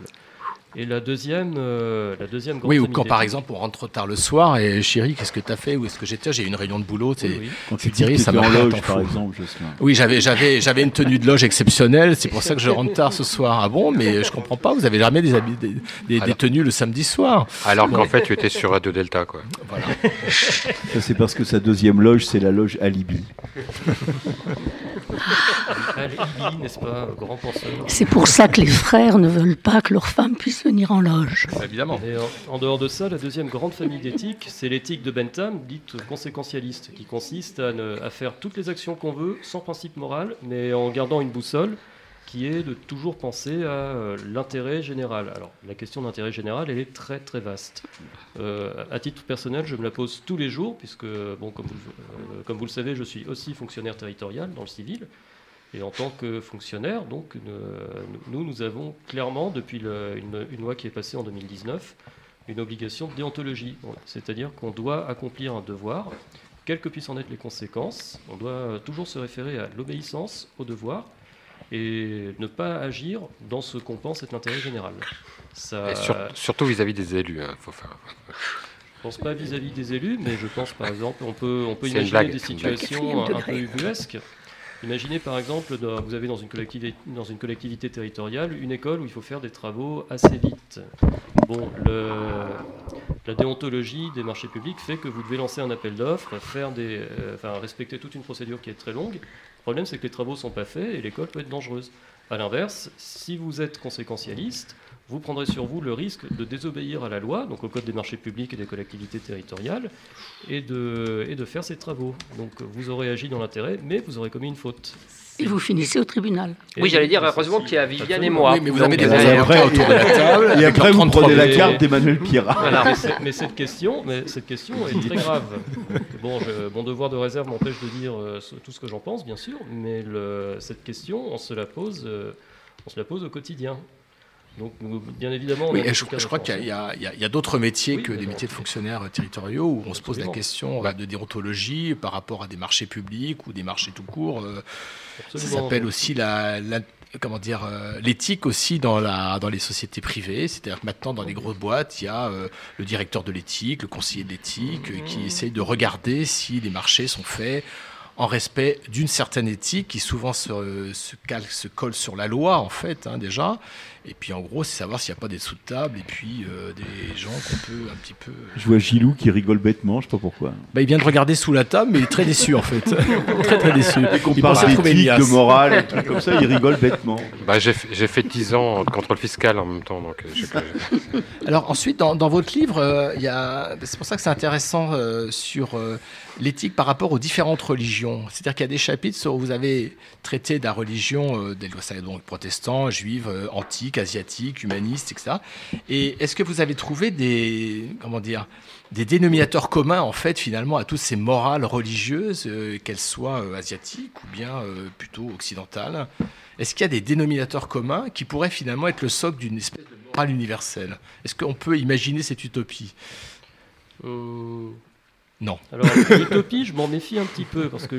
Et la deuxième, euh, la deuxième grande Oui, ou quand par exemple on rentre trop tard le soir et chérie, qu'est-ce que tu as fait Où est-ce que j'étais J'ai eu une réunion de boulot. c'est- Oui, oui. Tu terrible, ça m'a loge, par fou. exemple, Jocelyn. Oui, j'avais, j'avais, j'avais une tenue de loge exceptionnelle, c'est pour ça que je rentre tard ce soir. Ah bon, mais je comprends pas, vous avez jamais des, habits, des, des- des Alors- tenues le samedi soir. Alors qu'en fait, tu étais sur Radio Delta, quoi. Voilà. Ça, c'est parce que sa deuxième loge, c'est la loge Alibi. Alibi, n'est-ce pas, grand penseur C'est pour ça que les frères ne veulent pas que leurs femmes puissent venir en loge. Évidemment. Et en, en dehors de ça, la deuxième grande famille d'éthique, c'est l'éthique de Bentham, dite conséquentialiste, qui consiste à, ne- à faire toutes les actions qu'on veut sans principe moral, mais en gardant une boussole qui est de toujours penser à euh, l'intérêt général. Alors, la question d'intérêt général, elle est très très vaste. Euh, à titre personnel, je me la pose tous les jours, puisque, bon, comme vous, euh, comme vous le savez, je suis aussi fonctionnaire territorial dans le civil. Et en tant que fonctionnaire, donc, nous, nous avons clairement, depuis le- une, une loi qui est passée en 2019, une obligation de déontologie. C'est-à-dire qu'on doit accomplir un devoir, quelles que puissent en être les conséquences. On doit toujours se référer à l'obéissance, au devoir, et ne pas agir dans ce qu'on pense être l'intérêt général. Ça, sur- surtout vis-à-vis des élus. hein, faut faire... je pense pas vis-à-vis des élus, mais je pense par exemple, on peut, on peut imaginer blague, des situations un peu ubuesques. Imaginez par exemple, vous avez dans une, collectivité, territoriale une école où il faut faire des travaux assez vite. La déontologie des marchés publics fait que vous devez lancer un appel d'offres, faire des, euh, respecter toute une procédure qui est très longue. Le problème, c'est que les travaux ne sont pas faits et l'école peut être dangereuse. A l'inverse, si vous êtes conséquentialiste, vous prendrez sur vous le risque de désobéir à la loi, donc au Code des marchés publics et des collectivités territoriales, et de, et de faire ces travaux. Donc vous aurez agi dans l'intérêt, mais vous aurez commis une faute. Et vous finissez au tribunal. Oui, j'allais dire, heureusement qu'il y a Viviane et moi. Oui, mais vous Donc, avez des euh, après autour de la table. Et après, vous 33 prenez la carte d'Emmanuel Pirat. Voilà. Mais, cette question, mais cette question est très grave. Bon, je- mon devoir de réserve m'empêche de dire euh, tout ce que j'en pense, bien sûr, mais le- cette question, on se la pose, euh, on se la pose au quotidien. Donc, bien évidemment, on Oui, a je, crois qu'il y a- d'autres métiers que des métiers de fonctionnaires territoriaux où on se pose la question de déontologie par rapport à des marchés publics ou des marchés tout court. euh, ça s'appelle aussi la, la- comment dire euh, l'éthique aussi dans la dans les sociétés privées. C'est-à-dire que maintenant dans les grosses boîtes, il y a euh, le directeur de l'éthique, le conseiller de l'éthique euh, qui essaye de regarder si les marchés sont faits en respect d'une certaine éthique qui souvent se, se, colle sur la loi, en fait, hein, déjà. Et puis en gros, c'est savoir s'il n'y a pas des sous de table et puis euh, des gens qu'on peut un petit peu. Je vois Gilou qui rigole bêtement, je sais pas pourquoi. Bah, il vient de regarder sous la table, mais il est très déçu en fait. très très déçu. Dès qu'on Il parle d'éthique, de morale, et trucs comme ça, il rigole bêtement. Bah, j'ai fait- j'ai fait 10 ans de contrôle fiscal en même temps, donc euh, je- Alors ensuite, dans, dans votre livre, euh, il y a, c'est pour ça que c'est intéressant euh, sur euh, l'éthique par rapport aux différentes religions. C'est-à-dire qu'il y a des chapitres où vous avez traité de la religion, euh, donc protestants, juifs, euh, antiques, asiatiques, humanistes, etc. Et est-ce que vous avez trouvé des, comment dire, des dénominateurs communs en fait finalement à toutes ces morales religieuses, euh, qu'elles soient euh, asiatiques ou bien euh, plutôt occidentales? Est-ce qu'il y a des dénominateurs communs qui pourraient finalement être le socle d'une espèce de morale universelle? Est-ce qu'on peut imaginer cette utopie? Non. Alors, l'utopie, je m'en méfie un petit peu, parce que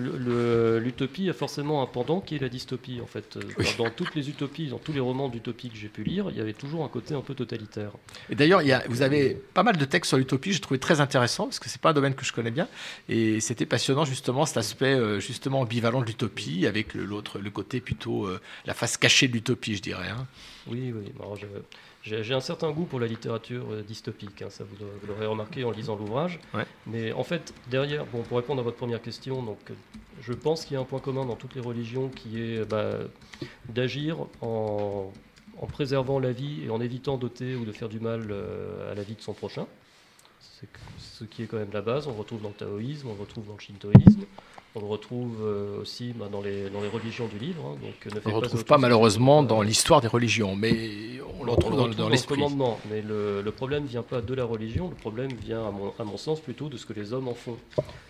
l'utopie a forcément un pendant qui est la dystopie, en fait. Euh, Dans toutes les utopies, dans tous les romans d'utopie que j'ai pu lire, il y avait toujours un côté un peu totalitaire. Et d'ailleurs, vous avez pas mal de textes sur l'utopie, j'ai trouvé très intéressant, parce que c'est pas un domaine que je connais bien. Et c'était passionnant, justement, cet aspect euh, justement ambivalent de l'utopie, avec le- l'autre, le côté plutôt euh, la face cachée de l'utopie, je dirais. hein. Oui, oui. Alors, je- J'ai un certain goût pour la littérature euh, dystopique, hein, ça vous, vous l'aurez remarqué en lisant l'ouvrage. Ouais. Mais en fait, derrière, bon, pour répondre à votre première question, donc, euh, je pense qu'il y a un point commun dans toutes les religions qui est bah, d'agir en, en préservant la vie et en évitant d'ôter ou de faire du mal euh, à la vie de son prochain. C'est ce qui est quand même la base. On retrouve dans le taoïsme, on retrouve dans le shintoïsme, on le retrouve euh, aussi bah, dans, les, dans les religions du livre. hein, donc, ne faites On ne le retrouve pas malheureusement dans l'histoire des religions, mais on le retrouve dans, dans le l'esprit. commandement, mais le, le problème ne vient pas de la religion, le problème vient, à mon, à mon sens, plutôt de ce que les hommes en font.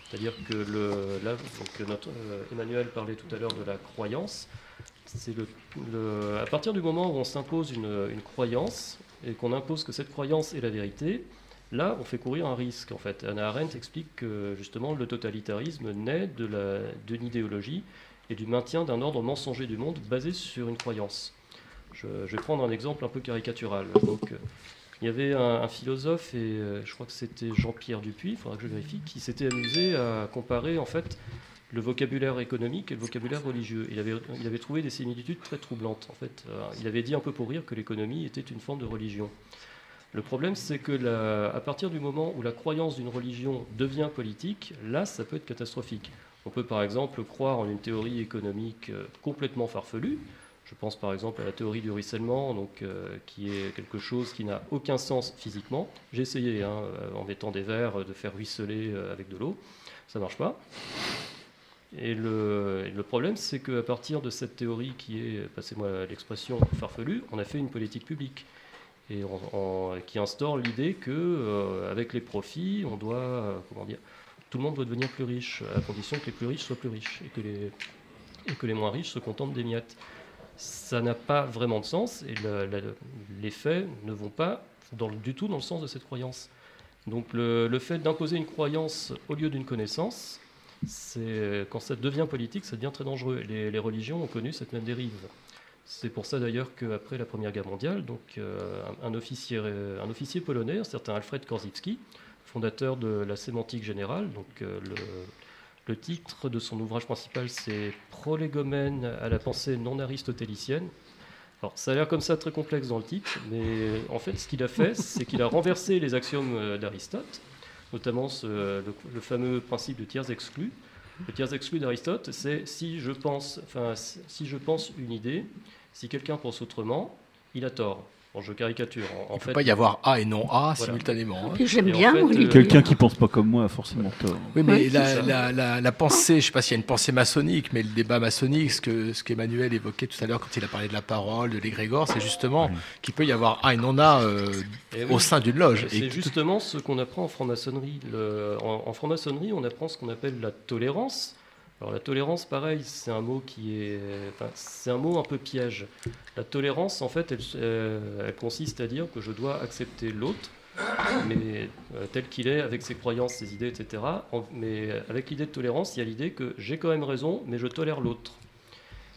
C'est-à-dire que le, là, donc notre, euh, Emmanuel parlait tout à l'heure de la croyance. C'est le, le- à partir du moment où on s'impose une, une croyance et qu'on impose que cette croyance est la vérité, là, on fait courir un risque. En fait, Anna Arendt explique que justement le totalitarisme naît d'une idéologie et du maintien d'un ordre mensonger du monde basé sur une croyance. Je, vais prendre un exemple un peu caricatural. Donc, euh, il y avait un, philosophe, et euh, je crois que c'était Jean-Pierre Dupuis, il faudra que je vérifie, qui s'était amusé à comparer en fait le vocabulaire économique et le vocabulaire religieux. Il avait, il avait trouvé des similitudes très troublantes. En fait, Euh, il avait dit un peu pour rire que l'économie était une forme de religion. Le problème, c'est que à partir du moment où la croyance d'une religion devient politique, là, ça peut être catastrophique. On peut par exemple croire en une théorie économique euh, complètement farfelue. Je pense par exemple à la théorie du ruissellement, donc, euh, qui est quelque chose qui n'a aucun sens physiquement. J'ai essayé, hein, euh, en mettant des verres, de faire ruisseler avec de l'eau. Ça ne marche pas. Et le, et le problème, c'est qu'à partir de cette théorie qui est, passez-moi l'expression, farfelue, on a fait une politique publique et qui instaure l'idée que euh, avec les profits, on doit, euh, comment dire, tout le monde doit devenir plus riche, à condition que les plus riches soient plus riches et que les, moins riches se contentent des miettes. Ça n'a pas vraiment de sens et les faits ne vont pas du tout dans le sens de cette croyance. Donc le, fait d'imposer une croyance au lieu d'une connaissance, quand ça devient politique, ça devient très dangereux. Les religions ont connu cette même dérive. C'est pour ça d'ailleurs qu'après la Première Guerre mondiale, donc, euh, un, officier, un officier polonais, un certain Alfred Korzybski, fondateur de la sémantique générale, donc euh, le, titre de son ouvrage principal c'est Prolégomène à la pensée non aristotélicienne. Alors ça a l'air comme ça très complexe dans le titre, mais en fait ce qu'il a fait, c'est qu'il a renversé les axiomes euh, d'Aristote, notamment le, le fameux principe de tiers exclus. Le tiers exclu d'Aristote, c'est si je pense, si je pense une idée, si quelqu'un pense autrement, il a tort. Bon, je caricature. En, en Il ne fait, peut pas y avoir A et non A Voilà. simultanément. hein. Et en fait, euh, Quelqu'un qui pense pas comme moi a forcément tort. Oui, mais Ouais, la, c'est ça. la- la- la pensée, je ne sais pas s'il y a une pensée maçonnique, mais le débat maçonnique, ce que ce qu'Emmanuel évoquait tout à l'heure quand il a parlé de la parole, de l'égrégore, c'est justement qu'il peut y avoir A et non A euh, Eh au oui. sein d'une loge. C'est Et justement ce qu'on apprend en franc-maçonnerie. En franc-maçonnerie, on apprend ce qu'on appelle la tolérance. Alors la tolérance, pareil, c'est un mot qui est, enfin, c'est un mot un peu piège. La tolérance, en fait, elle, euh, consiste à dire que je dois accepter l'autre, mais euh, tel qu'il est, avec ses croyances, ses idées, etc. Mais avec l'idée de tolérance, il y a l'idée que j'ai quand même raison, mais je tolère l'autre.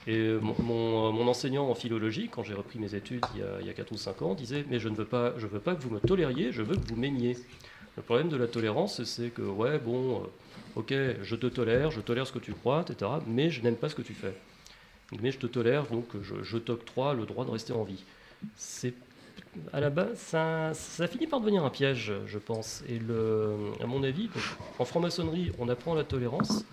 Et euh, mon, mon- enseignant en philologie, quand j'ai repris mes études il y, a, il y a 4 ou 5 ans, disait Mais je ne veux pas, je veux pas que vous me tolériez, je veux que vous m'aimiez. Le problème de la tolérance, c'est que, ouais, bon, ok, je te tolère, je tolère ce que tu crois, etc., mais je n'aime pas ce que tu fais. Mais je te tolère, donc je, je t'octroie le droit de rester en vie. C'est à la base, ça, finit par devenir un piège, je pense. Et à mon avis, en franc-maçonnerie, on apprend la tolérance,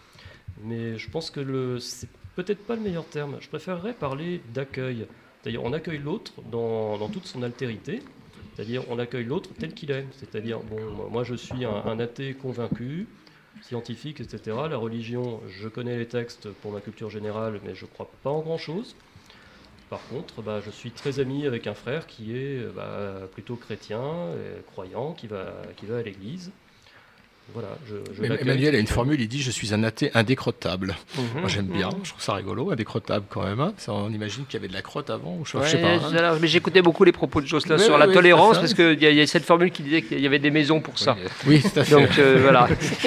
mais je pense que le, c'est peut-être pas le meilleur terme. Je préférerais parler d'accueil. C'est-à-dire, on accueille l'autre dans, toute son altérité. C'est-à-dire, on accueille l'autre tel qu'il est. C'est-à-dire, bon, moi, je suis un athée convaincu, scientifique, etc. La religion, je connais les textes pour ma culture générale, mais je crois pas en grand-chose. Par contre, bah, je suis très ami avec un frère qui est bah, plutôt chrétien, et croyant, qui va, qui va à l'église. Voilà, je, je Mais l'accueille. Emmanuel a une formule, il dit Je suis un athée indécrottable. Mhm. Moi j'aime bien, Mhm. je trouve ça rigolo, indécrottable quand même. hein. Ça, on imagine qu'il y avait de la crotte avant, ou je, je sais Ouais, pas. hein. alors, mais j'écoutais beaucoup les propos de Jocelyn sur oui, la oui, tolérance, parce qu'il y, y a cette formule qui disait qu'il y avait des maisons pour ça. Oui, tout à fait. Donc euh, voilà.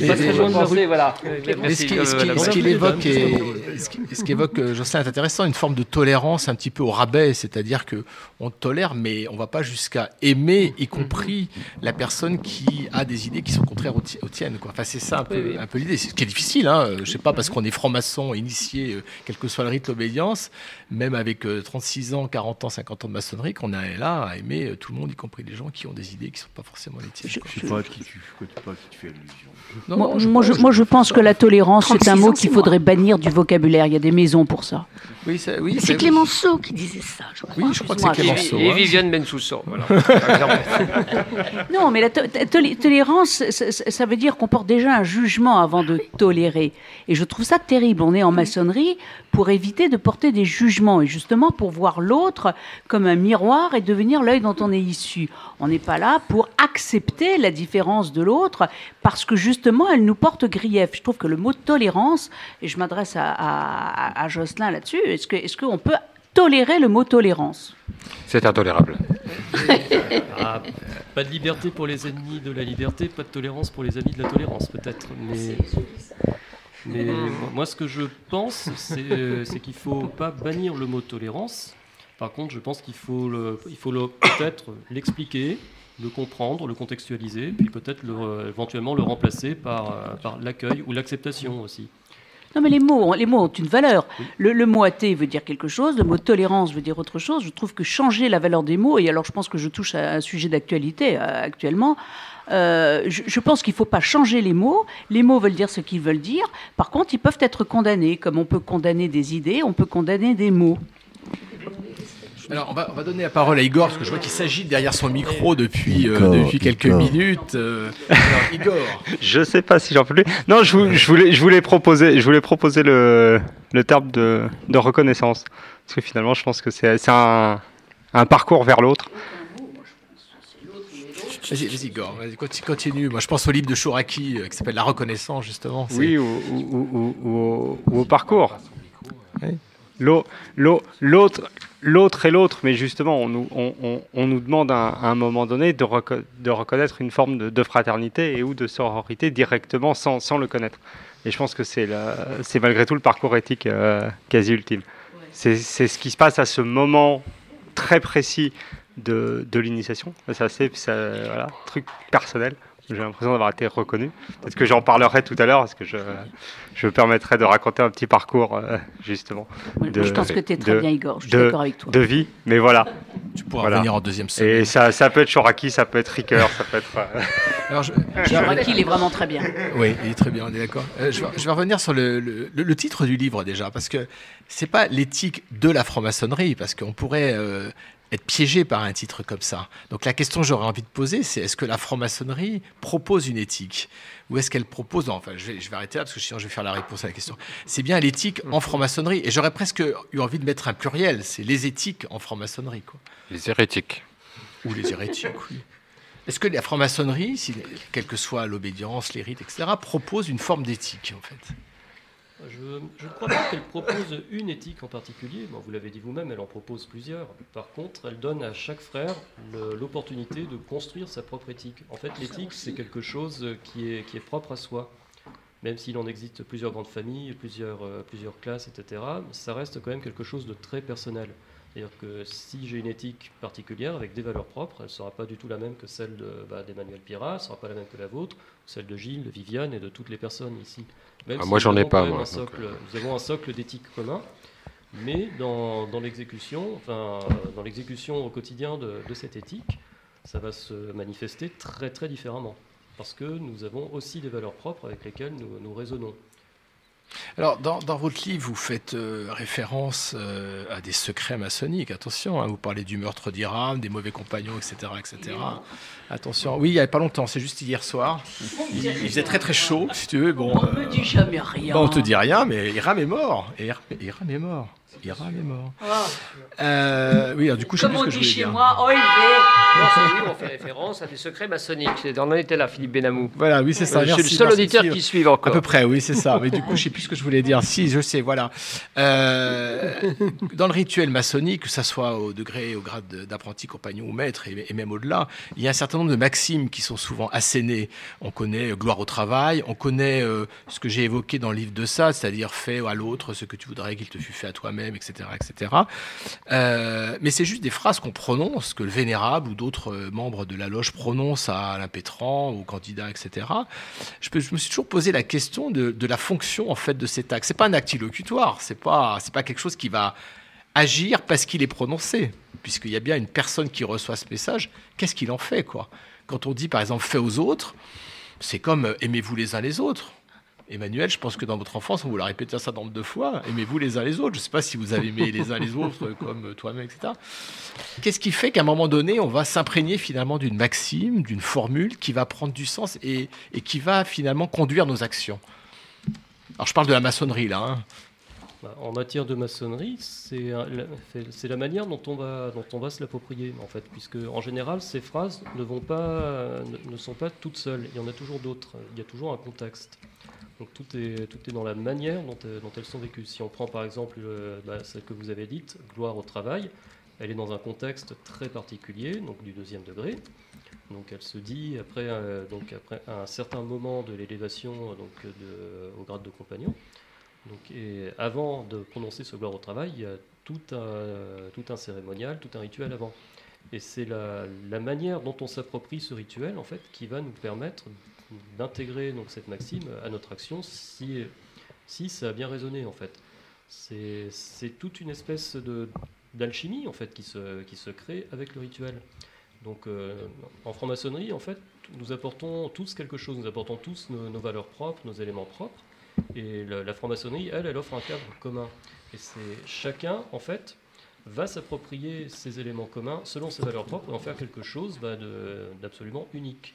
Et- Pas très loin de et- penser, voilà. Mais ce qui- Euh, ce qui- voilà. ce qu'il évoque, est- ce qui- ce qu'évoque euh, Jocelyn est intéressant, une forme de tolérance un petit peu au rabais, c'est-à-dire que on tolère, mais on va pas jusqu'à aimer, y compris la personne qui a des idées qui sont contraires aux, ti- aux tiennes. Quoi. Enfin, c'est ça un peu, Oui, oui. un peu l'idée. C'est ce qui est difficile. Hein. Euh, Je sais pas parce qu'on est franc-maçon, initié, euh, quel que soit le rite, l'obédience, même avec euh, 36 ans, 40 ans, 50 ans de maçonnerie, qu'on est là à aimer tout le monde, y compris les gens qui ont des idées qui sont pas forcément les tiennes. quoi. Je sais pas qui tu, que tu- pas à qui tu fais allusion. Non, Moi, non, je moi, je, pense- moi, je pense que la tolérance, c'est un 36 mot qu'il faudrait bannir du vocabulaire. Il y a des maisons pour ça. Oui, c'est oui, C'est Clémenceau qui disait ça, je crois. Oui, je crois que c'est Clémenceau. Et hein. Viviane Bensoussan, voilà. Non, mais la to- tol- tolérance, ça veut dire qu'on porte déjà un jugement avant de tolérer. Et je trouve ça terrible. On est en maçonnerie pour éviter de porter des jugements et justement pour voir l'autre comme un miroir et devenir l'œil dont on est issu. On n'est pas là pour accepter la différence de l'autre parce que justement elle nous porte grief. Je trouve que le mot tolérance, et je m'adresse à, à- à Jocelyn là-dessus, est-ce qu'on peut tolérer le mot tolérance? C'est intolérable. Ah, pas de liberté pour les ennemis de la liberté, pas de tolérance pour les amis de la tolérance, peut-être. Mais, mais moi- ce que je pense, c'est euh, c'est qu'il ne faut pas bannir le mot tolérance. Par contre, je pense qu'il faut, le- il faut le- peut-être l'expliquer, le comprendre, le contextualiser, puis peut-être le- éventuellement le remplacer par, euh, par l'accueil ou l'acceptation aussi. Non, mais les mots, les mots ont une valeur. Le, le mot athée veut dire quelque chose, le mot tolérance veut dire autre chose. Je trouve que changer la valeur des mots, et alors je pense que je touche à un sujet d'actualité euh, actuellement, euh, je, je pense qu'il ne faut pas changer les mots. Les mots veulent dire ce qu'ils veulent dire. Par contre, ils peuvent être condamnés, comme on peut condamner des idées, on peut condamner des mots. Alors, on va, on va donner la parole à Igor, parce que je vois qu'il s'agite derrière son micro depuis, euh, Igor, depuis quelques Igor. minutes. Euh, alors, Igor. Je sais pas si j'en peux plus. Non, je, vou- je voulais, je voulais proposer, je voulais proposer le, le terme de, de reconnaissance. Parce que finalement, je pense que c'est un, un parcours vers l'autre. Vas-y, Igor, vas-y, conti- continue. Moi, je pense au livre de Chouraki euh, qui s'appelle La reconnaissance, justement. Oui, ou, ou- ou- ou- ou- ou au parcours. L'au- l'au- L'autre l'autre et l'autre, mais justement, on nous, on, on- on nous demande à, à un moment donné de, reco- de reconnaître une forme de, de fraternité et ou de sororité directement sans, sans le connaître. Et je pense que c'est c'est malgré tout le parcours éthique euh, quasi ultime. C'est c'est ce qui se passe à ce moment très précis de, de l'initiation. C'est ça, voilà, truc personnel. J'ai l'impression d'avoir été reconnu. Peut-être que j'en parlerai tout à l'heure parce que je, je me permettrai de raconter un petit parcours euh, justement. Je pense que t'es très de- bien, Igor. Je suis de- d'accord avec toi. De vie, mais voilà. Tu pourras revenir en deuxième semaine. Et ça, ça peut être Choraki, ça peut être Ricoeur, ça peut être. euh, Alors, je, Chouraki, il est vraiment très bien. Oui, il est très bien, on est d'accord. Euh, je, vais, je vais revenir sur le, le- le- le titre du livre déjà, parce que c'est pas l'éthique de la franc-maçonnerie, parce qu'on pourrait euh, être piégé par un titre comme ça. Donc la question que j'aurais envie de poser, c'est est-ce que la franc-maçonnerie propose une éthique? Ou est-ce qu'elle propose... Non, enfin, je vais, je vais arrêter là, parce que sinon je vais faire la réponse à la question. C'est bien l'éthique en franc-maçonnerie, et j'aurais presque eu envie de mettre un pluriel, c'est les éthiques en franc-maçonnerie. quoi. Les hérétiques. Ou les hérétiques, oui. Est-ce que la franc-maçonnerie, si- quelle que soit l'obédience, les rites, etc., propose une forme d'éthique, en fait? Je, ne crois pas qu'elle propose une éthique en particulier. Vous l'avez dit vous-même, elle en propose plusieurs. Par contre, elle donne à chaque frère l'opportunité de construire sa propre éthique. En fait, l'éthique, c'est quelque chose qui est, qui est propre à soi. Même s'il en existe plusieurs grandes familles, plusieurs, euh, plusieurs classes, etc., ça reste quand même quelque chose de très personnel. C'est-à-dire que si j'ai une éthique particulière avec des valeurs propres, elle ne sera pas du tout la même que celle de, bah, d'Emmanuel Pirat, elle ne sera pas la même que la vôtre, celle de Gilles, de Viviane et de toutes les personnes ici. Même Ah, si moi, j'en ai pas, moi, socle- euh. nous avons un socle d'éthique commun, mais dans, dans l'exécution, enfin, dans l'exécution au quotidien de, de cette éthique, ça va se manifester très très différemment. Parce que nous avons aussi des valeurs propres avec lesquelles nous, nous raisonnons. Alors, dans, votre livre, vous faites euh, référence euh, à des secrets maçonniques. Attention, hein, vous parlez du meurtre d'Iram, des mauvais compagnons, etc. etc. Attention. Oui, il n'y a pas longtemps, c'est juste hier soir. Il, il faisait très très chaud, si tu veux. Bon, On euh, me dit jamais rien. bon, on te dit rien, mais Iram est mort. Et Iram, Iram est mort. Iram est mort. Ah. Euh, oui, alors, du coup, je sais plus ce que je dit chez dire. moi, oh il Non, c'est lui, on fait référence à des secrets maçonniques. C'est- On en était là, Philippe Benamou. Voilà, oui, c'est ça. Euh, Je suis le seul merci, auditeur qui suit encore. À peu près, oui, c'est ça. Mais du coup, je sais plus ce que je voulais dire. Si, je sais, voilà. Euh, dans le rituel maçonnique, que ça soit au degré, au grade de- d'apprenti, compagnon ou maître, et, et même au-delà, il y a un certain de maximes qui sont souvent assénées. On connaît euh, gloire au travail, on connaît euh, ce que j'ai évoqué dans le livre de ça, c'est-à-dire fais à l'autre ce que tu voudrais qu'il te fût fait à toi-même, etc., etc. Euh, mais c'est juste des phrases qu'on prononce, que le vénérable ou d'autres membres de la loge prononcent à l'impétrant, au candidat, etc. Je, peux- je me suis toujours posé la question de, de la fonction en fait de cet acte. C'est pas un acte illocutoire, c'est pas c'est pas quelque chose qui va agir parce qu'il est prononcé, puisqu'il y a bien une personne qui reçoit ce message. Qu'est-ce qu'il en fait quoi? Quand on dit par exemple fais aux autres, c'est comme euh, aimez-vous les uns les autres. Emmanuel, je pense que dans votre enfance, on vous l'a répété un certain nombre de fois, aimez-vous les uns les autres. Je ne sais pas si vous avez aimé les uns les autres euh, comme toi-même, etc. Qu'est-ce qui fait qu'à un moment donné, on va s'imprégner finalement d'une maxime, d'une formule qui va prendre du sens et, et qui va finalement conduire nos actions? Alors je parle de la maçonnerie là. hein. Bah, En matière de maçonnerie, c'est la, manière dont on va, se l'approprier, en fait, puisque en général, ces phrases ne, sont pas toutes seules. Il y en a toujours d'autres. Il y a toujours un contexte. Donc tout est, dans la manière dont, elles sont vécues. Si on prend par exemple bah, celle que vous avez dite, gloire au travail, elle est dans un contexte très particulier, donc du deuxième degré. Donc elle se dit après, euh, un certain moment de l'élévation donc au grade de compagnon. Et avant de prononcer ce gloire au travail, il y a tout un, tout un cérémonial, tout un rituel avant. Et c'est la, la manière dont on s'approprie ce rituel en fait qui va nous permettre d'intégrer donc cette maxime à notre action si, si ça a bien résonné en fait. C'est toute une espèce d'alchimie en fait qui se, qui se crée avec le rituel. Donc euh, en franc-maçonnerie en fait nous apportons tous quelque chose, nous apportons tous nos valeurs propres, nos éléments propres. Et la, franc-maçonnerie, elle, elle offre un cadre commun. Et c'est chacun, en fait, va s'approprier ces éléments communs selon ses valeurs propres et en faire quelque chose bah, d'absolument unique.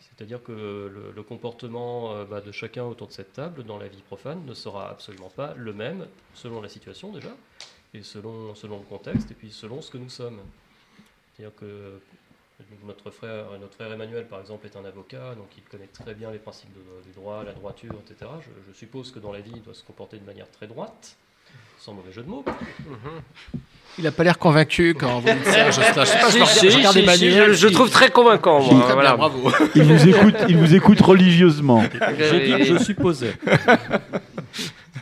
C'est-à-dire que le, le comportement euh, bah, de chacun autour de cette table dans la vie profane ne sera absolument pas le même selon la situation déjà, et selon, selon le contexte, et puis selon ce que nous sommes. C'est-à-dire que notre frère, notre frère Emmanuel, par exemple, est un avocat, donc il connaît très bien les principes de- du droit, la droiture, etc. Je, je suppose que dans la vie, il doit se comporter de manière très droite, sans mauvais jeu de mots. Il n'a pas l'air convaincu quand vous dites ça. Je sais pas, je Si, regarde- si, je regarde si, Emmanuel, je, je si. trouve très convaincant, moi. Très bien, voilà. bravo. Il vous écoute, il vous écoute religieusement. J'ai dit que je supposais.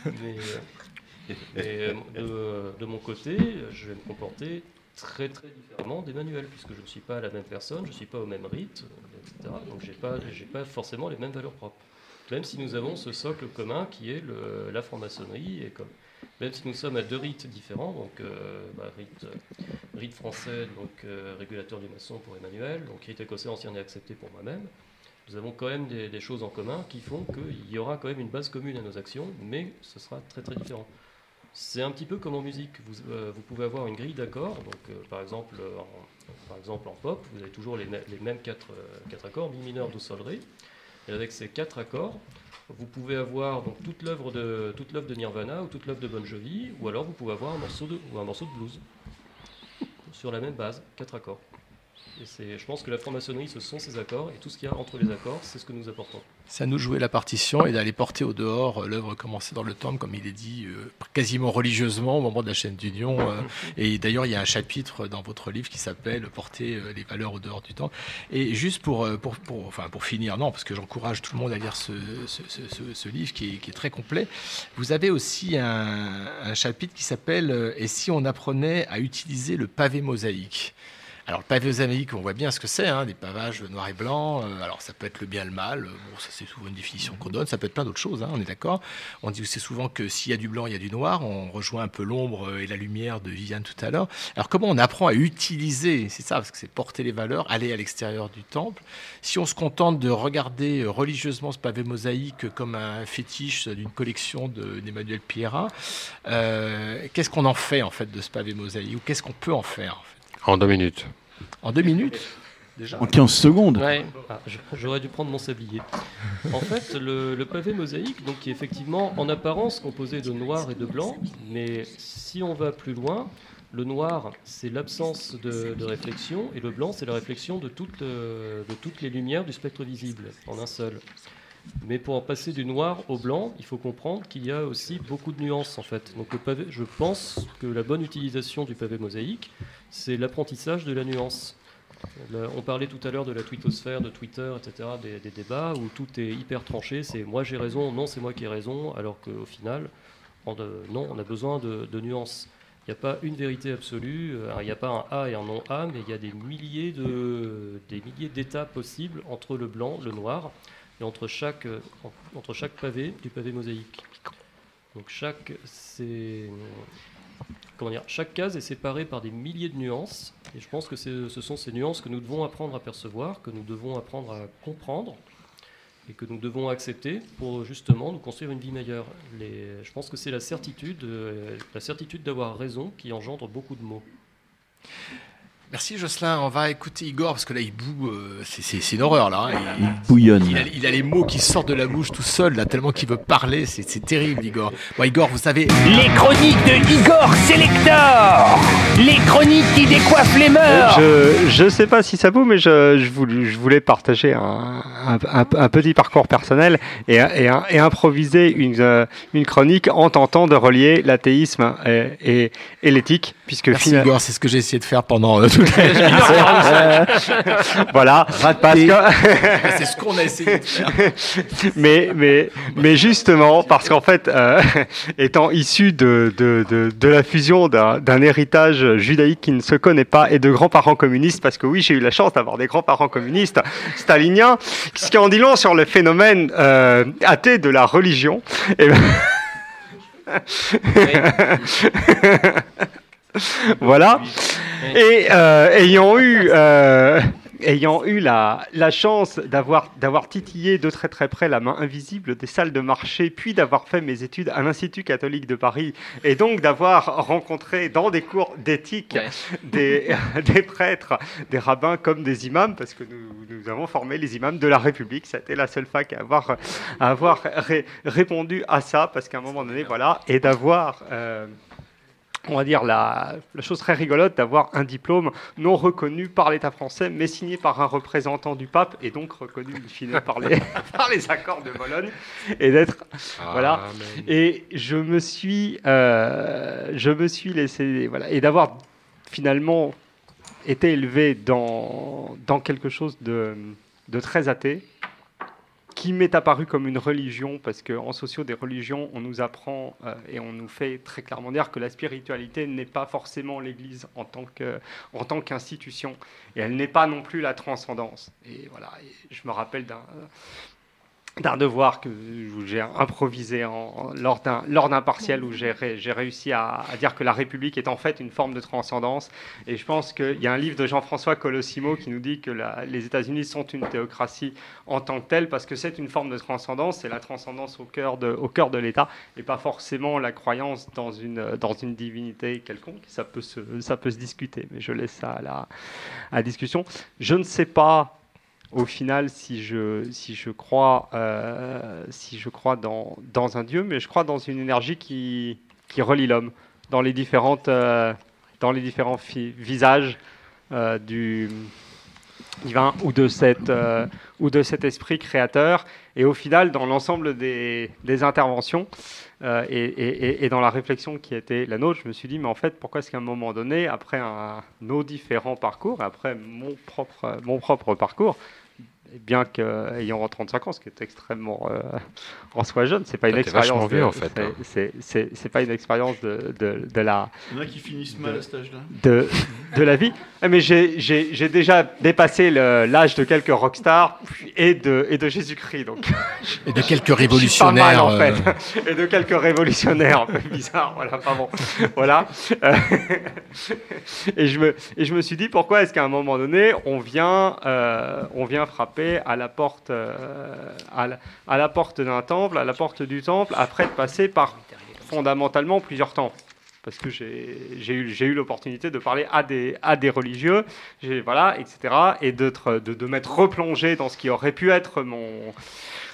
mais euh, mais, euh, de, de mon côté, je vais me comporter très très différemment d'Emmanuel, puisque je ne suis pas la même personne, je ne suis pas au même euh, etc. Donc j'ai pas, pas forcément les mêmes valeurs propres. Même si nous avons ce socle commun qui est la franc-maçonnerie, et comme, même si nous sommes à deux rites différents, donc euh, bah, rite, français, donc euh, régulateur du maçon pour Emmanuel, donc rite écossais ancien et accepté pour moi-même, nous avons quand même des, des choses en commun qui font qu'il y aura quand même une base commune à nos actions, mais ce sera très très différent. C'est un petit peu comme en musique. Vous, euh, pouvez avoir une grille d'accords. Euh, par, exemple, euh, en, par exemple, en pop, vous avez toujours les, mê- les mêmes quatre, quatre accords, mi mineur, do, sol, ré. Et avec ces quatre accords, vous pouvez avoir donc, toute l'œuvre de, toute l'œuvre de Nirvana ou toute l'œuvre de Bon Jovi, ou alors vous pouvez avoir un morceau de, ou un morceau de blues sur la même base, quatre accords. Je pense que la franc-maçonnerie, ce sont ces accords, et tout ce qu'il y a entre les accords, c'est ce que nous apportons. C'est à nous de jouer la partition et d'aller porter au dehors euh, l'œuvre commencée dans le temple, comme il est dit, euh, quasiment religieusement au moment de la chaîne d'union. euh, et d'ailleurs, il y a un chapitre dans votre livre qui s'appelle Porter les valeurs au dehors du temple. Et juste pour, finir, non, parce que j'encourage tout le monde à lire ce, livre qui est, très complet, vous avez aussi un, chapitre qui s'appelle Et si on apprenait à utiliser le pavé mosaïque? Alors, le pavé mosaïque, on voit bien ce que c'est, hein, des pavages noirs et blancs. euh, alors, ça peut être le bien le mal. euh, Bon, ça, c'est souvent une définition qu'on donne. Ça peut être plein d'autres choses, hein, on est d'accord. On dit aussi souvent que s'il y a du blanc, il y a du noir. On rejoint un peu l'ombre euh, et la lumière de Viviane tout à l'heure. Alors, comment on apprend à utiliser, c'est ça, parce que c'est porter les valeurs, aller à l'extérieur du temple. Si on se contente de regarder religieusement ce pavé mosaïque comme un fétiche d'une collection de- d'Emmanuel euh, qu'est-ce qu'on en fait, en fait, de ce pavé mosaïque Ou qu'est-ce qu'on peut en faire En deux minutes. En deux minutes déjà En 15 secondes Ouais. Ah, J'aurais dû prendre mon sablier. En fait, le, le pavé mosaïque, donc, qui est effectivement en apparence composé de noir et de blanc, mais si on va plus loin, le noir, c'est l'absence de, de réflexion, et le blanc, c'est la réflexion de euh, de toutes les lumières du spectre visible, en un seul. Mais pour en passer du noir au blanc, il faut comprendre qu'il y a aussi beaucoup de nuances en fait. Donc je pense que la bonne utilisation du pavé mosaïque, c'est l'apprentissage de la nuance. On parlait tout à l'heure de la twittosphère, de Twitter, etc., des, débats où tout est hyper tranché, c'est moi j'ai raison, non c'est moi qui ai raison, alors qu'au final, non, on a besoin de, nuances. Il n'y a pas une vérité absolue, euh, il n'y a pas un A et un non-A, mais il y a des milliers de- des milliers d'états possibles entre le blanc, le noir, et entre chaque, euh, en- entre chaque pavé du pavé mosaïque. Donc chaque, comment dire, chaque case est séparée par des milliers de nuances, et je pense que ce sont ces nuances que nous devons apprendre à percevoir, que nous devons apprendre à comprendre, et que nous devons accepter pour justement nous construire une vie meilleure. Je pense que c'est la certitude, euh, la certitude d'avoir raison qui engendre beaucoup de mots. Merci Jocelyn, on va écouter Igor parce que là il boue, euh, c'est- c'est c'est une horreur là. hein. Il bouillonne. Il a, il a les mots qui sortent de la bouche tout seul là, tellement qu'il veut parler, c'est c'est terrible Igor. Bon Igor, vous savez... Les chroniques de Igor Selector Les chroniques qui décoiffent les mœurs Je je sais pas si ça vous, mais je, je, voulais, je voulais partager un, un, un- un petit parcours personnel et, et, et improviser une, euh, une chronique en tentant de relier l'athéisme et, et, et l'éthique, puisque Merci Igor, c'est ce que j'ai essayé de faire pendant euh, toute la voilà, parce que c'est ce qu'on a essayé de faire. mais, mais, mais justement, parce qu'en fait, euh, étant issu de, de, de, de la fusion d'un d'un héritage judaïque qui ne se connaît pas et de grands-parents communistes, parce que oui, j'ai eu la chance d'avoir des grands-parents communistes staliniens, ce qui en dit long sur le phénomène euh, athée de la religion. Et voilà. Et euh, ayant eu, euh, ayant eu la, la chance d'avoir, d'avoir titillé de très très près la main invisible des salles de marché, puis d'avoir fait mes études à l'Institut catholique de Paris, et donc d'avoir rencontré dans des cours d'éthique des, des prêtres, des rabbins comme des imams, parce que nous, nous avons formé les imams de la République. Ça a été la seule fac à avoir, à avoir ré- répondu à ça, parce qu'à un moment donné, voilà, et d'avoir... euh, on va dire, la, la chose très rigolote d'avoir un diplôme non reconnu par l'État français, mais signé par un représentant du pape, et donc reconnu in fine par les, par les accords de Bologne, et d'être... Voilà. Amen. Et je me suis, euh, je me suis laissé... Voilà, et d'avoir finalement été élevé dans, dans quelque chose de, de très athée, qui m'est apparu comme une religion, parce qu'en sociaux des religions, on nous apprend euh, et on nous fait très clairement dire que la spiritualité n'est pas forcément l'Église en tant qu'institution, et elle n'est pas non plus la transcendance. Et voilà, je me rappelle d'un d'un devoir que j'ai improvisé lors d'un partiel où j'ai ré- j'ai réussi à, dire que la République est en fait une forme de transcendance. Et je pense qu'il y a un livre de Jean-François Colossimo qui nous dit que les États-Unis sont une théocratie en tant que telle parce que c'est une forme de transcendance, c'est la transcendance au cœur de, de l'État et pas forcément la croyance dans une, dans une divinité quelconque. Ça peut, se, ça peut se discuter, mais je laisse ça à la, à la discussion. Je ne sais pas au final si je, si je crois, euh, si je crois dans, dans un Dieu, mais je crois dans une énergie qui, qui relie l'homme dans les, différentes, euh, dans les différents visages euh, du, divin ou de, euh, ou de cet esprit créateur. Et au final, dans l'ensemble des, des interventions et, et- et dans la réflexion qui était la nôtre, je me suis dit, mais en fait, pourquoi est-ce qu'à un moment donné, après nos différents parcours, après mon propre, mon propre parcours, bien qu'ayant 35 ans, ce qui est extrêmement euh, en soi jeune, c'est pas une expérience. de- vieux, en fait, c'est- hein. pas une expérience de, de, de la. Il y en a qui finissent mal à cet âge-là. De, de la vie. Ah, Mais j'ai- déjà dépassé l'âge de quelques rockstars et de, et de Jésus-Christ. donc. Et de quelques pas mal, révolutionnaires, en fait. euh. Et de quelques révolutionnaires un peu bizarres. Voilà, pas bon. Voilà. Et, je me, et je me suis dit, pourquoi est-ce qu'à un moment donné, on vient, euh, on vient frapper à la porte, euh, à la, porte d'un temple, à la porte du temple, après de passer par fondamentalement plusieurs temples parce que j'ai eu, eu l'opportunité de parler à des, à des religieux, voilà, etc., et d'être- de, de m'être replongé dans ce qui aurait pu être mon,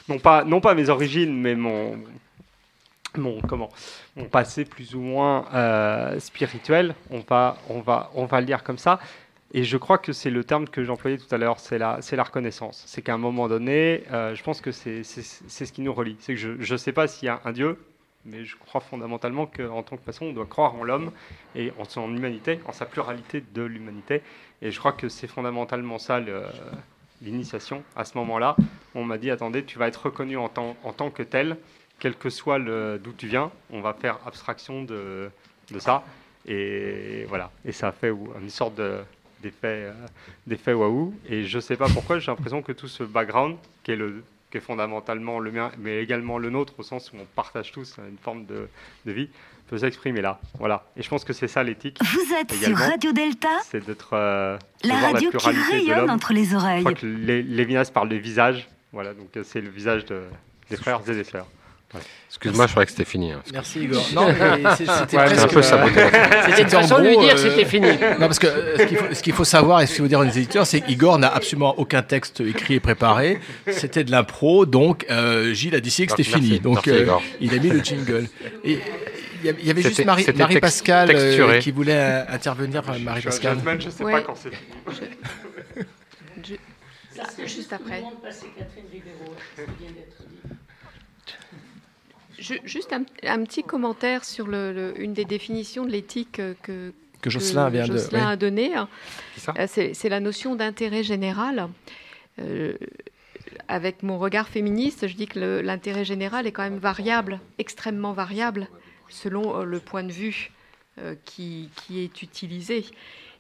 non pas, non pas mes origines, mais mon, mon, comment, mon passé plus ou moins euh, spirituel, on va, on, va, on va le dire comme ça. Et je crois que c'est le terme que j'employais tout à l'heure, c'est la, reconnaissance. C'est qu'à un moment donné, euh, je pense que c'est ce qui nous relie. C'est que je ne sais pas s'il y a un Dieu, mais je crois fondamentalement qu'en tant que personne, on doit croire en l'homme et en son humanité, en sa pluralité de l'humanité. Et je crois que c'est fondamentalement ça l'initiation. À ce moment-là, on m'a dit attendez, tu vas être reconnu en tant, que tel, quel que soit d'où tu viens. On va faire abstraction de, ça. Et voilà. Et ça a fait une sorte de d'effet euh, d'effet waouh. Et je sais pas pourquoi, j'ai l'impression que tout ce background, qui est le qui est fondamentalement le mien, mais également le nôtre, au sens où on partage tous une forme de, de vie, peut s'exprimer là. Voilà. Et je pense que c'est ça l'éthique. Vous êtes sur Radio Delta, C'est d'être. euh, de la voir radio qui rayonne entre les Je oreilles. crois que Lé- Lévinas parle de visage. Voilà, donc euh, c'est le visage de, des frères et des sœurs. Ouais. Excuse-moi, je croyais que c'était fini. hein. Merci Igor. Non, c'était Ouais, presque. un peu saboté. C'était une façon de lui dire c'était fini. Non, parce que euh, ce qu'il faut, savoir et ce qu'il faut dire aux éditeurs, c'est qu'Igor n'a absolument aucun texte écrit et préparé. C'était de l'impro, donc euh, Gilles a décidé que c'était fini. Donc merci, Igor. il a mis le jingle. Et il y avait- juste Marie, Marie Pascal euh, qui voulait euh, intervenir. euh, Marie Je suis Pascal. gentleman, je sais Ouais. pas quand c'est Je- Juste après. Je- juste un, un petit commentaire sur le- le- une des définitions de l'éthique euh, que, Que Jocelyn vient de- Jocelyn oui. a donné. C'est ça Euh, C'est la notion d'intérêt général. Euh, avec mon regard féministe, je dis que l'intérêt général est quand même variable, extrêmement variable, selon le point de vue euh, qui, qui est utilisé.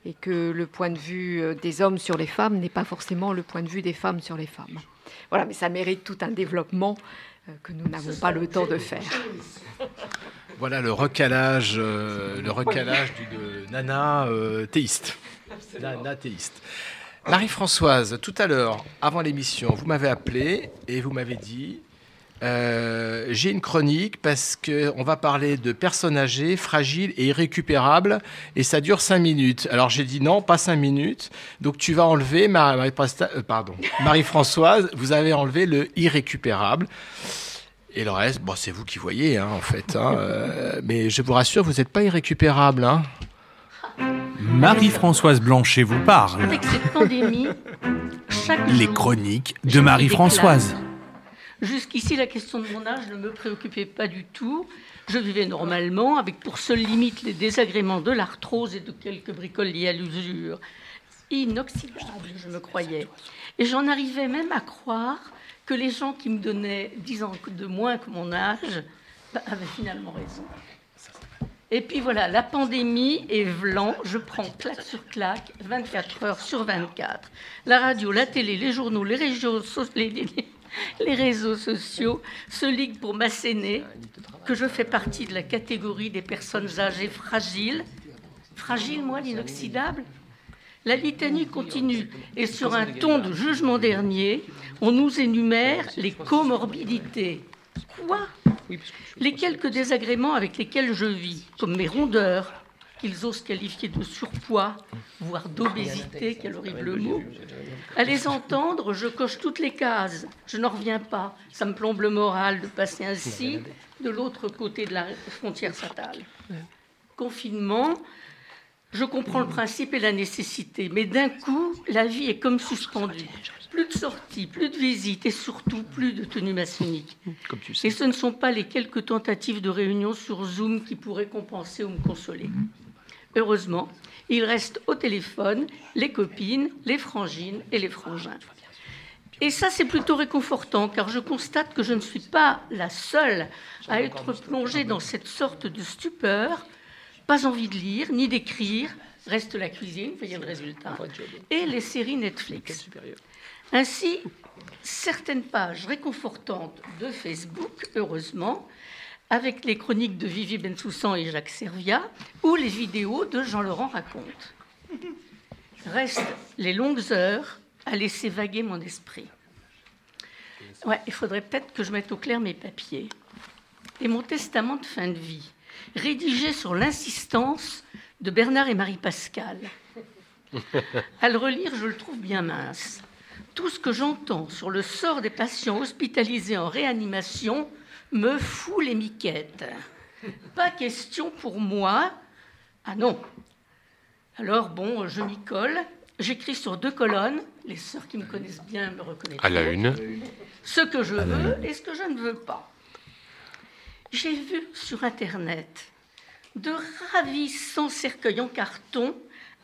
Et que le point de vue des hommes sur les femmes n'est pas forcément le point de vue des femmes sur les femmes. Voilà, mais ça mérite tout un développement que nous n'avons pas le temps de faire. Voilà le recalage, euh, le recalage de Nana euh, théiste. Nana théiste. Marie-Françoise, tout à l'heure, avant l'émission, vous m'avez appelé et vous m'avez dit euh, j'ai une chronique parce qu'on va parler de personnes âgées, fragiles et irrécupérables et ça dure cinq minutes. Alors j'ai dit non, pas cinq minutes. Donc tu vas enlever, Marie- euh, pardon, Marie-Françoise, vous avez enlevé le irrécupérable. Et le reste, bon, c'est vous qui voyez, hein, en fait. hein, euh, mais je vous rassure, vous n'êtes pas irrécupérable. Hein. Marie-Françoise Blanchet vous parle. Avec cette pandémie, chaque Les jour, chroniques de Marie-Françoise. Jusqu'ici, la question de mon âge ne me préoccupait pas du tout. Je vivais normalement, avec pour seule limite les désagréments de l'arthrose et de quelques bricoles liées à l'usure. Inoxydable, je me croyais. Et j'en arrivais même à croire que les gens qui me donnaient 10 ans de moins que mon âge bah, avaient finalement raison. Et puis voilà, la pandémie est vlan, je prends claque sur claque, 24 heures sur 24. La radio, la télé, les journaux, les les, les- les réseaux sociaux se liguent pour m'asséner que je fais partie de la catégorie des personnes âgées fragiles. Fragile, moi, l'inoxydable? La litanie continue. Et sur un ton de jugement dernier, on nous énumère les comorbidités. Quoi? Les quelques désagréments avec lesquels je vis, comme mes rondeurs, qu'ils osent qualifier de surpoids, voire d'obésité, quel horrible mot. À les entendre, je coche toutes les cases. Je n'en reviens pas. Ça me plombe le moral de passer ainsi de l'autre côté de la frontière fatale. Confinement, Je comprends le principe et la nécessité, mais d'un coup, la vie est comme suspendue. Plus de sorties, plus de visites et surtout plus de tenues maçonniques. Comme tu sais. Et ce ne sont pas les quelques tentatives de réunion sur Zoom qui pourraient compenser ou me consoler. Heureusement, il reste au téléphone les copines, les frangines et les frangins. Et ça, c'est plutôt réconfortant, car je constate que je ne suis pas la seule à être plongée dans cette sorte de stupeur, pas envie de lire ni d'écrire, reste la cuisine, voyez le résultat, et les séries Netflix. Ainsi, certaines pages réconfortantes de Facebook, heureusement, avec les chroniques de Vivi Bensoussan et Jacques Servia, ou les vidéos de Jean-Laurent Raconte. Restent les longues heures à laisser vaguer mon esprit. Ouais, il faudrait peut-être que je mette au clair mes papiers. Et mon testament de fin de vie, rédigé sur l'insistance de Bernard et Marie Pascal. À le relire, je le trouve bien mince. Tout ce que j'entends sur le sort des patients hospitalisés en réanimation me fout les miquettes. Pas question pour moi. Ah non. Alors bon, je m'y colle. J'écris sur deux colonnes. Les sœurs qui me connaissent bien me reconnaissent. À la une. Ce que je veux et ce que je ne veux pas. J'ai vu sur Internet de ravissants cercueils en carton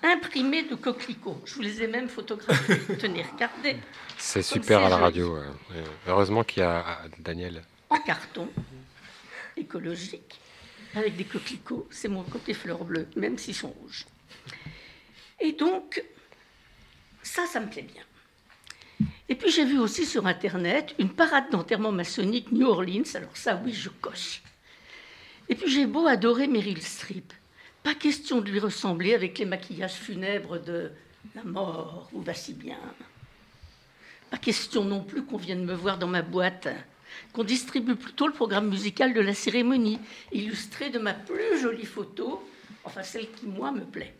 imprimés de coquelicots. Je vous les ai même photographiés. Tenez, regardez. C'est super à la joli. radio. Heureusement qu'il y a ah, Daniel. En carton, écologique, avec des coquelicots. C'est mon côté fleurs bleues, même s'ils sont rouges. Et donc, ça, ça me plaît bien. Et puis j'ai vu aussi sur Internet une parade d'enterrement maçonnique New Orleans. Alors ça, oui, je coche. Et puis j'ai beau adorer Meryl Streep. Pas question de lui ressembler avec les maquillages funèbres de La mort vous va si bien. Pas question non plus qu'on vienne me voir dans ma boîte, qu'on distribue plutôt le programme musical de la cérémonie, illustré de ma plus jolie photo, enfin celle qui, moi, me plaît.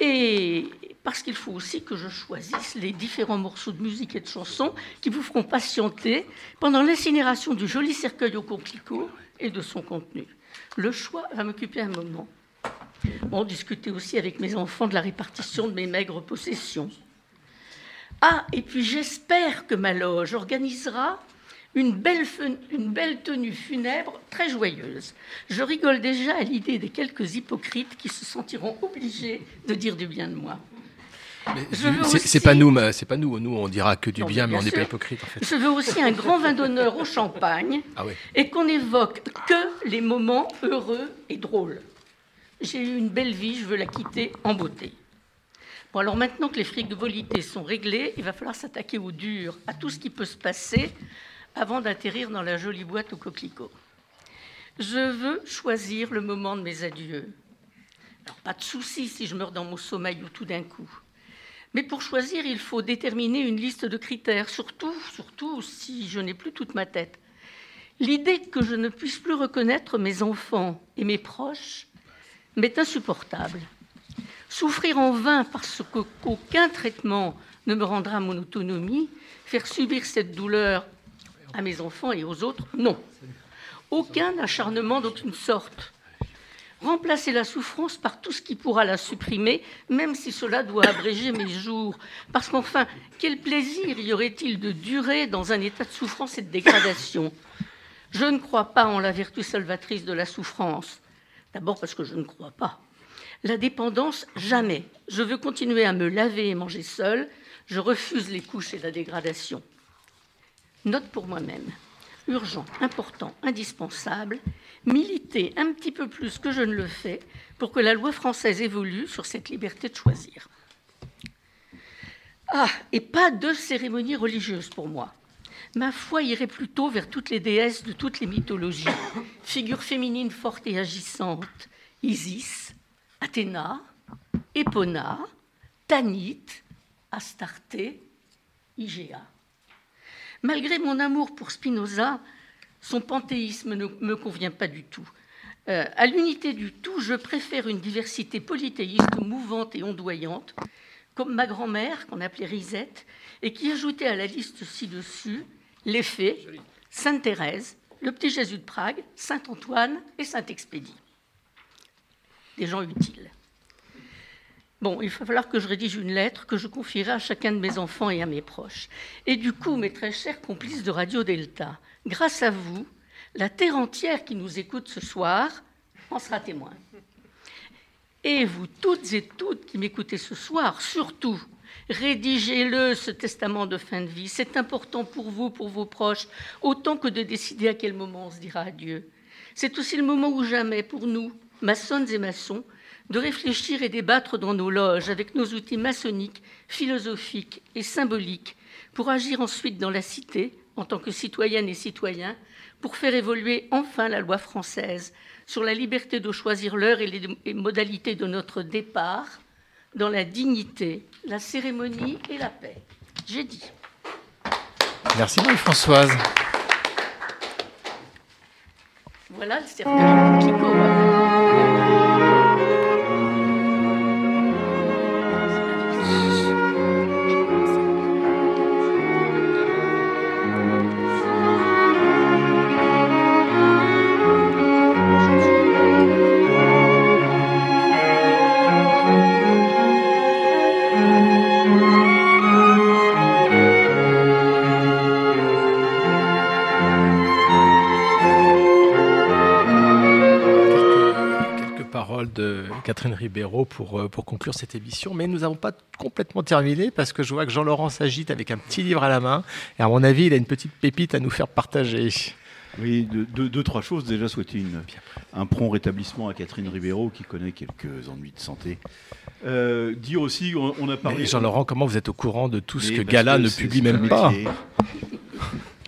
Et parce qu'il faut aussi que je choisisse les différents morceaux de musique et de chansons qui vous feront patienter pendant l'incinération du joli cercueil au coquelicot et de son contenu. Le choix va m'occuper un moment. Bon, discuter aussi avec mes enfants de la répartition de mes maigres possessions. Ah, et puis j'espère que ma loge organisera une belle, fen- une belle tenue funèbre très joyeuse. Je rigole déjà à l'idée des quelques hypocrites qui se sentiront obligés de dire du bien de moi. C'est pas nous, c'est pas nous. Nous, on dira que du Non, bien, mais on n'est pas hypocrite en fait. Je veux aussi un grand vin d'honneur au champagne Ah et qu'on évoque que les moments heureux et drôles. J'ai eu une belle vie, je veux la quitter en beauté. Bon, alors maintenant que les frigolités sont réglées, il va falloir s'attaquer au dur, à tout ce qui peut se passer avant d'atterrir dans la jolie boîte aux coquelicots. Je veux choisir le moment de mes adieux. Alors, pas de souci si je meurs dans mon sommeil ou tout d'un coup. Mais pour choisir, il faut déterminer une liste de critères, surtout, surtout si je n'ai plus toute ma tête. L'idée que je ne puisse plus reconnaître mes enfants et mes proches m'est insupportable. Souffrir en vain parce qu'aucun traitement ne me rendra mon autonomie, faire subir cette douleur à mes enfants et aux autres, non. Aucun acharnement d'aucune sorte. Remplacer la souffrance par tout ce qui pourra la supprimer, même si cela doit abréger mes jours. Parce qu'enfin, quel plaisir y aurait-il de durer dans un état de souffrance et de dégradation? Je ne crois pas en la vertu salvatrice de la souffrance. D'abord parce que je ne crois pas. La dépendance, jamais. Je veux continuer à me laver et manger seul. Je refuse les couches et la dégradation. Note pour moi-même. Urgent, important, indispensable, militer un petit peu plus que je ne le fais pour que la loi française évolue sur cette liberté de choisir. Ah, et pas de cérémonie religieuse pour moi. Ma foi irait plutôt vers toutes les déesses de toutes les mythologies, figures féminines fortes et agissantes, Isis, Athéna, Epona, Tanit, Astarté, Igéa. Malgré mon amour pour Spinoza, son panthéisme ne me convient pas du tout. Euh, à l'unité du tout, je préfère une diversité polythéiste mouvante et ondoyante, comme ma grand-mère, qu'on appelait Risette, et qui ajoutait à la liste ci-dessus les fées, Sainte Thérèse, le petit Jésus de Prague, Saint Antoine et Saint Expédie. Des gens utiles. Bon, il va falloir que je rédige une lettre que je confierai à chacun de mes enfants et à mes proches. Et du coup, mes très chers complices de Radio Delta, grâce à vous, la terre entière qui nous écoute ce soir en sera témoin. Et vous toutes et toutes qui m'écoutez ce soir, surtout, rédigez-le, ce testament de fin de vie. C'est important pour vous, pour vos proches, autant que de décider à quel moment on se dira adieu. C'est aussi le moment ou jamais pour nous, maçonnes et maçons, de réfléchir et débattre dans nos loges avec nos outils maçonniques, philosophiques et symboliques pour agir ensuite dans la cité, en tant que citoyennes et citoyens, pour faire évoluer enfin la loi française sur la liberté de choisir l'heure et les modalités de notre départ dans la dignité, la cérémonie et la paix. J'ai dit. Merci Marie-Françoise. Voilà le cercueil Catherine Ribeiro pour, euh, pour conclure cette émission. Mais nous n'avons pas complètement terminé parce que je vois que Jean-Laurent s'agite avec un petit livre à la main. Et à mon avis, il a une petite pépite à nous faire partager. Oui, deux, deux- deux, trois choses. Déjà, souhaiter une- un prompt rétablissement à Catherine Ribeiro, qui connaît quelques ennuis de santé. Euh, dire aussi, on, on a parlé. Jean-Laurent, comment vous êtes au courant de tout ce que Gala que ne publie même pas.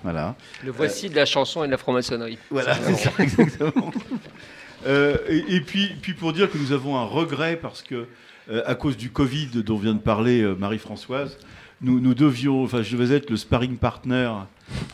Voilà. Le voici de la chanson et de la franc-maçonnerie. Voilà, c'est ça, exactement. Euh, et, puis pour dire que nous avons un regret parce que, euh, à cause du Covid dont vient de parler euh, Marie-Françoise, nous, nous devions, enfin, je devais être le sparring partner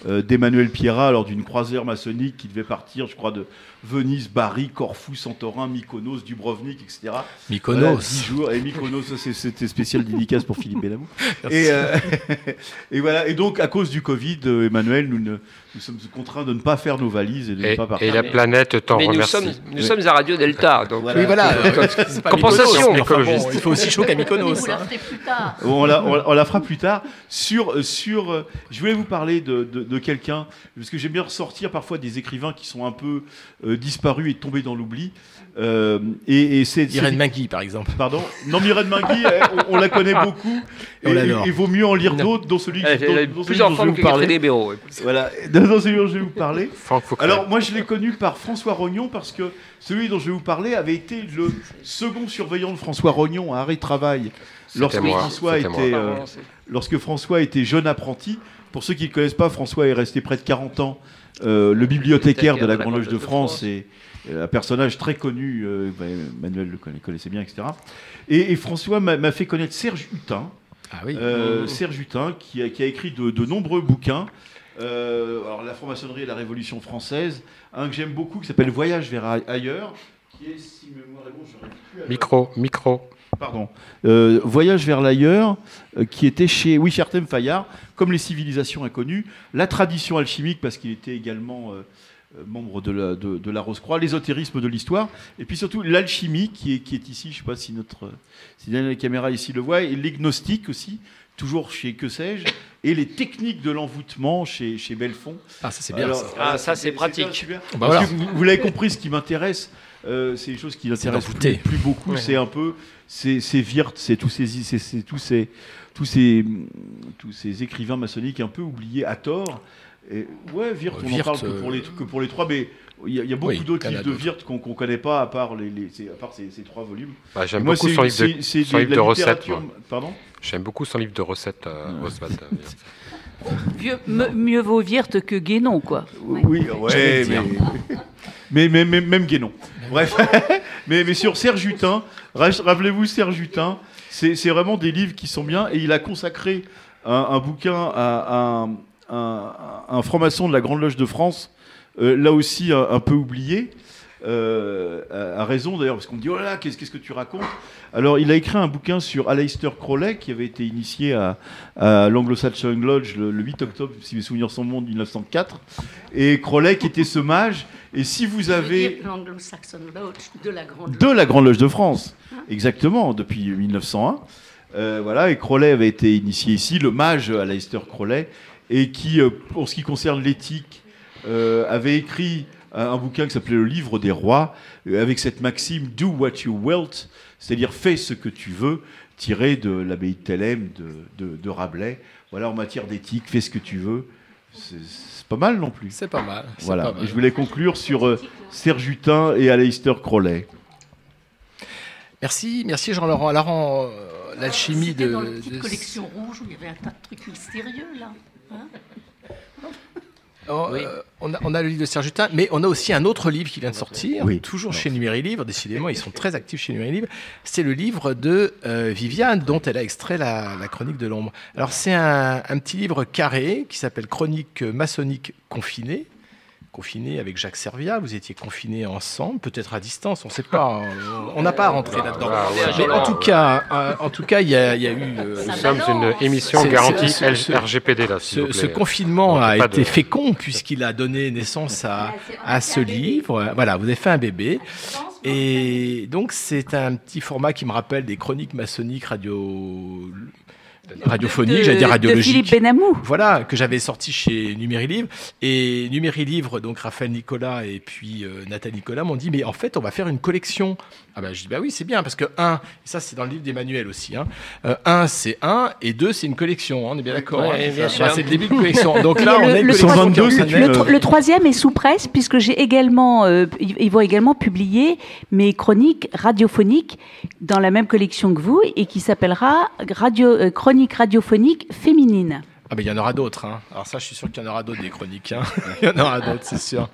euh, d'Emmanuel Pierrat lors d'une croisière maçonnique qui devait partir, je crois, de Venise, Bari, Corfou, Santorin, Mykonos, Dubrovnik, etc. Mykonos. Voilà, 10 jours. Et Mykonos, c'était spécial dédicace pour Philippe. Et, euh, et voilà. Et donc, à cause du Covid, euh, Emmanuel, nous, ne, nous sommes contraints de ne pas faire nos valises et de ne pas partir. et la planète t'en Mais nous remercie. sommes, nous Oui. sommes à Radio Delta, donc Oui, voilà. euh, C'est pas compensation. Mykonos, mais enfin bon, il fait aussi chaud qu'à Mykonos. vous hein. plus tard. on, la, on la- on la fera plus tard. Sur, sur, euh, je voulais vous parler de, de- de quelqu'un, parce que j'aime bien ressortir parfois des écrivains qui sont un peu euh, disparus et tombés dans l'oubli. Euh, et, et c'est Irène c'est- Magui, par exemple. Pardon? Non, Myrène Mingui, on, on la connaît beaucoup. Et et vaut mieux en lire d'autres, dont celui, dont- dont celui plusieurs dont je vais vous parler. Oui. Voilà, dans celui dont je vais vous parler. Alors, moi, je l'ai connu par François Rognon parce que celui dont je vais vous parler avait été le second surveillant de François Rognon à Arrêt de Travail. Lorsque moi, François, était, euh, lorsque François était jeune apprenti, pour ceux qui ne connaissent pas, François est resté près de 40 ans euh, le bibliothécaire de la Grande Loge de France et euh, un personnage très connu, euh, bah, Manuel le conna- connaissait bien, etc. Et, et François m'a fait connaître Serge Hutin, Ah oui. Mmh. Serge Hutin, qui a, qui a écrit de, de nombreux bouquins. Alors, la franc-maçonnerie et la Révolution française, un que j'aime beaucoup qui s'appelle Voyage vers ailleurs, qui est, si mémoire est j'aurais pu avoir- Micro, micro. Pardon. Euh, Voyage vers l'ailleurs, euh, qui était chez oui, chez Artem Fayard, comme les civilisations inconnues, la tradition alchimique, parce qu'il était également euh, membre de la, de, de la Rose-Croix, l'ésotérisme de l'histoire, et puis surtout l'alchimie, qui est, qui est ici, je ne sais pas si notre si la caméra ici le voit, et les gnostiques aussi, toujours chez Que sais-je, et les techniques de l'envoûtement chez, chez Belfond. Ah, ça, c'est bien, Alors, ça. Ah, ça, c'est bien, pratique. super. Bah, voilà. vous l'avez compris, ce qui m'intéresse, euh, c'est les choses qui l'intéressent plus, beaucoup. Ouais. C'est un peu, c'est Wirth, c'est tous ces, c'est- c'est tous ces, tous ces, tous ces écrivains maçonniques un peu oubliés à tort. Et, ouais, Wirth, Euh, on Wirth, en parle que pour les, que pour les trois, mais il y a, il y a beaucoup Oui, d'autres livres de. Wirth qu'on qu'on connaît pas à part les, à part ces, ces trois volumes. Bah, J'aime beaucoup son livre de, recettes. Pardon? J'aime beaucoup son livre de recettes, euh, Oswald. Vieux- me- mieux vaut Wirth que Guénon, quoi. Oui, ouais, mais, mais, mais- mais- même Guénon. Bref, mais, mais sur Serge Hutin, ra- rappelez-vous Serge Hutin, c'est c'est vraiment des livres qui sont bien et il a consacré un, un bouquin à, un- un, un franc-maçon de la Grande Loge de France, euh, là aussi un peu oublié. Euh, à, à raison d'ailleurs, parce qu'on me dit Oh là là, qu'est-ce qu'est-ce que tu racontes? Alors, il a écrit un bouquin sur Aleister Crowley, qui avait été initié à, à l'Anglo-Saxon Lodge le, le 8 octobre, si mes souvenirs sont bons, de 1904. Et Crowley, qui était ce mage, Et si vous avez L'Anglo-Saxon Lodge de la Grande de la Grande Loge de France, exactement, depuis 1901. Euh, voilà, et Crowley avait été initié ici, le mage Aleister Crowley, et qui, euh, pour ce qui concerne l'éthique, euh, avait écrit un, bouquin qui s'appelait Le Livre des Rois, euh, avec cette maxime Do what you wilt, c'est-à-dire fais ce que tu veux, tiré de l'abbaye de Thélème de, de- de Rabelais. Voilà, en matière d'éthique, fais ce que tu veux. C'est pas mal non plus. C'est pas mal. Voilà, pas mal. et je voulais conclure sur euh, Serge Hutin et Aleister Crowley. Merci, merci Jean-Laurent. Alors, euh, l'alchimie C'était de. dans la petite de- collection rouge où il y avait un tas de trucs mystérieux là. hein? Oh, euh, on, a, on a le livre de Serge Hutin, mais on a aussi un autre livre qui vient de sortir, Oui. toujours chez Numéri Livre. Décidément, ils sont très actifs chez Numéri Livre. C'est le livre de euh, Viviane, dont elle a extrait la, la chronique de l'ombre. Alors, c'est un, un petit livre carré qui s'appelle Chronique maçonnique confinée. Confiné avec Jacques Servia, vous étiez confinés ensemble, peut-être à distance, on ne sait pas. hein. On n'a pas à rentrer là-dedans. Ah, ouais, Mais en tout cas, euh, en tout cas, il y, a il y a eu. euh, Nous sommes une émission garantie RGPD, là, s'il ce, confinement a été de- fécond puisqu'il a donné naissance à, à ce livre. Voilà, vous avez fait un bébé. Et donc, c'est un petit format qui me rappelle des chroniques maçonniques radio... radiophoniques, De- j'allais dire de radiologiques. Philippe Benamou. Voilà, que j'avais sorti chez Numéri Livre. Et Numéri Livre, donc Raphaël Nicolas et puis euh, Nathalie Nicolas m'ont dit, mais en fait, on va faire une collection. Ah ben, je dis, bah oui, c'est bien, parce que un, et ça c'est dans le livre d'Emmanuel aussi, hein, euh, un c'est un, et deux c'est une collection, hein, on est bien d'accord Ouais, hein. Bah. C'est le début de collection. Donc là, on le- a une le collection troisième- qui le, reconnaît, tro- euh, le troisième est sous presse puisque j'ai également, euh, ils vont également publier mes chroniques radiophoniques dans la même collection que vous et qui s'appellera radio, euh, Chronique radiophonique féminine. Ah ben il y en aura d'autres. hein. Alors ça, je suis sûr qu'il y en aura d'autres des chroniques. hein. il y en aura d'autres, c'est sûr.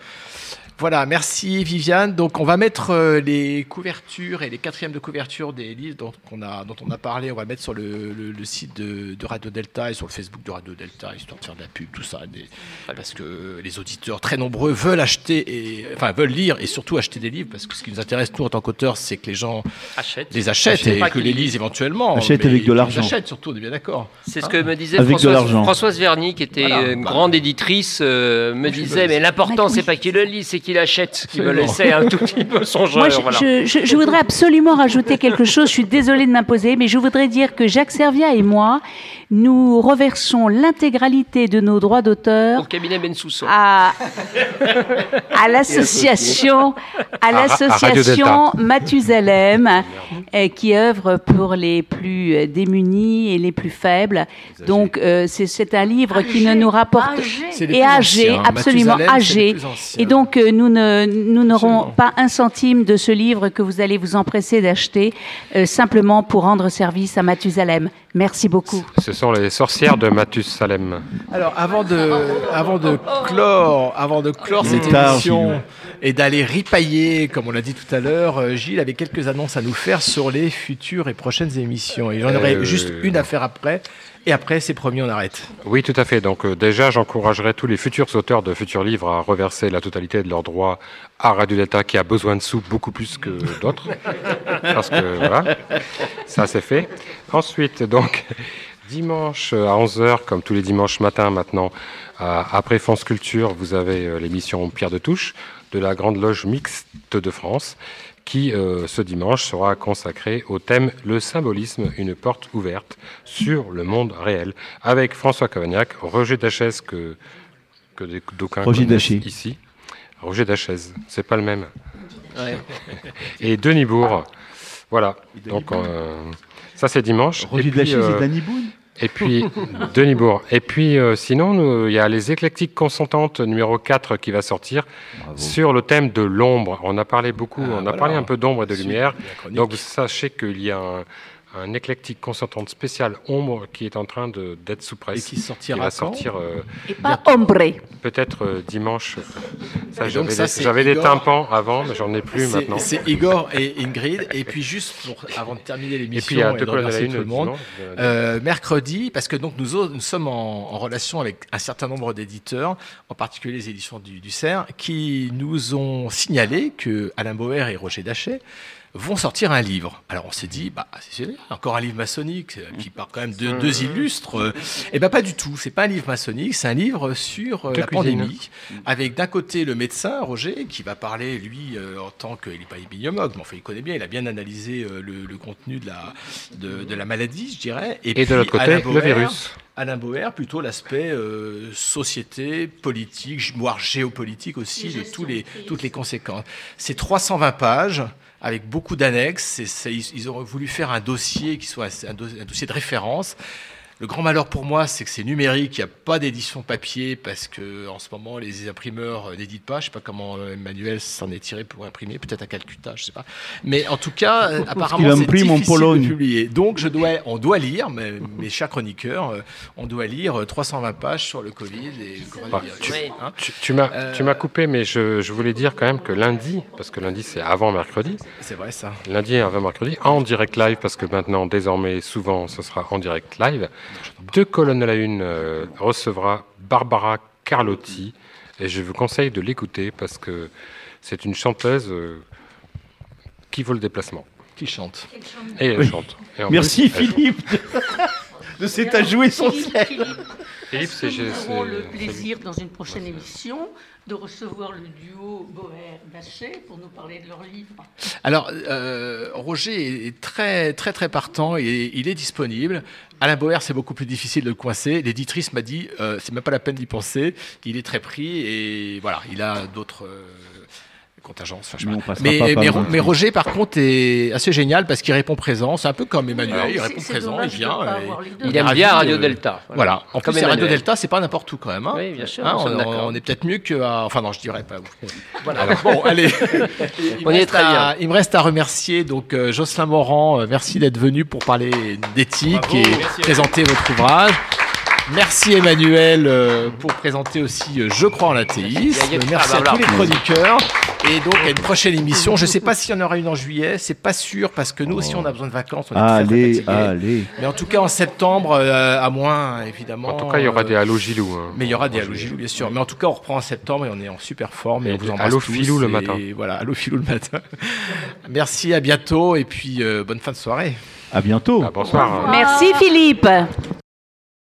Voilà, merci Viviane. Donc on va mettre euh, les couvertures et les quatrièmes de couverture des livres dont on a, dont on a parlé. On va mettre sur le, le- le site de, de Radio Delta et sur le Facebook de Radio Delta, histoire de faire de la pub, tout ça. des- parce que les auditeurs très nombreux veulent acheter, et, enfin veulent lire et surtout acheter des livres. Parce que ce qui nous intéresse nous en tant qu'auteurs, c'est que les gens Achètent. les achètent et pas que qu'ils les lisent. lisent éventuellement. Achètent mais avec de qu'ils l'argent. achètent surtout, on est bien d'accord. C'est ce que me disait Avec Françoise, Verny, qui était Voilà, une bah. grande éditrice, euh, me disait Mais l'important, c'est pas qu'il le lise, c'est qu'il achète. Qui me laissait un tout petit peu songeur. Moi, je, voilà. je- je- je voudrais absolument rajouter quelque chose. Je suis désolée de m'imposer, mais je voudrais dire que Jacques Servia et moi, nous reversons l'intégralité de nos droits d'auteur Au cabinet Bensoussan. à, à l'association à l'association Mathusalem euh, qui œuvre pour les plus euh, démunis et les plus faibles. Donc euh, c'est un livre qui ne nous rapporte et âgé, absolument âgé. Et donc euh, nous ne nous n'aurons pas un centime de ce livre que vous allez vous empresser d'acheter euh, simplement pour rendre service à Mathusalem. Merci beaucoup. Ce sont les sorcières de Mathusalem. Alors, avant de, avant de clore, avant de clore cette Tard, émission Gilles. et d'aller ripailler, comme on l'a dit tout à l'heure, euh, Gilles avait quelques annonces à nous faire sur les futures et prochaines émissions. Et j'en aurais Euh, juste une à faire après. Et après, c'est promis, on arrête. Oui, tout à fait. Donc euh, déjà, j'encouragerai tous les futurs auteurs de futurs livres à reverser la totalité de leurs droits à Radio Delta, qui a besoin de sous beaucoup plus que d'autres. Parce que voilà, ça c'est fait. Ensuite, donc, dimanche euh, à 11h, comme tous les dimanches matins maintenant, après France Culture, vous avez euh, l'émission Pierre de Touche de la Grande Loge Mixte de France qui, euh, ce dimanche, sera consacré au thème Le symbolisme, une porte ouverte sur le monde réel, avec François Cavagnac, Roger Dachès, que, que d'aucuns Roger connaissent ici. Roger Dachès, c'est pas le même. Et Denis Bourg. Voilà. Donc, euh, ça, c'est dimanche. Roger Et puis, Dachès euh, et Danny Boone? Et puis, Denis Bourg. Et puis, euh, sinon, il y a les éclectiques consentantes numéro 4 qui va sortir sur le thème de l'ombre. On a parlé beaucoup, on a Ah, voilà. parlé un peu d'ombre et de lumière. Donc, sachez qu'il y a un, un éclectique consentante spécial ombre qui est en train d'être sous presse. Et qui sortira va quand sortir euh, Et pas ombre. peut-être euh, dimanche. Ça, j'avais ça, des- tympans avant, mais j'en ai plus maintenant. C'est Igor et Ingrid. Et puis juste pour, avant de terminer l'émission puis, il y a et deux colonnes tout le monde, euh, mercredi, parce que donc nous, sommes en, en relation avec un certain nombre d'éditeurs, en particulier les éditions du, du CERF, qui nous ont signalé que Alain Boer et Roger Dachet vont sortir un livre. Alors on s'est dit, bah, c'est encore un livre maçonnique euh, qui part quand même de deux illustres. Et ben pas du tout, c'est pas un livre maçonnique, c'est un livre sur euh, De la cuisine. pandémie, avec d'un côté le médecin Roger qui va parler lui euh, en tant qu'il n'est pas épidémiologue, mais enfin il connaît bien, il a bien analysé euh, le, le contenu de la de, de la maladie, je dirais. Et de puis, l'autre côté, le virus. Alain Bauer, plutôt l'aspect euh, société, politique, voire géopolitique aussi, de tous les, toutes les conséquences. C'est 320 pages avec beaucoup d'annexes. Ils, ils auraient voulu faire un dossier qui soit un dossier de référence. Le grand malheur pour moi, c'est que c'est numérique, il n'y a pas d'édition papier parce que en ce moment les imprimeurs euh, n'éditent pas. Je sais pas comment euh, Emmanuel s'en est tiré pour imprimer, peut-être à Calcutta, je sais pas. Mais en tout cas, euh, apparemment, c'est imprime en difficile Pologne. de publier. Donc je dois, on doit lire, mes, mes chers chroniqueurs, on doit lire euh, 320 pages sur le Covid et le Bah, coronavirus. tu, Hein tu- tu m'as Euh, coupé, mais je, je voulais dire quand même que lundi, parce que lundi c'est avant mercredi. C'est vrai ça. Lundi et avant mercredi, en direct live, parce que maintenant, désormais, souvent, ce sera en direct live. Deux colonnes à la une euh, recevra Barbara Carlotti, et je vous conseille de l'écouter parce que c'est une chanteuse euh, qui vaut le déplacement. Qui chante. Et elle Oui. chante. Et Merci plus. Philippe de cet ajout essentiel. Philippe, c'est- Nous aurons le plaisir dans une prochaine émission de recevoir le duo Boer-Bachet pour nous parler de leur livre. Alors, euh, Roger est très, très, très partant et il est disponible. Alain Bauer, c'est beaucoup plus difficile de le coincer. L'éditrice m'a dit, euh, c'est même pas la peine d'y penser. Il est très pris et voilà, il a d'autres euh, contingences. enfin, je sais Mais pas. on passera mais, pas par mais- le mais Roger, par contre, est assez génial parce qu'il répond présent. C'est un peu comme Emmanuel, il répond présent, il vient. et Il est aime bien Radio Delta, voilà. Voilà. En Comme plus, c'est Radio. Delta, c'est pas n'importe où quand même. hein. Oui, bien sûr, Hein, on, est peut-être mieux que. à- Enfin, non, je dirais pas. Voilà. bon, allez. Il On me y est reste très bien. à- Il me reste à remercier donc euh, Jocelyn Morand. euh, merci d'être venu pour parler d'éthique et présenter votre ouvrage. Merci Emmanuel euh, pour présenter aussi euh, Je crois en l'athéisme. Merci à tous les chroniqueurs. Et donc à une prochaine émission. Je ne sais pas s'il y en aura une en juillet. C'est pas sûr parce que nous aussi on a besoin de vacances. On est très, très Allez, allez. Mais en tout cas en septembre, euh, à moins évidemment. En tout cas, il y aura des Allo Gilou. hein. mais il y aura des Allo Gilou, bien sûr. Mais en tout cas, on reprend en septembre et on est en super forme. Et, Et on vous embrasse Allo Filou le et matin. Voilà, Allo Filou le matin. Merci, à bientôt et puis euh, bonne fin de soirée. À bientôt. Ah, bonsoir. Merci Philippe.